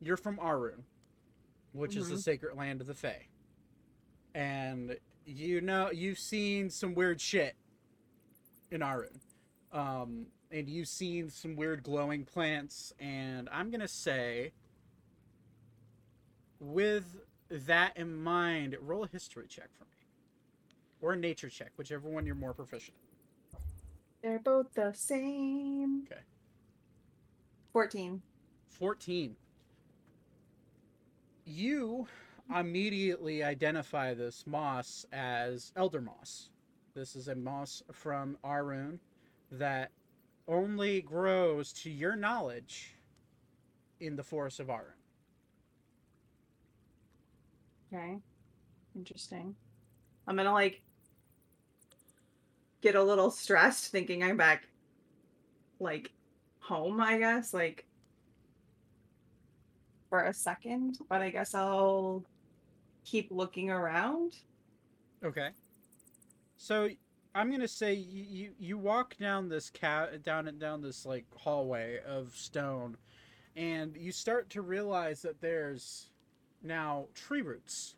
[SPEAKER 1] You're from Arun, which is the
[SPEAKER 4] Mhm.
[SPEAKER 1] sacred land of the Fae, and you know you've seen some weird shit in Arun. Um, and you've seen some weird glowing plants, and I'm gonna say, with that in mind, roll a history check for me, or a nature check, whichever one you're more proficient.
[SPEAKER 4] They're both the same.
[SPEAKER 1] Okay.
[SPEAKER 4] Fourteen.
[SPEAKER 1] 14. You immediately identify this moss as elder moss. This is a moss from Arun that only grows, to your knowledge, in the forest of Arun.
[SPEAKER 4] Okay. Interesting. I'm gonna like get a little stressed thinking I'm back like home, I guess, like for a second, but I guess I'll keep looking around.
[SPEAKER 1] Okay. So I'm gonna say you you, walk down this cat down and down this like hallway of stone, and you start to realize that there's now tree roots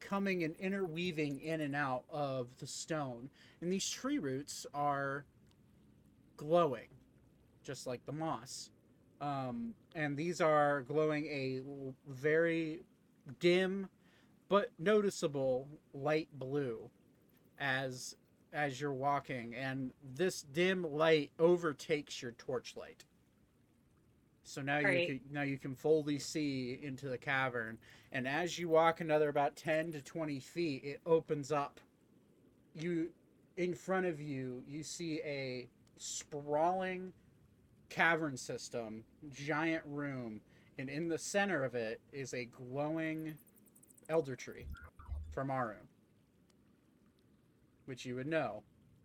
[SPEAKER 1] coming and interweaving in and out of the stone. And these tree roots are glowing, just like the moss. Um, and these are glowing a very dim but noticeable light blue as as you're walking and this dim light overtakes your torchlight so now you can, now you can fully see into the cavern. And as you walk another about 10 to 20 feet it opens up. You in front of you you see a sprawling cavern system giant room and in the center of it is a glowing elder tree from Arum, which you would know,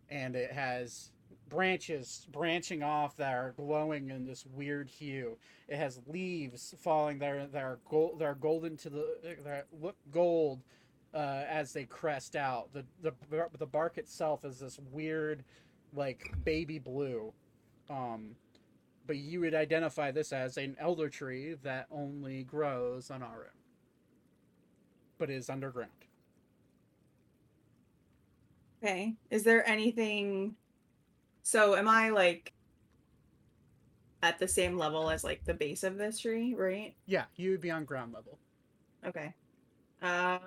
[SPEAKER 1] and it has branches branching off that are glowing in this weird hue. It has leaves falling there that are gold, that are golden to the that look gold uh, as they crest out. The the the bark itself is this weird, like baby blue. Um, but you would identify this as an elder tree that only grows on Arum, but is underground.
[SPEAKER 4] Okay. Is there anything? So am I like at the same level as like the base of this tree, right?
[SPEAKER 1] Yeah, you would be on ground level.
[SPEAKER 4] Okay. Uh,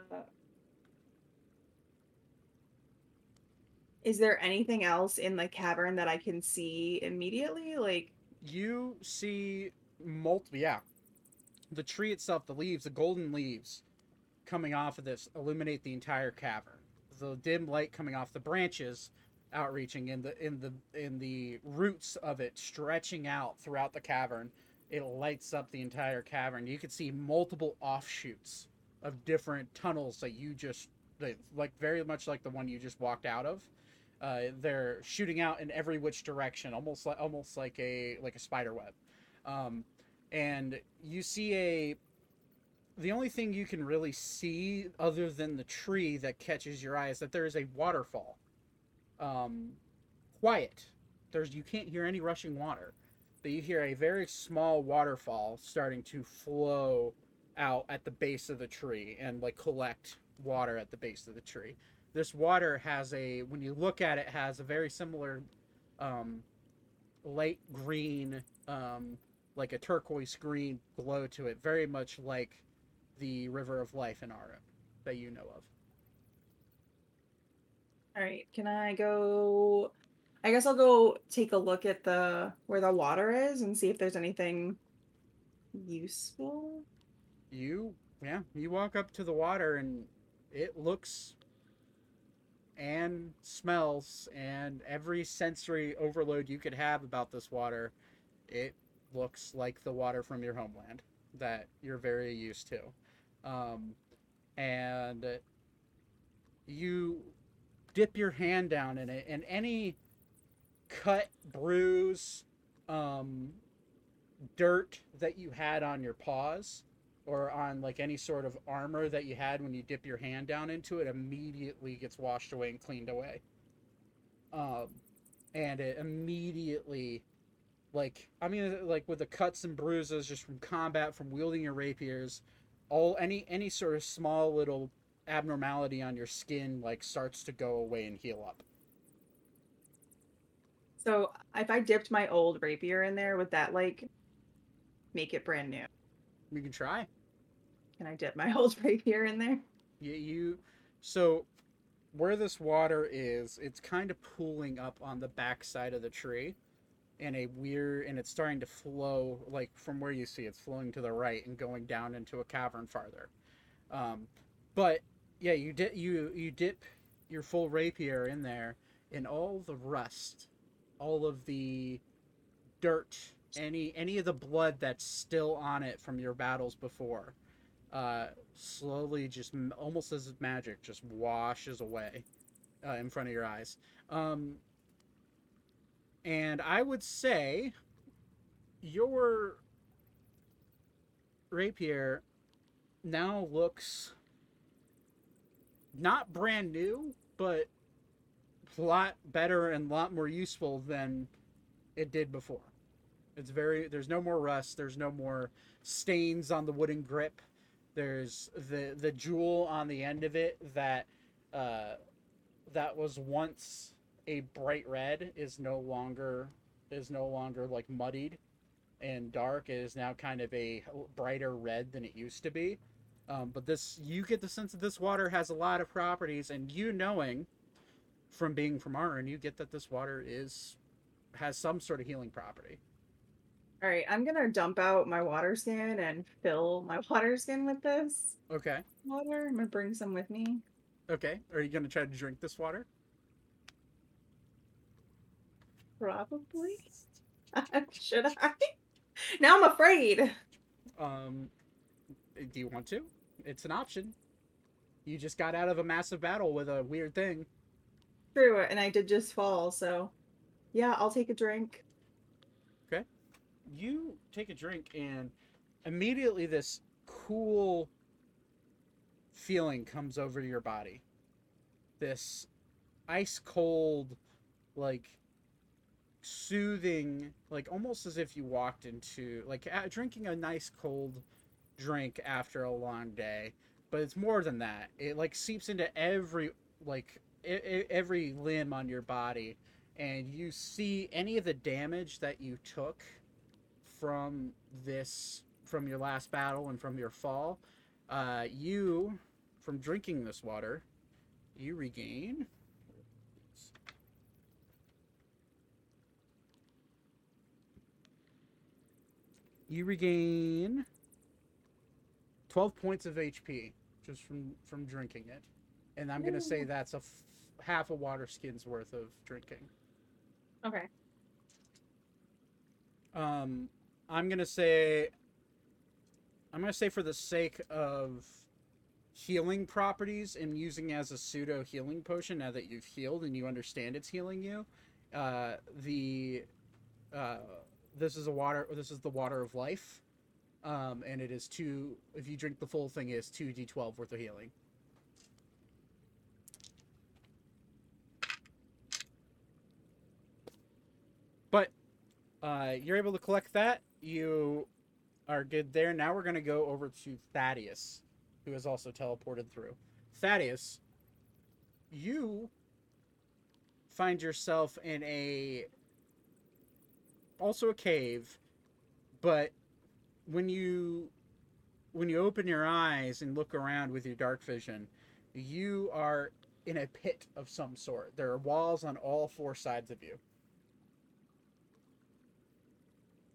[SPEAKER 4] is there anything else in the cavern that I can see immediately? Like,
[SPEAKER 1] You see multiple, yeah. The tree itself, the leaves, the golden leaves coming off of this illuminate the entire cavern. The dim light coming off the branches outreaching in the in the in the roots of it stretching out throughout the cavern. It lights up the entire cavern. You can see multiple offshoots of different tunnels that you just like very much like the one you just walked out of. Uh, they're shooting out in every which direction, almost like almost like a like a spider web. Um, and you see a the only thing you can really see other than the tree that catches your eye is that there is a waterfall. Um, quiet. There's you can't hear any rushing water, but you hear a very small waterfall starting to flow out at the base of the tree and like collect water at the base of the tree. This water has a when you look at it has a very similar um, light green um, like a turquoise green glow to it, very much like the River of Life in Arum that you know of.
[SPEAKER 4] All right, can I go? I guess I'll go take a look at the where the water is and see if there's anything useful.
[SPEAKER 1] You, yeah, you walk up to the water and it looks and smells and every sensory overload you could have about this water, it looks like the water from your homeland that you're very used to. Um, and you dip your hand down in it, and any cut, bruise, um, dirt that you had on your paws or on like any sort of armor that you had when you dip your hand down into it immediately gets washed away and cleaned away. Um, and it immediately, like I mean, like with the cuts and bruises just from combat, from wielding your rapiers, all any any sort of small little abnormality on your skin like starts to go away and heal up.
[SPEAKER 4] So if I dipped my old rapier in there, would that like make it brand new?
[SPEAKER 1] You can try.
[SPEAKER 4] Can I dip my old rapier in there?
[SPEAKER 1] Yeah, you so where this water is, it's kind of pooling up on the backside of the tree in a weird and it's starting to flow like from where you see it's flowing to the right and going down into a cavern farther. Um, but yeah, you dip you you dip your full rapier in there and all the rust, all of the dirt, any any of the blood that's still on it from your battles before uh, slowly just almost as magic just washes away uh, in front of your eyes. Um, and i would say your rapier now looks not brand new but a lot better and a lot more useful than it did before it's very there's no more rust there's no more stains on the wooden grip There's the the jewel on the end of it that uh, that was once a bright red is no longer is no longer like muddied and dark. It is now kind of a brighter red than it used to be. Um, but this you get the sense that this water has a lot of properties, and you knowing from being from Arn, you get that this water is has some sort of healing property.
[SPEAKER 4] All right, I'm gonna dump out my water skin and fill my water skin with this
[SPEAKER 1] Okay.
[SPEAKER 4] water. I'm gonna bring some with me.
[SPEAKER 1] Okay. Are you gonna try to drink this water?
[SPEAKER 4] Probably. Should I? Now I'm afraid.
[SPEAKER 1] Um, do you want to? It's an option. You just got out of a massive battle with a weird thing.
[SPEAKER 4] True, and I did just fall, so yeah, I'll take a drink. Okay.
[SPEAKER 1] You take a drink, and immediately this cool feeling comes over your body. This ice cold, like soothing, like almost as if you walked into like drinking a nice cold drink after a long day. But it's more than that. It like seeps into every like e- every limb on your body, and you see any of the damage that you took from this from your last battle and from your fall. Uh, you from drinking this water, you regain. You regain 12 points of HP just from from drinking it. And I'm going to say that's a f- half a water skin's worth of drinking.
[SPEAKER 4] Okay.
[SPEAKER 1] Um, I'm gonna say. I'm gonna say for the sake of healing properties and using as a pseudo healing potion now that you've healed and you understand it's healing you, uh, the uh, this is a water. This is the water of life, um, and it is two. If you drink the full thing, is two d12 worth of healing. But uh, you're able to collect that. You are good there. Now we're going to go over to Thaddeus, who is also teleported through. Thaddeus, you find yourself in a also a cave, but when you when you open your eyes and look around with your dark vision, you are in a pit of some sort. There are walls on all four sides of you.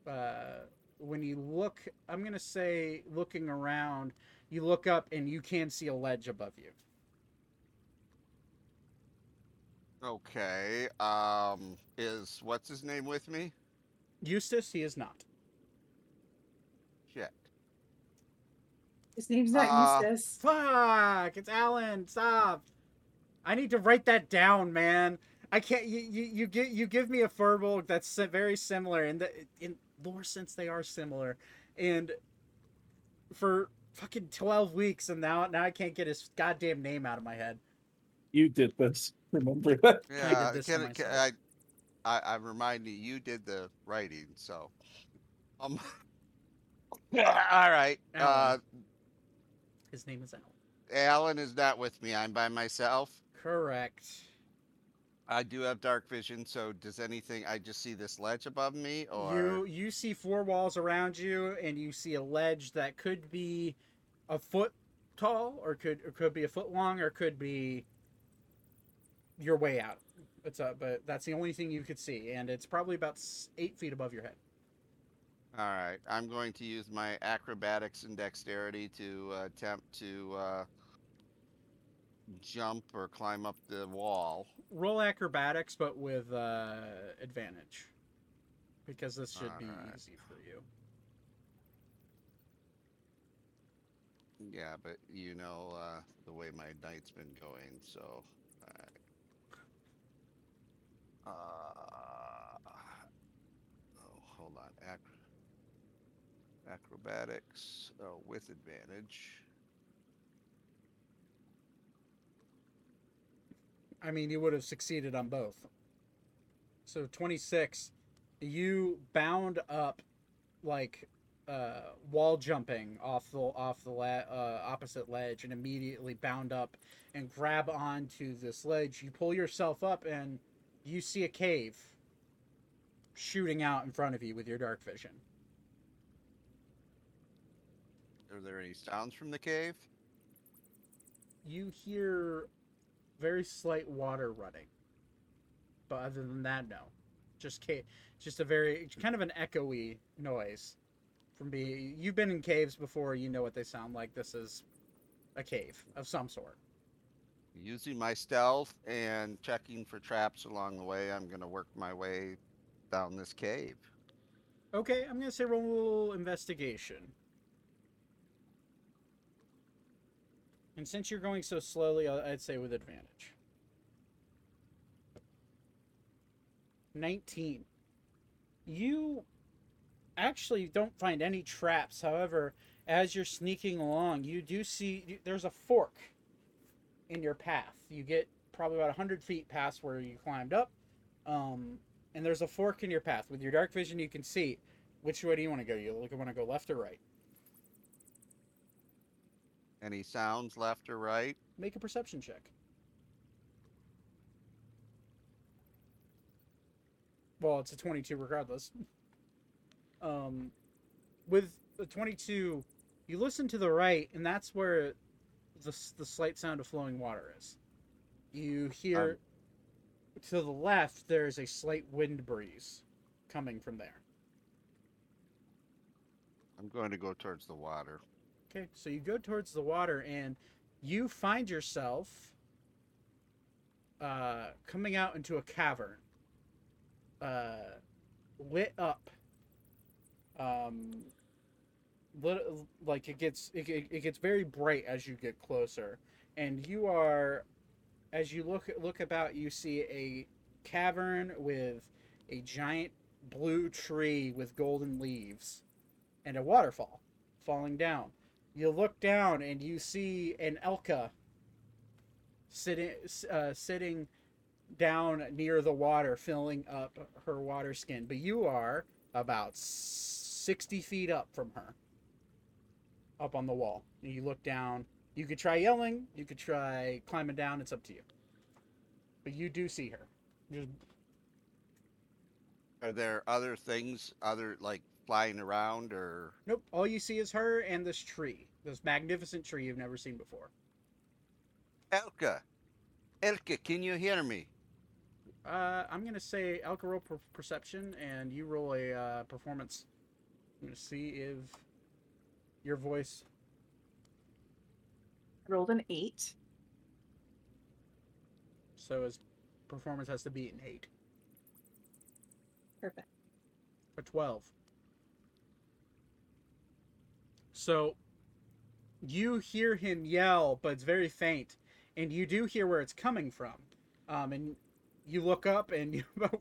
[SPEAKER 1] uh, when you look, I'm gonna say looking around, you look up and you can see a ledge above you.
[SPEAKER 5] Okay. Um, is what's his name with me?
[SPEAKER 1] Eustace, he is not.
[SPEAKER 5] Shit.
[SPEAKER 4] His name's not
[SPEAKER 5] Uh,
[SPEAKER 4] Eustace.
[SPEAKER 1] Fuck! It's Alan. Stop. I need to write that down, man. I can't. You you, you give you give me a firbolg that's very similar in the in lore sense they are similar, and for fucking twelve weeks and now now I can't get his goddamn name out of my head.
[SPEAKER 2] You did this. Remember that?
[SPEAKER 5] Yeah.
[SPEAKER 1] this to
[SPEAKER 5] can, can. I, I, I'm reminding you did the writing, so. Um. all right. Uh,
[SPEAKER 1] Alan. His name is Alan.
[SPEAKER 5] Alan is not with me. I'm by myself.
[SPEAKER 1] Correct.
[SPEAKER 5] I do have dark vision, so does anything? I just see this ledge above me, or
[SPEAKER 1] You you see four walls around you, and you see a ledge that could be a foot tall, or could or could be a foot long, or could be your way out. It's up, but that's the only thing you could see, and it's probably about eight feet above your head.
[SPEAKER 5] All right, I'm going to use my acrobatics and dexterity to uh, attempt to uh, jump or climb up the wall.
[SPEAKER 1] Roll acrobatics, but with uh, advantage, because this should be
[SPEAKER 5] Alright.
[SPEAKER 1] easy for you.
[SPEAKER 5] Yeah, but you know uh, the way my night's been going, so. all right. Uh, oh, hold on. Ac- acrobatics oh, with advantage.
[SPEAKER 1] I mean, you would have succeeded on both. So 26, you bound up like uh, wall jumping off the off the la- uh, opposite ledge and immediately bound up and grab onto this ledge. You pull yourself up and you see a cave shooting out in front of you with your dark vision.
[SPEAKER 5] Are there any sounds from the cave?
[SPEAKER 1] You hear very slight water running, but other than that, no. Just ca- just a very kind of an echoey noise from being. You've been in caves before. You know what they sound like. This is a cave of some sort.
[SPEAKER 5] Using my stealth and checking for traps along the way, I'm gonna work my way down this cave.
[SPEAKER 1] Okay, I'm gonna say roll investigation. And since you're going so slowly, I'd say with advantage. 19. You actually don't find any traps. However, as you're sneaking along, you do see there's a fork in your path. You get probably about 100 feet past where you climbed up. Um, and there's a fork in your path. With your dark vision, you can see which way do you want to go. You want to go left or right.
[SPEAKER 5] Any sounds left or right?
[SPEAKER 1] Make a perception check. Well, it's a 22 regardless. Um, with the 22, you listen to the right, and that's where the, the slight sound of flowing water is. You hear to the left, there's a slight wind breeze coming from there.
[SPEAKER 5] I'm going to go towards the water.
[SPEAKER 1] Okay, so you go towards the water and you find yourself uh, coming out into a cavern, uh, lit up. Um, lit, like it gets it, it, gets very bright as you get closer, and you are, as you look look about, you see a cavern with a giant blue tree with golden leaves, and a waterfall falling down you look down and you see an Elka sitting uh, sitting down near the water, filling up her water skin. But you are about sixty feet up from her, up on the wall. And you look down. You could try yelling. You could try climbing down. It's up to you. But you do see her.
[SPEAKER 5] Are there other things, other like flying around, or
[SPEAKER 1] nope. All you see is her and this tree, this magnificent tree you've never seen before.
[SPEAKER 5] Elka? Elka, can you hear me?
[SPEAKER 1] Uh, I'm gonna say Elka roll per- perception, and you roll a uh, performance. I'm gonna see if your voice.
[SPEAKER 4] Rolled an eight.
[SPEAKER 1] So his performance has to be an eight
[SPEAKER 4] Perfect.
[SPEAKER 1] or twelve. So you hear him yell, but it's very faint, and you do hear where it's coming from. Um, and you look up, and you about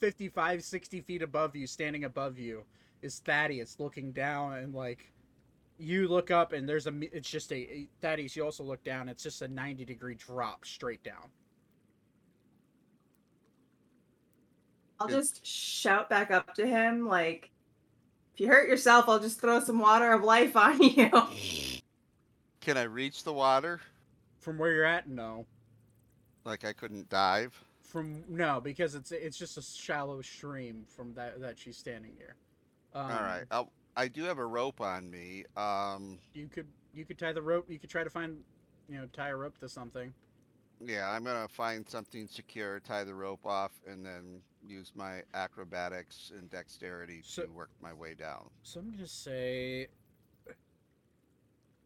[SPEAKER 1] 55, 60 feet above you, standing above you, is Thaddeus looking down, and like you look up, and there's a it's just a a- Thaddeus. You also look down. It's just a 90 degree drop straight down.
[SPEAKER 4] I'll just shout back up to him, like, if you hurt yourself, I'll just throw some water of life on you.
[SPEAKER 5] Can I reach the water?
[SPEAKER 1] From where you're at, no.
[SPEAKER 5] Like I couldn't dive?
[SPEAKER 1] From no, because it's it's just a shallow stream from that that she's standing near. Um,
[SPEAKER 5] All right. I'll, I do have a rope on me. Um,
[SPEAKER 1] You could you could tie the rope. You could try to find, you know, tie a rope to something.
[SPEAKER 5] Yeah, I'm gonna find something secure, tie the rope off, and then use my acrobatics and dexterity
[SPEAKER 1] So-
[SPEAKER 5] to work my way down.
[SPEAKER 1] So I'm gonna say.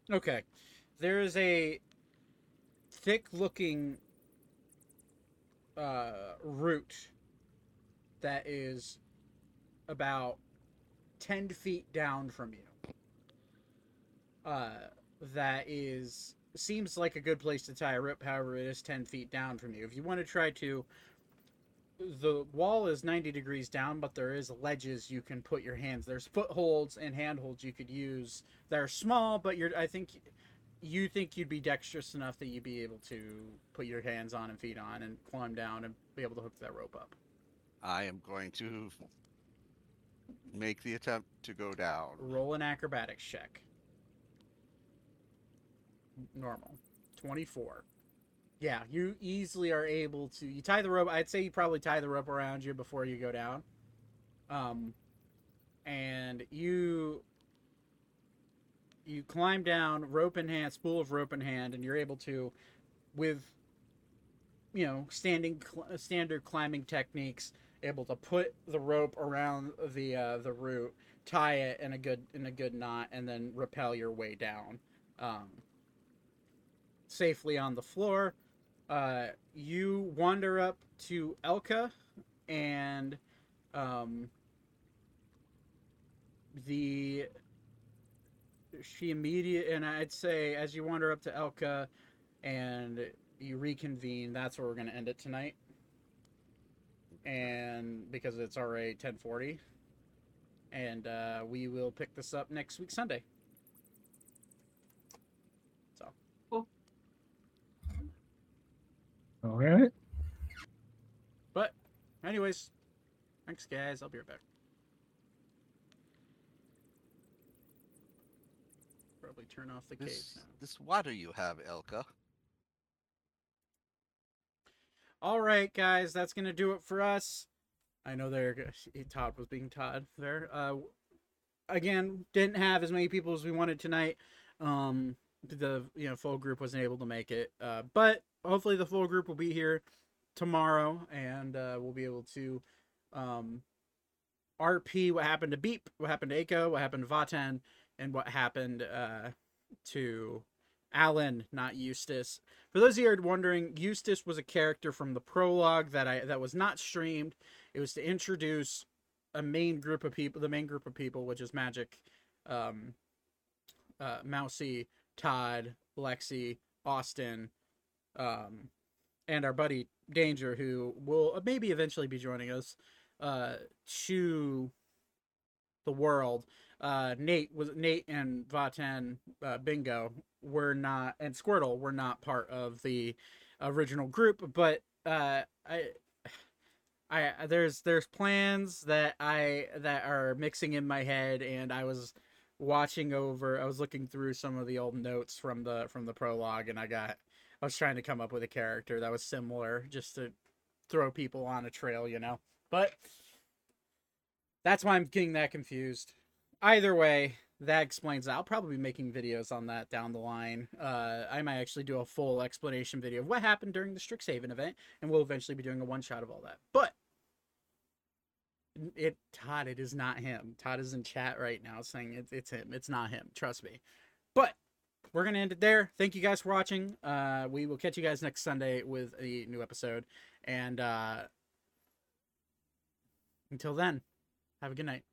[SPEAKER 1] Okay, there is a thick-looking uh, root that is about ten feet down from you. Uh, that is seems like a good place to tie a rope. However, it is ten feet down from you. If you want to try to the wall is 90 degrees down, but there is ledges you can put your hands. There's footholds and handholds you could use that are small, but you're I think you think you'd be dexterous enough that you'd be able to put your hands on and feet on and climb down and be able to hook that rope up.
[SPEAKER 5] I am going to make the attempt to go down.
[SPEAKER 1] Roll an acrobatics check. Normal. 24. Yeah, you easily are able to. You tie the rope. I'd say you probably tie the rope around you before you go down. Um, and you you climb down, rope in hand, spool of rope in hand, and you're able to, with you know standing cl- standard climbing techniques, able to put the rope around the uh, the root, tie it in a good in a good knot, and then rappel your way down, um, safely on the floor. Uh, you wander up to Elka, and um, the she immediate and I'd say as you wander up to Elka and you reconvene, that's where we're gonna end it tonight. And because it's already ten forty. And uh, we will pick this up next week Sunday. So
[SPEAKER 2] All right.
[SPEAKER 1] but anyways, thanks guys, I'll be right back. Probably turn off the cave
[SPEAKER 5] This,
[SPEAKER 1] now.
[SPEAKER 5] this water you have, Elka.
[SPEAKER 1] All right, guys, that's gonna do it for us. I know there, Todd was being Todd there. Uh, again, didn't have as many people as we wanted tonight. Um, the you know full group wasn't able to make it, uh, but hopefully the full group will be here tomorrow, and uh, we'll be able to um, RP what happened to Beep, what happened to Aiko, what happened to Vat'en, and what happened uh, to Alan, not Eustace. For those of you are wondering, Eustace was a character from the prologue that I that was not streamed. It was to introduce a main group of people, the main group of people, which is Magic, um, uh, Mousy, Todd, Lexi, Austin, um, and our buddy Danger, who will maybe eventually be joining us, uh, to the world. Uh, Nate was Nate and Vat'en uh, Bingo were not, and Squirtle were not part of the original group, but uh, I. I there's there's plans that I that are mixing in my head and I was watching over I was looking through some of the old notes from the from the prologue and I got I was trying to come up with a character that was similar just to throw people on a trail, you know. But that's why I'm getting that confused. Either way, that explains that. I'll probably be making videos on that down the line. Uh, I might actually do a full explanation video of what happened during the Strixhaven event, and we'll eventually be doing a one shot of all that. But it Todd, it is not him. Todd is in chat right now saying it's it's him. It's not him. Trust me. But we're gonna end it there. Thank you guys for watching. Uh, we will catch you guys next Sunday with a new episode. And uh, until then, have a good night.